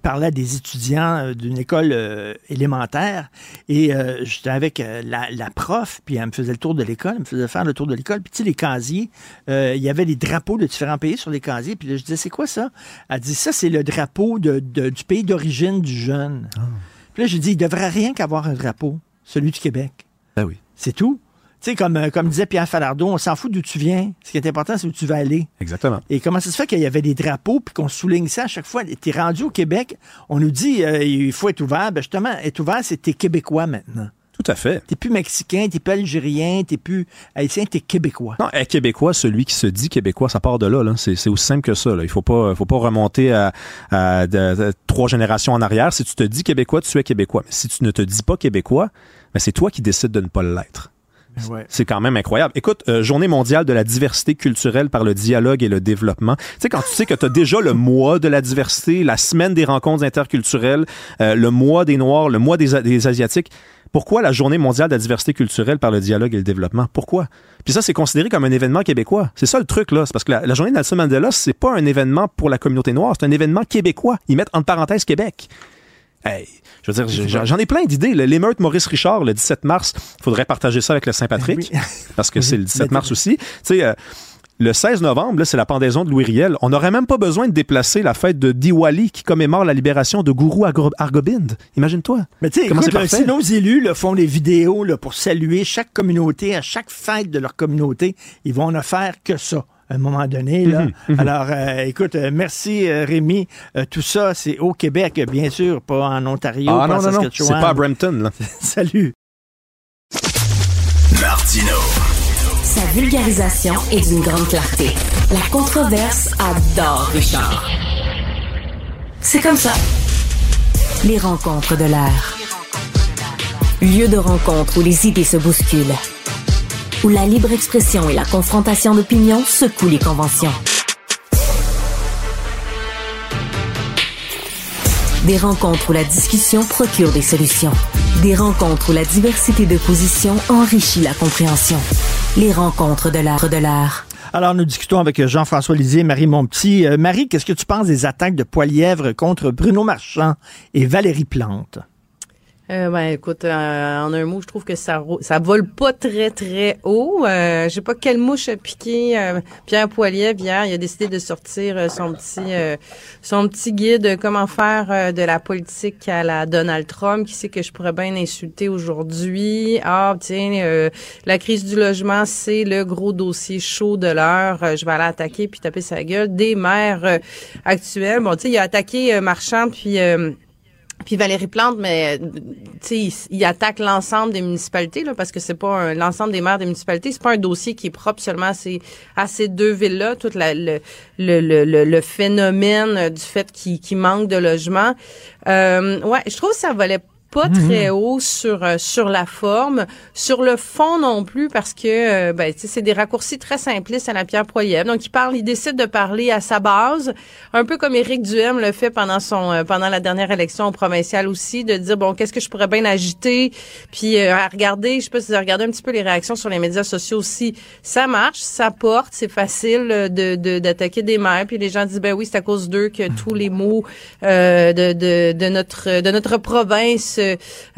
parlé à des étudiants euh, d'une école euh, élémentaire et euh, j'étais avec euh, la, la prof, puis elle me faisait le tour de l'école, elle me faisait faire le tour de l'école. Puis tu sais, les casiers, il y avait des drapeaux de différents pays sur les casiers. Puis là, je disais, c'est quoi ça? Elle dit, ça, c'est le drapeau de, de- du pays d'origine du jeune. Puis là, j'ai dit, il devrait rien qu'avoir un drapeau, celui du Québec. Ben oui. C'est tout. Tu sais, comme, euh, comme disait Pierre Falardeau, on s'en fout d'où tu viens. Ce qui est important, c'est où tu vas aller. Exactement. Et comment ça se fait qu'il y avait des drapeaux puis qu'on souligne ça à chaque fois? T'es rendu au Québec, on nous dit euh, il faut être ouvert. Ben justement, être ouvert, c'est t'es Québécois maintenant. Tout à fait. T'es plus Mexicain, t'es plus Algérien, t'es plus Haïtien, t'es Québécois. Non, un Québécois, celui qui se dit Québécois, ça part de là. là. C'est, aussi simple que ça. Là. Il faut pas, faut pas remonter à, trois générations en arrière. Si tu te dis Québécois, tu es Québécois. Mais si tu ne te dis pas Québécois, ben c'est toi qui décides de ne pas l'être. Ouais. C'est quand même incroyable. Écoute, euh, Journée mondiale de la diversité culturelle par le dialogue et le développement. Tu sais, quand tu sais que tu as déjà le mois de la diversité, la semaine des rencontres interculturelles, euh, le mois des Noirs, le mois des, des Asiatiques, pourquoi la Journée mondiale de la diversité culturelle par le dialogue et le développement? Pourquoi? Puis ça, c'est considéré comme un événement québécois. C'est ça le truc, là. C'est parce que la, la Journée de Nelson Mandela, c'est pas un événement pour la communauté noire, c'est un événement québécois. Ils mettent entre parenthèses Québec. Hey, je veux dire, j'en ai plein d'idées. L'émeute Maurice Richard, le 17 mars, faudrait partager ça avec le Saint-Patrick, [laughs] parce que c'est le 17 mars aussi. Tu sais, euh, le 16 novembre, c'est la pendaison de Louis Riel. On n'aurait même pas besoin de déplacer la fête de Diwali qui commémore la libération de Gourou Agro- Argobind. Imagine-toi. Mais tu sais, si nos élus font des vidéos là, pour saluer chaque communauté, à chaque fête de leur communauté, ils vont ne faire que ça. À un moment donné, là. Mhm, mhm. Alors, euh, écoute, euh, merci euh, Rémi. Euh, tout ça, c'est au Québec, bien sûr, pas en Ontario, Ah pas non, en non, non, c'est pas à Brampton, là. [laughs] Salut. Martino. Sa vulgarisation est d'une grande clarté. La controverse adore Richard. C'est comme ça. Les rencontres de l'air. Lieu de rencontre où les idées se bousculent. Où la libre expression et la confrontation d'opinions secouent les conventions. Des rencontres où la discussion procure des solutions. Des rencontres où la diversité de positions enrichit la compréhension. Les rencontres de l'art de l'art. Alors, nous discutons avec Jean-François Lisée et Marie Monpetit. Euh, Marie, qu'est-ce que tu penses des attaques de poilièvre contre Bruno Marchand et Valérie Plante? Euh, ben, écoute, euh, en un mot, je trouve que ça ça vole pas très très haut. Euh, je sais pas quelle mouche a piqué euh, Pierre Poilievre hier. Il a décidé de sortir euh, son petit son petit guide comment faire de la politique à la Donald Trump. Qui sait que je pourrais bien insulter aujourd'hui Ah tiens, la crise du logement, c'est le gros dossier chaud de l'heure. Je vais aller attaquer puis taper sa gueule des maires actuels. Bon, tu sais, il a attaqué Marchand puis Puis Valérie Plante, mais tu sais, il, attaque l'ensemble des municipalités là, parce que c'est pas l'ensemble des maires des municipalités, c'est pas un dossier qui est propre seulement à ces, à ces deux villes-là. Tout le, le, le, le, phénomène du fait qu'il qu manque de logement. Euh, ouais, je trouve que ça valait pas mhm. très haut sur euh, sur la forme, sur le fond non plus parce que euh, ben c'est des raccourcis très simplistes à la Pierre Poilievre. Donc il parle, il décide de parler à sa base, un peu comme Éric Duhem le fait pendant son euh, pendant la dernière élection provinciale aussi, de dire bon qu'est-ce que je pourrais bien agiter, puis à regarder, je sais pas si vous avez regardé un petit peu les réactions sur les médias sociaux aussi, ça marche, ça porte, c'est facile de d'attaquer des maires, puis les gens disent ben oui c'est à cause d'eux que tous les mots de, de de notre de notre province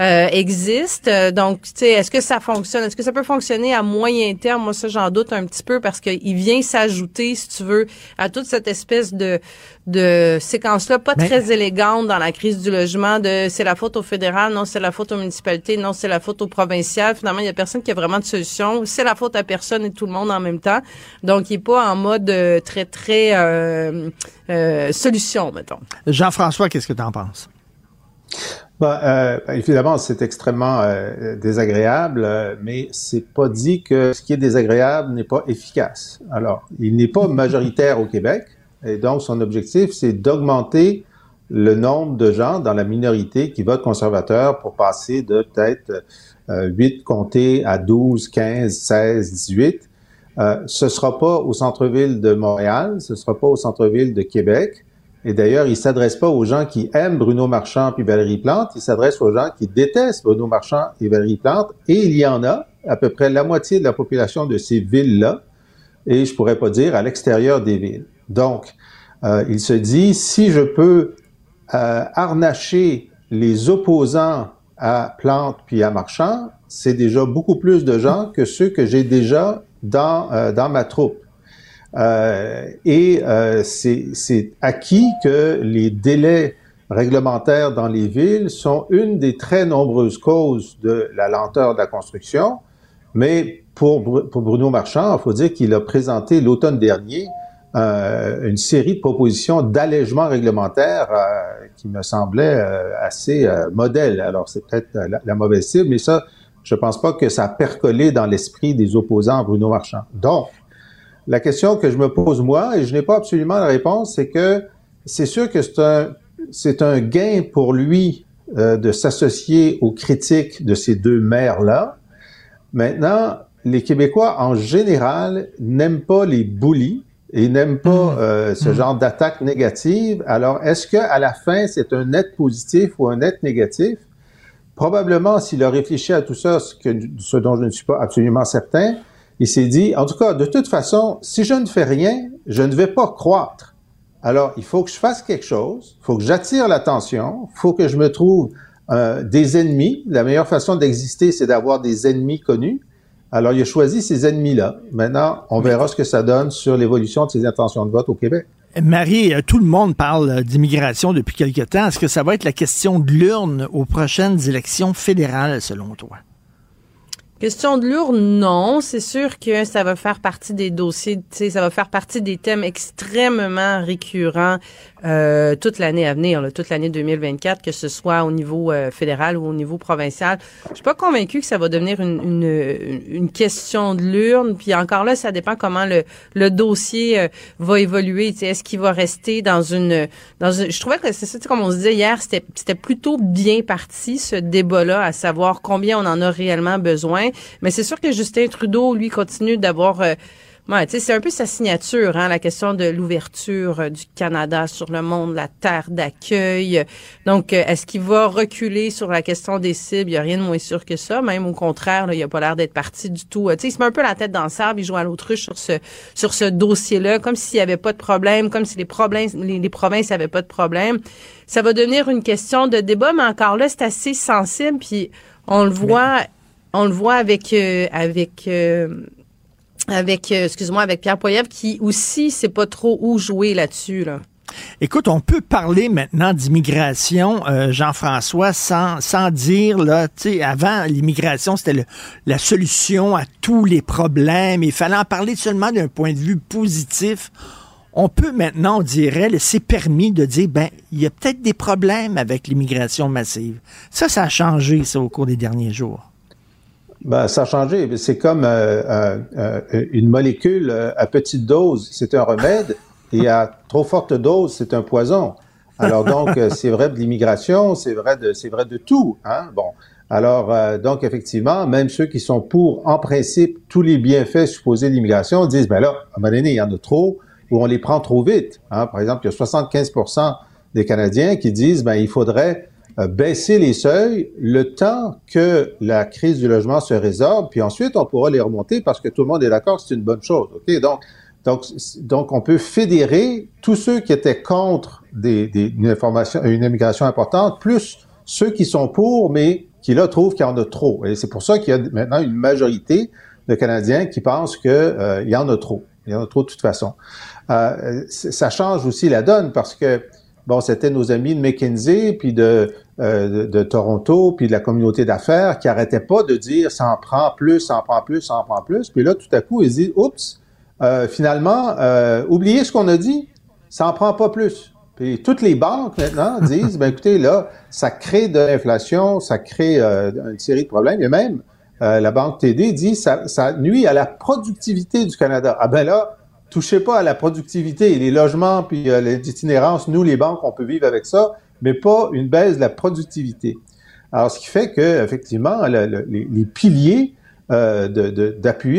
euh, existe. Donc, tu sais, est-ce que ça fonctionne? Est-ce que ça peut fonctionner à moyen terme? Moi, ça, j'en doute un petit peu parce qu'il vient s'ajouter, si tu veux, à toute cette espèce de de séquence-là, pas très élégante dans la crise du logement, de c'est la faute au fédéral, non, c'est la faute aux municipalités, non, c'est la faute au provincial. Finalement, il y a personne qui a vraiment de solution. C'est la faute à personne et tout le monde en même temps. Donc, il est pas en mode euh, très, très euh, solution, mettons. Jean-François, qu'est-ce que tu en penses? Ben, euh, évidemment, c'est extrêmement euh, désagréable, euh, mais c'est pas dit que ce qui est désagréable n'est pas efficace. Alors, il n'est pas majoritaire au Québec, et donc son objectif, c'est d'augmenter le nombre de gens dans la minorité qui votent conservateur pour passer de peut-être 8 comtés à 12, 15, 16, 18. Euh, ce sera pas au centre-ville de Montréal, ce sera pas au centre-ville de Québec, et d'ailleurs, il s'adresse pas aux gens qui aiment Bruno Marchand puis Valérie Plante, il s'adresse aux gens qui détestent Bruno Marchand et Valérie Plante. Et il y en a, à peu près la moitié de la population de ces villes-là, et je pourrais pas dire à l'extérieur des villes. Donc, euh, il se dit, si je peux euh, harnacher les opposants à Plante puis à Marchand, c'est déjà beaucoup plus de gens que ceux que j'ai déjà dans, euh, dans ma troupe. Euh, et euh, c'est acquis que les délais réglementaires dans les villes sont une des très nombreuses causes de la lenteur de la construction. Mais pour, pour Bruno Marchand, il faut dire qu'il a présenté l'automne dernier euh, une série de propositions d'allègement réglementaire euh, qui me semblait euh, assez modèle. Alors, c'est peut-être la, la, mauvaise cible, mais ça, je pense pas que ça a percolé dans l'esprit des opposants à Bruno Marchand. Donc, la question que je me pose moi, et je n'ai pas absolument la réponse, c'est que c'est sûr que c'est un, c'est un gain pour lui euh, de s'associer aux critiques de ces deux maires-là. Maintenant, les Québécois en général n'aiment pas les bullies et n'aiment pas mmh. euh, ce mmh. genre d'attaque négative. Alors, est-ce que à la fin c'est un net positif ou un net négatif? Probablement, s'il a réfléchi à tout ça, ce, que, ce dont je ne suis pas absolument certain, il s'est dit, en tout cas, de toute façon, si je ne fais rien, je ne vais pas croître. Alors, il faut que je fasse quelque chose, il faut que j'attire l'attention, il faut que je me trouve euh, des ennemis. La meilleure façon d'exister, c'est d'avoir des ennemis connus. Alors, il a choisi ces ennemis-là. Maintenant, on verra ce que ça donne sur l'évolution de ses intentions de vote au Québec. Marie, euh, tout le monde parle euh, d'immigration depuis quelque temps. Est-ce que ça va être la question de l'urne aux prochaines élections fédérales, selon toi? Question de lourd, non. C'est sûr que ça va faire partie des dossiers, ça va faire partie des thèmes extrêmement récurrents euh, toute l'année à venir, là, toute l'année 2024, que ce soit au niveau euh, fédéral ou au niveau provincial. Je suis pas convaincue que ça va devenir une, une, une question de l'urne. Puis encore là, ça dépend comment le, le dossier euh, va évoluer. Est-ce qu'il va rester dans une, dans une... Je trouvais que c'est ça, comme on se disait hier, c'était, c'était plutôt bien parti ce débat-là, à savoir combien on en a réellement besoin. Mais c'est sûr que Justin Trudeau, lui, continue d'avoir Ouais, c'est un peu sa signature, hein, la question de l'ouverture euh, du Canada sur le monde, la terre d'accueil. Donc, euh, est-ce qu'il va reculer sur la question des cibles? Il n'y a rien de moins sûr que ça. Même au contraire, là, il n'a pas l'air d'être parti du tout. sais, il se met un peu la tête dans le sable. Il joue à l'autruche sur ce sur ce dossier-là, comme s'il n'y avait pas de problème, comme si les problèmes, les, les provinces n'avaient pas de problème. Ça va devenir une question de débat, mais encore là, c'est assez sensible. Puis on le voit, on le voit avec euh, avec avec, euh, excuse-moi, avec Pierre Poilievre, qui aussi sait pas trop où jouer là-dessus, là. Écoute, on peut parler maintenant d'immigration, euh, Jean-François, sans, sans dire, là, tu sais, avant, l'immigration, c'était la solution à tous les problèmes. Il fallait en parler seulement d'un point de vue positif. on peut maintenant, on dirait, c'est permis de dire, ben, il y a peut-être des problèmes avec l'immigration massive. Ça, ça a changé, ça, au cours des derniers jours. Ben, ça a changé. C'est comme euh, euh, une molécule à petite dose, c'est un remède, et à trop forte dose, c'est un poison. Alors donc, c'est vrai de l'immigration, c'est vrai de, c'est vrai de tout. Hein? Bon, alors, euh, donc, effectivement, même ceux qui sont pour, en principe, tous les bienfaits supposés de l'immigration disent, ben là, à un moment donné, il y en a trop, ou on les prend trop vite. Hein. Par exemple, il y a 75% des Canadiens qui disent, ben, il faudrait euh, baisser les seuils le temps que la crise du logement se résorbe, puis ensuite, on pourra les remonter parce que tout le monde est d'accord c'est une bonne chose. OK? Donc, donc, donc, on peut fédérer tous ceux qui étaient contre des, des, une, information, une immigration importante, plus ceux qui sont pour, mais qui là trouvent qu'il y en a trop. Et c'est pour ça qu'il y a maintenant une majorité de Canadiens qui pensent qu'il euh, y en a trop. Il y en a trop de toute façon. Euh, ça change aussi la donne parce que bon, c'était nos amis de McKinsey puis de, euh, de, Toronto puis de la communauté d'affaires qui arrêtaient pas de dire ça en prend plus, ça en prend plus, ça en prend plus. Puis là, tout à coup, ils disent oups, euh, finalement, oubliez ce qu'on a dit, ça en prend pas plus. Puis toutes les banques maintenant [laughs] disent, ben écoutez, là, ça crée de l'inflation, ça crée euh, une série de problèmes. Et même euh, la banque TD dit, ça, ça nuit à la productivité du Canada. Ah ben là, touchez pas à la productivité, les logements puis euh, l'itinérance. Nous, les banques, on peut vivre avec ça, mais pas une baisse de la productivité. Alors, ce qui fait que effectivement, les, piliers euh,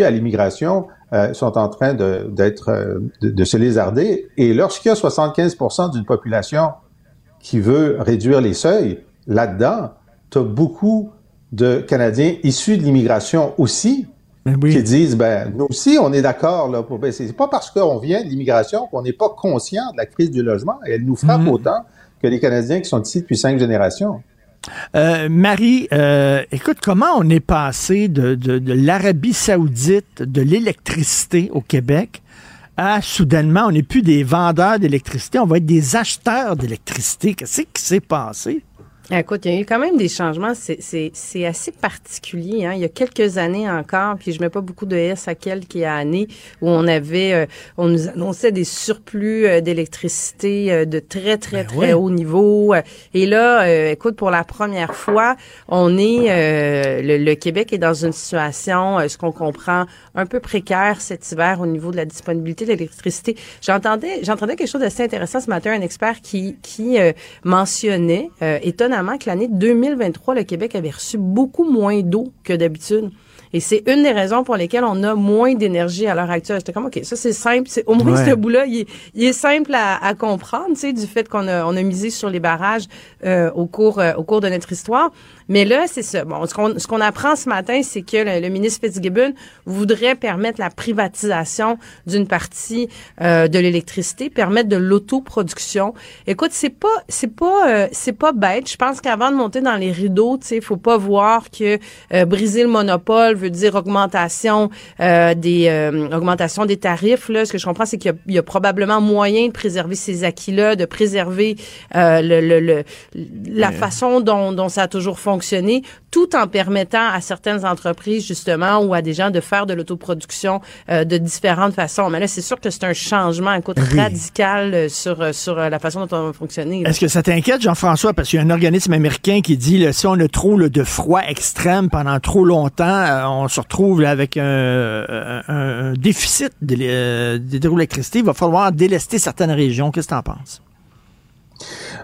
à l'immigration euh, sont en train d'être euh, de, se lézarder. Et lorsqu'il y a 75% d'une population qui veut réduire les seuils, là-dedans, tu as beaucoup de Canadiens issus de l'immigration aussi ben qui disent ben nous aussi on est d'accord là pour baisser. C'est pas parce qu'on vient de l'immigration qu'on n'est pas conscient de la crise du logement et elle nous frappe mm-hmm. autant que les Canadiens qui sont ici depuis cinq générations. Euh, Marie, euh, écoute, comment on est passé de, l'Arabie saoudite, de l'électricité au Québec, à soudainement, on n'est plus des vendeurs d'électricité, on va être des acheteurs d'électricité. Qu'est-ce qui s'est passé? Écoute, il y a eu quand même des changements. C'est assez particulier. Hein. Il y a quelques années encore, puis je mets pas beaucoup de S à quelques années, où on avait, euh, on nous annonçait des surplus euh, d'électricité euh, de très, très, ben très haut niveau. Et là, écoute, pour la première fois, on est, le, Québec est dans une situation, ce qu'on comprend, un peu précaire cet hiver au niveau de la disponibilité de l'électricité. J'entendais, j'entendais quelque chose d'assez intéressant ce matin, un expert qui, qui mentionnait, étonnamment, que l'année 2023, le Québec avait reçu beaucoup moins d'eau que d'habitude. Et c'est une des raisons pour lesquelles on a moins d'énergie à l'heure actuelle. J'étais comme, OK, ça c'est simple. C'est, au moins, ce bout-là, il, est, simple à, comprendre, tu sais, du fait qu'on a, on a misé sur les barrages euh, au, cours, euh, au cours de notre histoire. Mais là, c'est ça. Bon, ce qu'on, ce qu'on apprend ce matin, c'est que le, ministre Fitzgibbon voudrait permettre la privatisation d'une partie euh, de l'électricité, permettre de l'autoproduction. Écoute, c'est pas, c'est pas, euh, c'est pas bête. Je pense qu'avant de monter dans les rideaux, tu sais, faut pas voir que euh, briser le monopole veut dire augmentation des, augmentation des tarifs. Là, ce que je comprends, c'est qu'il y, a, probablement moyen de préserver ces acquis-là, de préserver le, le, la façon dont, dont ça a toujours fonctionné fonctionner tout en permettant à certaines entreprises, justement, ou à des gens de faire de l'autoproduction euh, de différentes façons. Mais là, c'est sûr que c'est un changement, un coup radical euh, sur, euh, sur la façon dont on va fonctionner. Est-ce que ça t'inquiète, Jean-François? Parce qu'il y a un organisme américain qui dit, là, si on a trop de froid extrême pendant trop longtemps, on se retrouve avec un, déficit d'hydroélectricité. Il va falloir délester certaines régions. Qu'est-ce que tu en penses?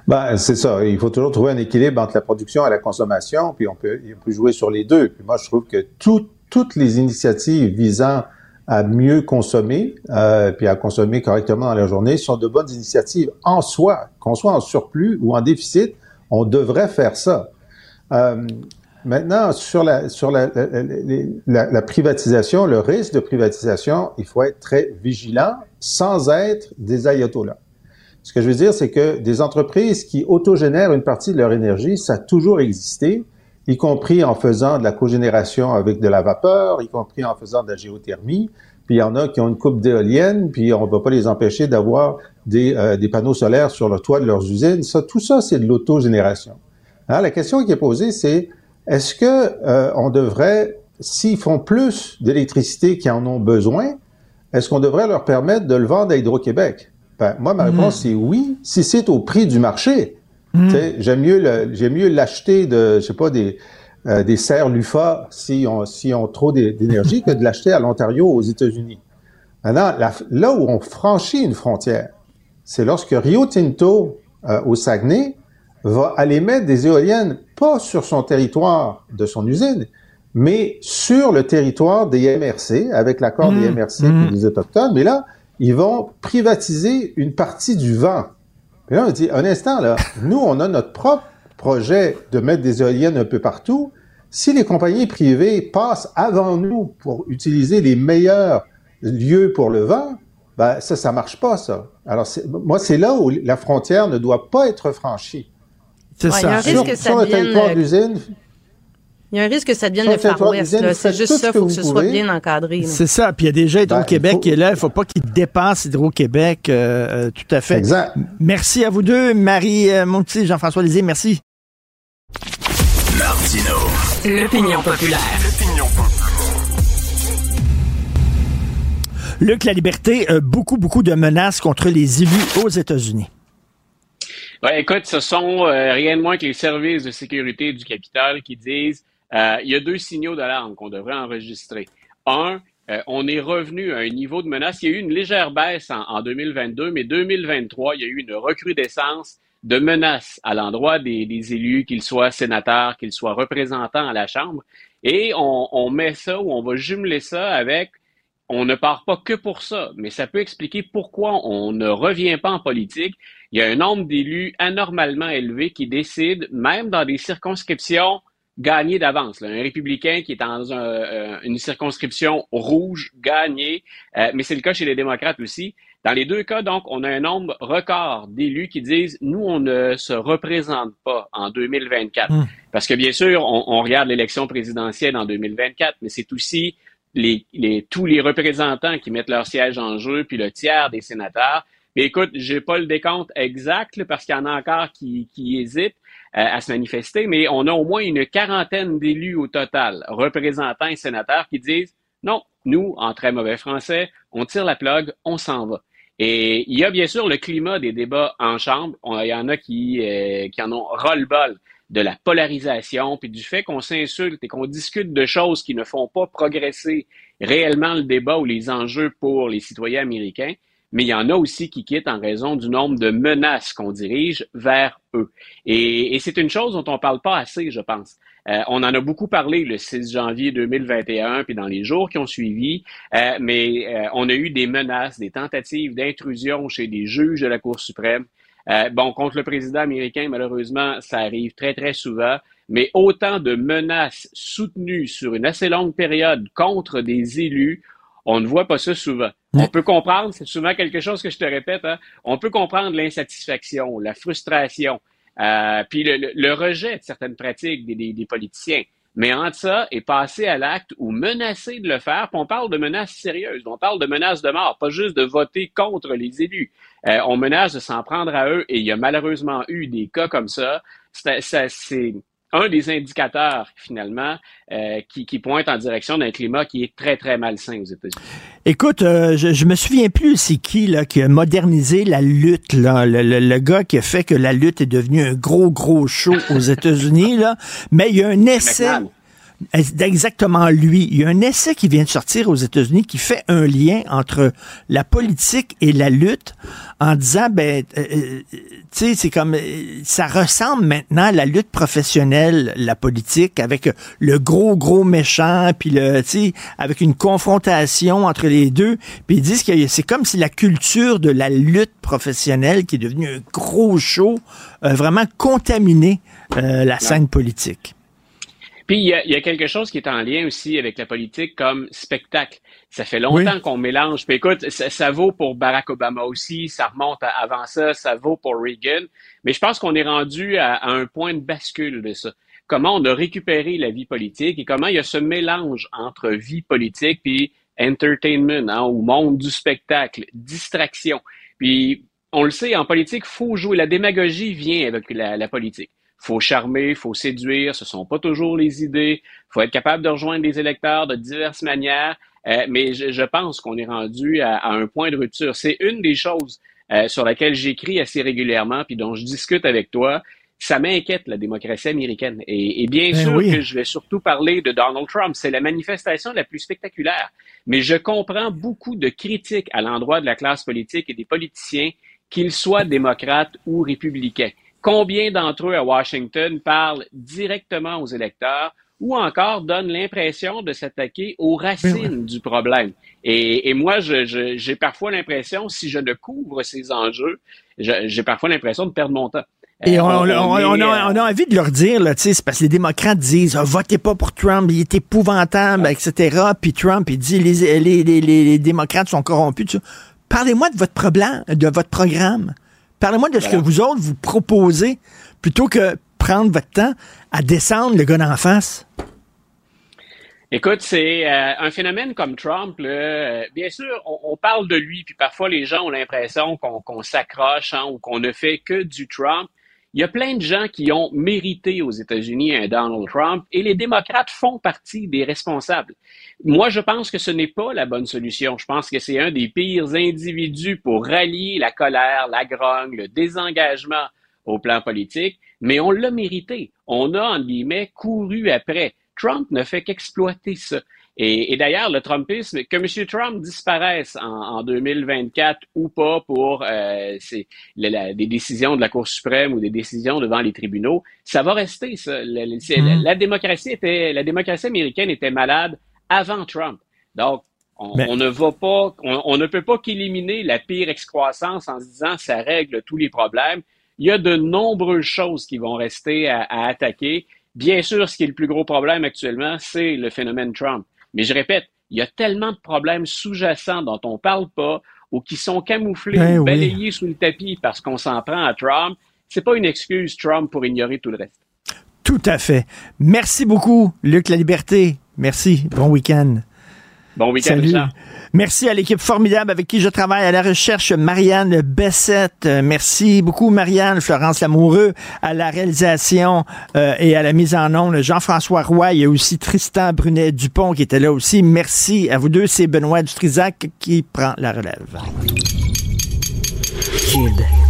Ben, c'est ça. Il faut toujours trouver un équilibre entre la production et la consommation, puis on peut, jouer sur les deux. Puis moi, je trouve que toutes les initiatives visant à mieux consommer, euh, puis à consommer correctement dans la journée, sont de bonnes initiatives en soi. Qu'on soit en surplus ou en déficit, on devrait faire ça. Euh, maintenant, sur la, privatisation, le risque de privatisation, il faut être très vigilant sans être des ayatollahs. Ce que je veux dire, c'est que des entreprises qui autogénèrent une partie de leur énergie, ça a toujours existé, y compris en faisant de la cogénération avec de la vapeur, y compris en faisant de la géothermie. Puis il y en a qui ont une coupe d'éoliennes, puis on ne va pas les empêcher d'avoir des, euh, des, panneaux solaires sur le toit de leurs usines. Ça, tout ça, c'est de l'autogénération. Alors, la question qui est posée, c'est est-ce que euh, on devrait, s'ils font plus d'électricité qu'ils en ont besoin, est-ce qu'on devrait leur permettre de le vendre à Hydro-Québec? Ben, moi, ma réponse, c'est oui, si c'est au prix du marché. Hmm. Sais, J'aime mieux, le- j'aime mieux l'acheter de, je sais pas, des, euh, des serres Lufa si on, si on trop d'é- d'énergie que de l'acheter à l'Ontario aux États-Unis. Maintenant, la- là où on franchit une frontière, c'est lorsque Rio Tinto, euh, au Saguenay, va aller mettre des éoliennes pas sur son territoire de son usine, mais sur le territoire des MRC, avec l'accord des MRC mm. et des Autochtones. Mais là, ils vont privatiser une partie du vent. Mais là, on dit, un instant, là, nous, on a notre propre projet de mettre des éoliennes un peu partout. Si les compagnies privées passent avant nous pour utiliser les meilleurs lieux pour le vent, ben, ça, ça marche pas, ça. Alors, moi, c'est là où la frontière ne doit pas être franchie. C'est Ouais, il y a un Sur, risque que ça sur le territoire euh, de l'usine, Il y a un risque que ça devienne le Far West. C'est juste ça, il faut que que ce soit bien encadré. C'est ça. Puis il y a déjà Hydro-Québec Ben, qui est là. Il ne faut pas qu'il dépasse Hydro-Québec. euh, euh, tout à fait. Exact. Merci à vous deux, Marie euh, Monti, Jean-François Lisée. Merci. Martino. L'opinion populaire. Luc, la liberté, euh, beaucoup, beaucoup de menaces contre les élus aux États-Unis. Ouais, écoute, ce sont euh, rien de moins que les services de sécurité du Capitole qui disent euh, il y a deux signaux d'alarme qu'on devrait enregistrer. Un, euh, on est revenu à un niveau de menace. Il y a eu une légère baisse en, en 2022, mais 2023, il y a eu une recrudescence de menaces à l'endroit des, élus, qu'ils soient sénateurs, qu'ils soient représentants à la Chambre. Et on, on met ça ou on va jumeler ça avec on ne part pas que pour ça, mais ça peut expliquer pourquoi on ne revient pas en politique. Il y a un nombre d'élus anormalement élevé qui décident, même dans des circonscriptions gagnées d'avance. Un républicain qui est dans un- euh, une circonscription rouge, gagné, euh, mais c'est le cas chez les démocrates aussi. Dans les deux cas, donc, on a un nombre record d'élus qui disent, nous, on ne se représente pas en 2024. Hmm. Parce que bien sûr, on, on regarde l'élection présidentielle en 2024, mais c'est aussi les, les- tous les représentants qui mettent leur siège en jeu, puis le tiers des sénateurs. Mais écoute, j'ai pas le décompte exact là, parce qu'il y en a encore qui, qui hésitent à se manifester, mais on a au moins une quarantaine d'élus au total, représentants et sénateurs, qui disent non, nous, en très mauvais français, on tire la plug, on s'en va. Et il y a bien sûr le climat des débats en chambre. Il y en a qui, euh, qui en ont ras-le-bol de la polarisation, puis du fait qu'on s'insulte et qu'on discute de choses qui ne font pas progresser réellement le débat ou les enjeux pour les citoyens américains. Mais il y en a aussi qui quittent en raison du nombre de menaces qu'on dirige vers eux. Et, et c'est une chose dont on parle pas assez, je pense. Euh, on en a beaucoup parlé le 6 janvier 2021, puis dans les jours qui ont suivi, euh, mais euh, on a eu des menaces, des tentatives d'intrusion chez des juges de la Cour suprême. Euh, bon, contre le président américain, malheureusement, ça arrive très, très souvent, mais autant de menaces soutenues sur une assez longue période contre des élus, on ne voit pas ça souvent. On peut comprendre, c'est souvent quelque chose que je te répète, hein, on peut comprendre l'insatisfaction, la frustration, euh, puis le, le- le rejet de certaines pratiques des, des- des politiciens. Mais entre ça et passer à l'acte ou menacer de le faire, on parle de menaces sérieuses, on parle de menaces de mort, pas juste de voter contre les élus. Euh, on menace de s'en prendre à eux et il y a malheureusement eu des cas comme ça- c'est un des indicateurs finalement euh, qui, qui pointe en direction d'un climat qui est très très malsain aux États-Unis. Écoute, euh, je, je me souviens plus c'est qui là, qui a modernisé la lutte, là, le, le- le gars qui a fait que la lutte est devenue un gros, gros show aux États-Unis, là. Mais il y a un essai. McMahon. Exactement lui? Il y a un essai qui vient de sortir aux États-Unis qui fait un lien entre la politique et la lutte en disant, ben, euh, euh, tu sais, c'est comme, euh, ça ressemble maintenant à la lutte professionnelle, la politique, avec le gros, gros méchant, puis le, tu sais, avec une confrontation entre les deux. Puis ils disent que c'est comme si la culture de la lutte professionnelle, qui est devenue un gros show, a vraiment contaminé euh, la scène politique. Puis il y, a, il y a quelque chose qui est en lien aussi avec la politique comme spectacle. Ça fait longtemps Oui. qu'on mélange. Puis écoute, ça, ça vaut pour Barack Obama aussi, ça remonte à- avant ça, ça vaut pour Reagan. Mais je pense qu'on est rendu à, à un point de bascule de ça. Comment on a récupéré la vie politique et comment il y a ce mélange entre vie politique puis entertainment, hein, ou monde du spectacle, distraction. Puis on le sait, en politique, faut jouer. La démagogie vient avec la, la politique faut charmer, faut séduire, ce sont pas toujours les idées, faut être capable de rejoindre les électeurs de diverses manières, euh, mais je, je pense qu'on est rendu à, à un point de rupture. C'est une des choses euh, sur laquelle j'écris assez régulièrement, puis dont je discute avec toi, ça m'inquiète, la démocratie américaine. Et, bien Ben sûr oui. que je vais surtout parler de Donald Trump. C'est la manifestation la plus spectaculaire. Mais je comprends beaucoup de critiques à l'endroit de la classe politique et des politiciens, qu'ils soient démocrates ou républicains. Combien d'entre eux à Washington parlent directement aux électeurs ou encore donnent l'impression de s'attaquer aux racines du problème? Et, et moi, je- je- j'ai parfois l'impression, si je ne couvre ces enjeux, je- j'ai parfois l'impression de perdre mon temps. Et Euh, on, on- est, on a, euh, on a envie de leur dire, là, tu sais, c'est parce que les démocrates disent Ah, votez pas pour Trump, il est épouvantable, etc. Puis Trump, il dit les, les, les, les- démocrates sont corrompus. Parlez-moi de votre problème, de votre programme. Parlez-moi de ce que vous autres vous proposez plutôt que prendre votre temps à descendre le gars d'en face. Écoute, c'est euh, un phénomène comme Trump. là, euh, bien sûr, on, on parle de lui, puis parfois les gens ont l'impression qu'on qu'on s'accroche hein, ou qu'on ne fait que du Trump. Il y a plein de gens qui ont mérité aux États-Unis un Donald Trump et les démocrates font partie des responsables. Moi, je pense que ce n'est pas la bonne solution. Je pense que c'est un des pires individus pour rallier la colère, la grogne, le désengagement au plan politique, mais on l'a mérité. On a, entre guillemets, couru après. Trump ne fait qu'exploiter ça. Et, et d'ailleurs, le Trumpisme, que M. Trump disparaisse en, en 2024 ou pas pour euh, la- la- des décisions de la Cour suprême ou des décisions devant les tribunaux, ça va rester ça. La, la- démocratie était, la démocratie américaine était malade avant Trump. Donc, on, Mais- on ne va pas, on, on ne peut pas qu'éliminer la pire excroissance en se disant ça règle tous les problèmes. Il y a de nombreuses choses qui vont rester à, à attaquer. Bien sûr, ce qui est le plus gros problème actuellement, c'est le phénomène Trump. Mais je répète, il y a tellement de problèmes sous-jacents dont on parle pas ou qui sont camouflés Ben ou oui. balayés sous le tapis parce qu'on s'en prend à Trump. C'est pas une excuse, Trump, pour ignorer tout le reste. Tout à fait. Merci beaucoup, Luc La Liberté. Merci. Bon week-end. Bon week-end. Richard. Merci à l'équipe formidable avec qui je travaille à la recherche, Marianne Bessette. Euh, Merci beaucoup, Marianne, Florence Lamoureux, à la réalisation euh, et à la mise en onde, Jean-François Roy. Il y a aussi Tristan Brunet-Dupont qui était là aussi. Merci à vous deux. C'est Benoît Dutrisac qui prend la relève. Kid.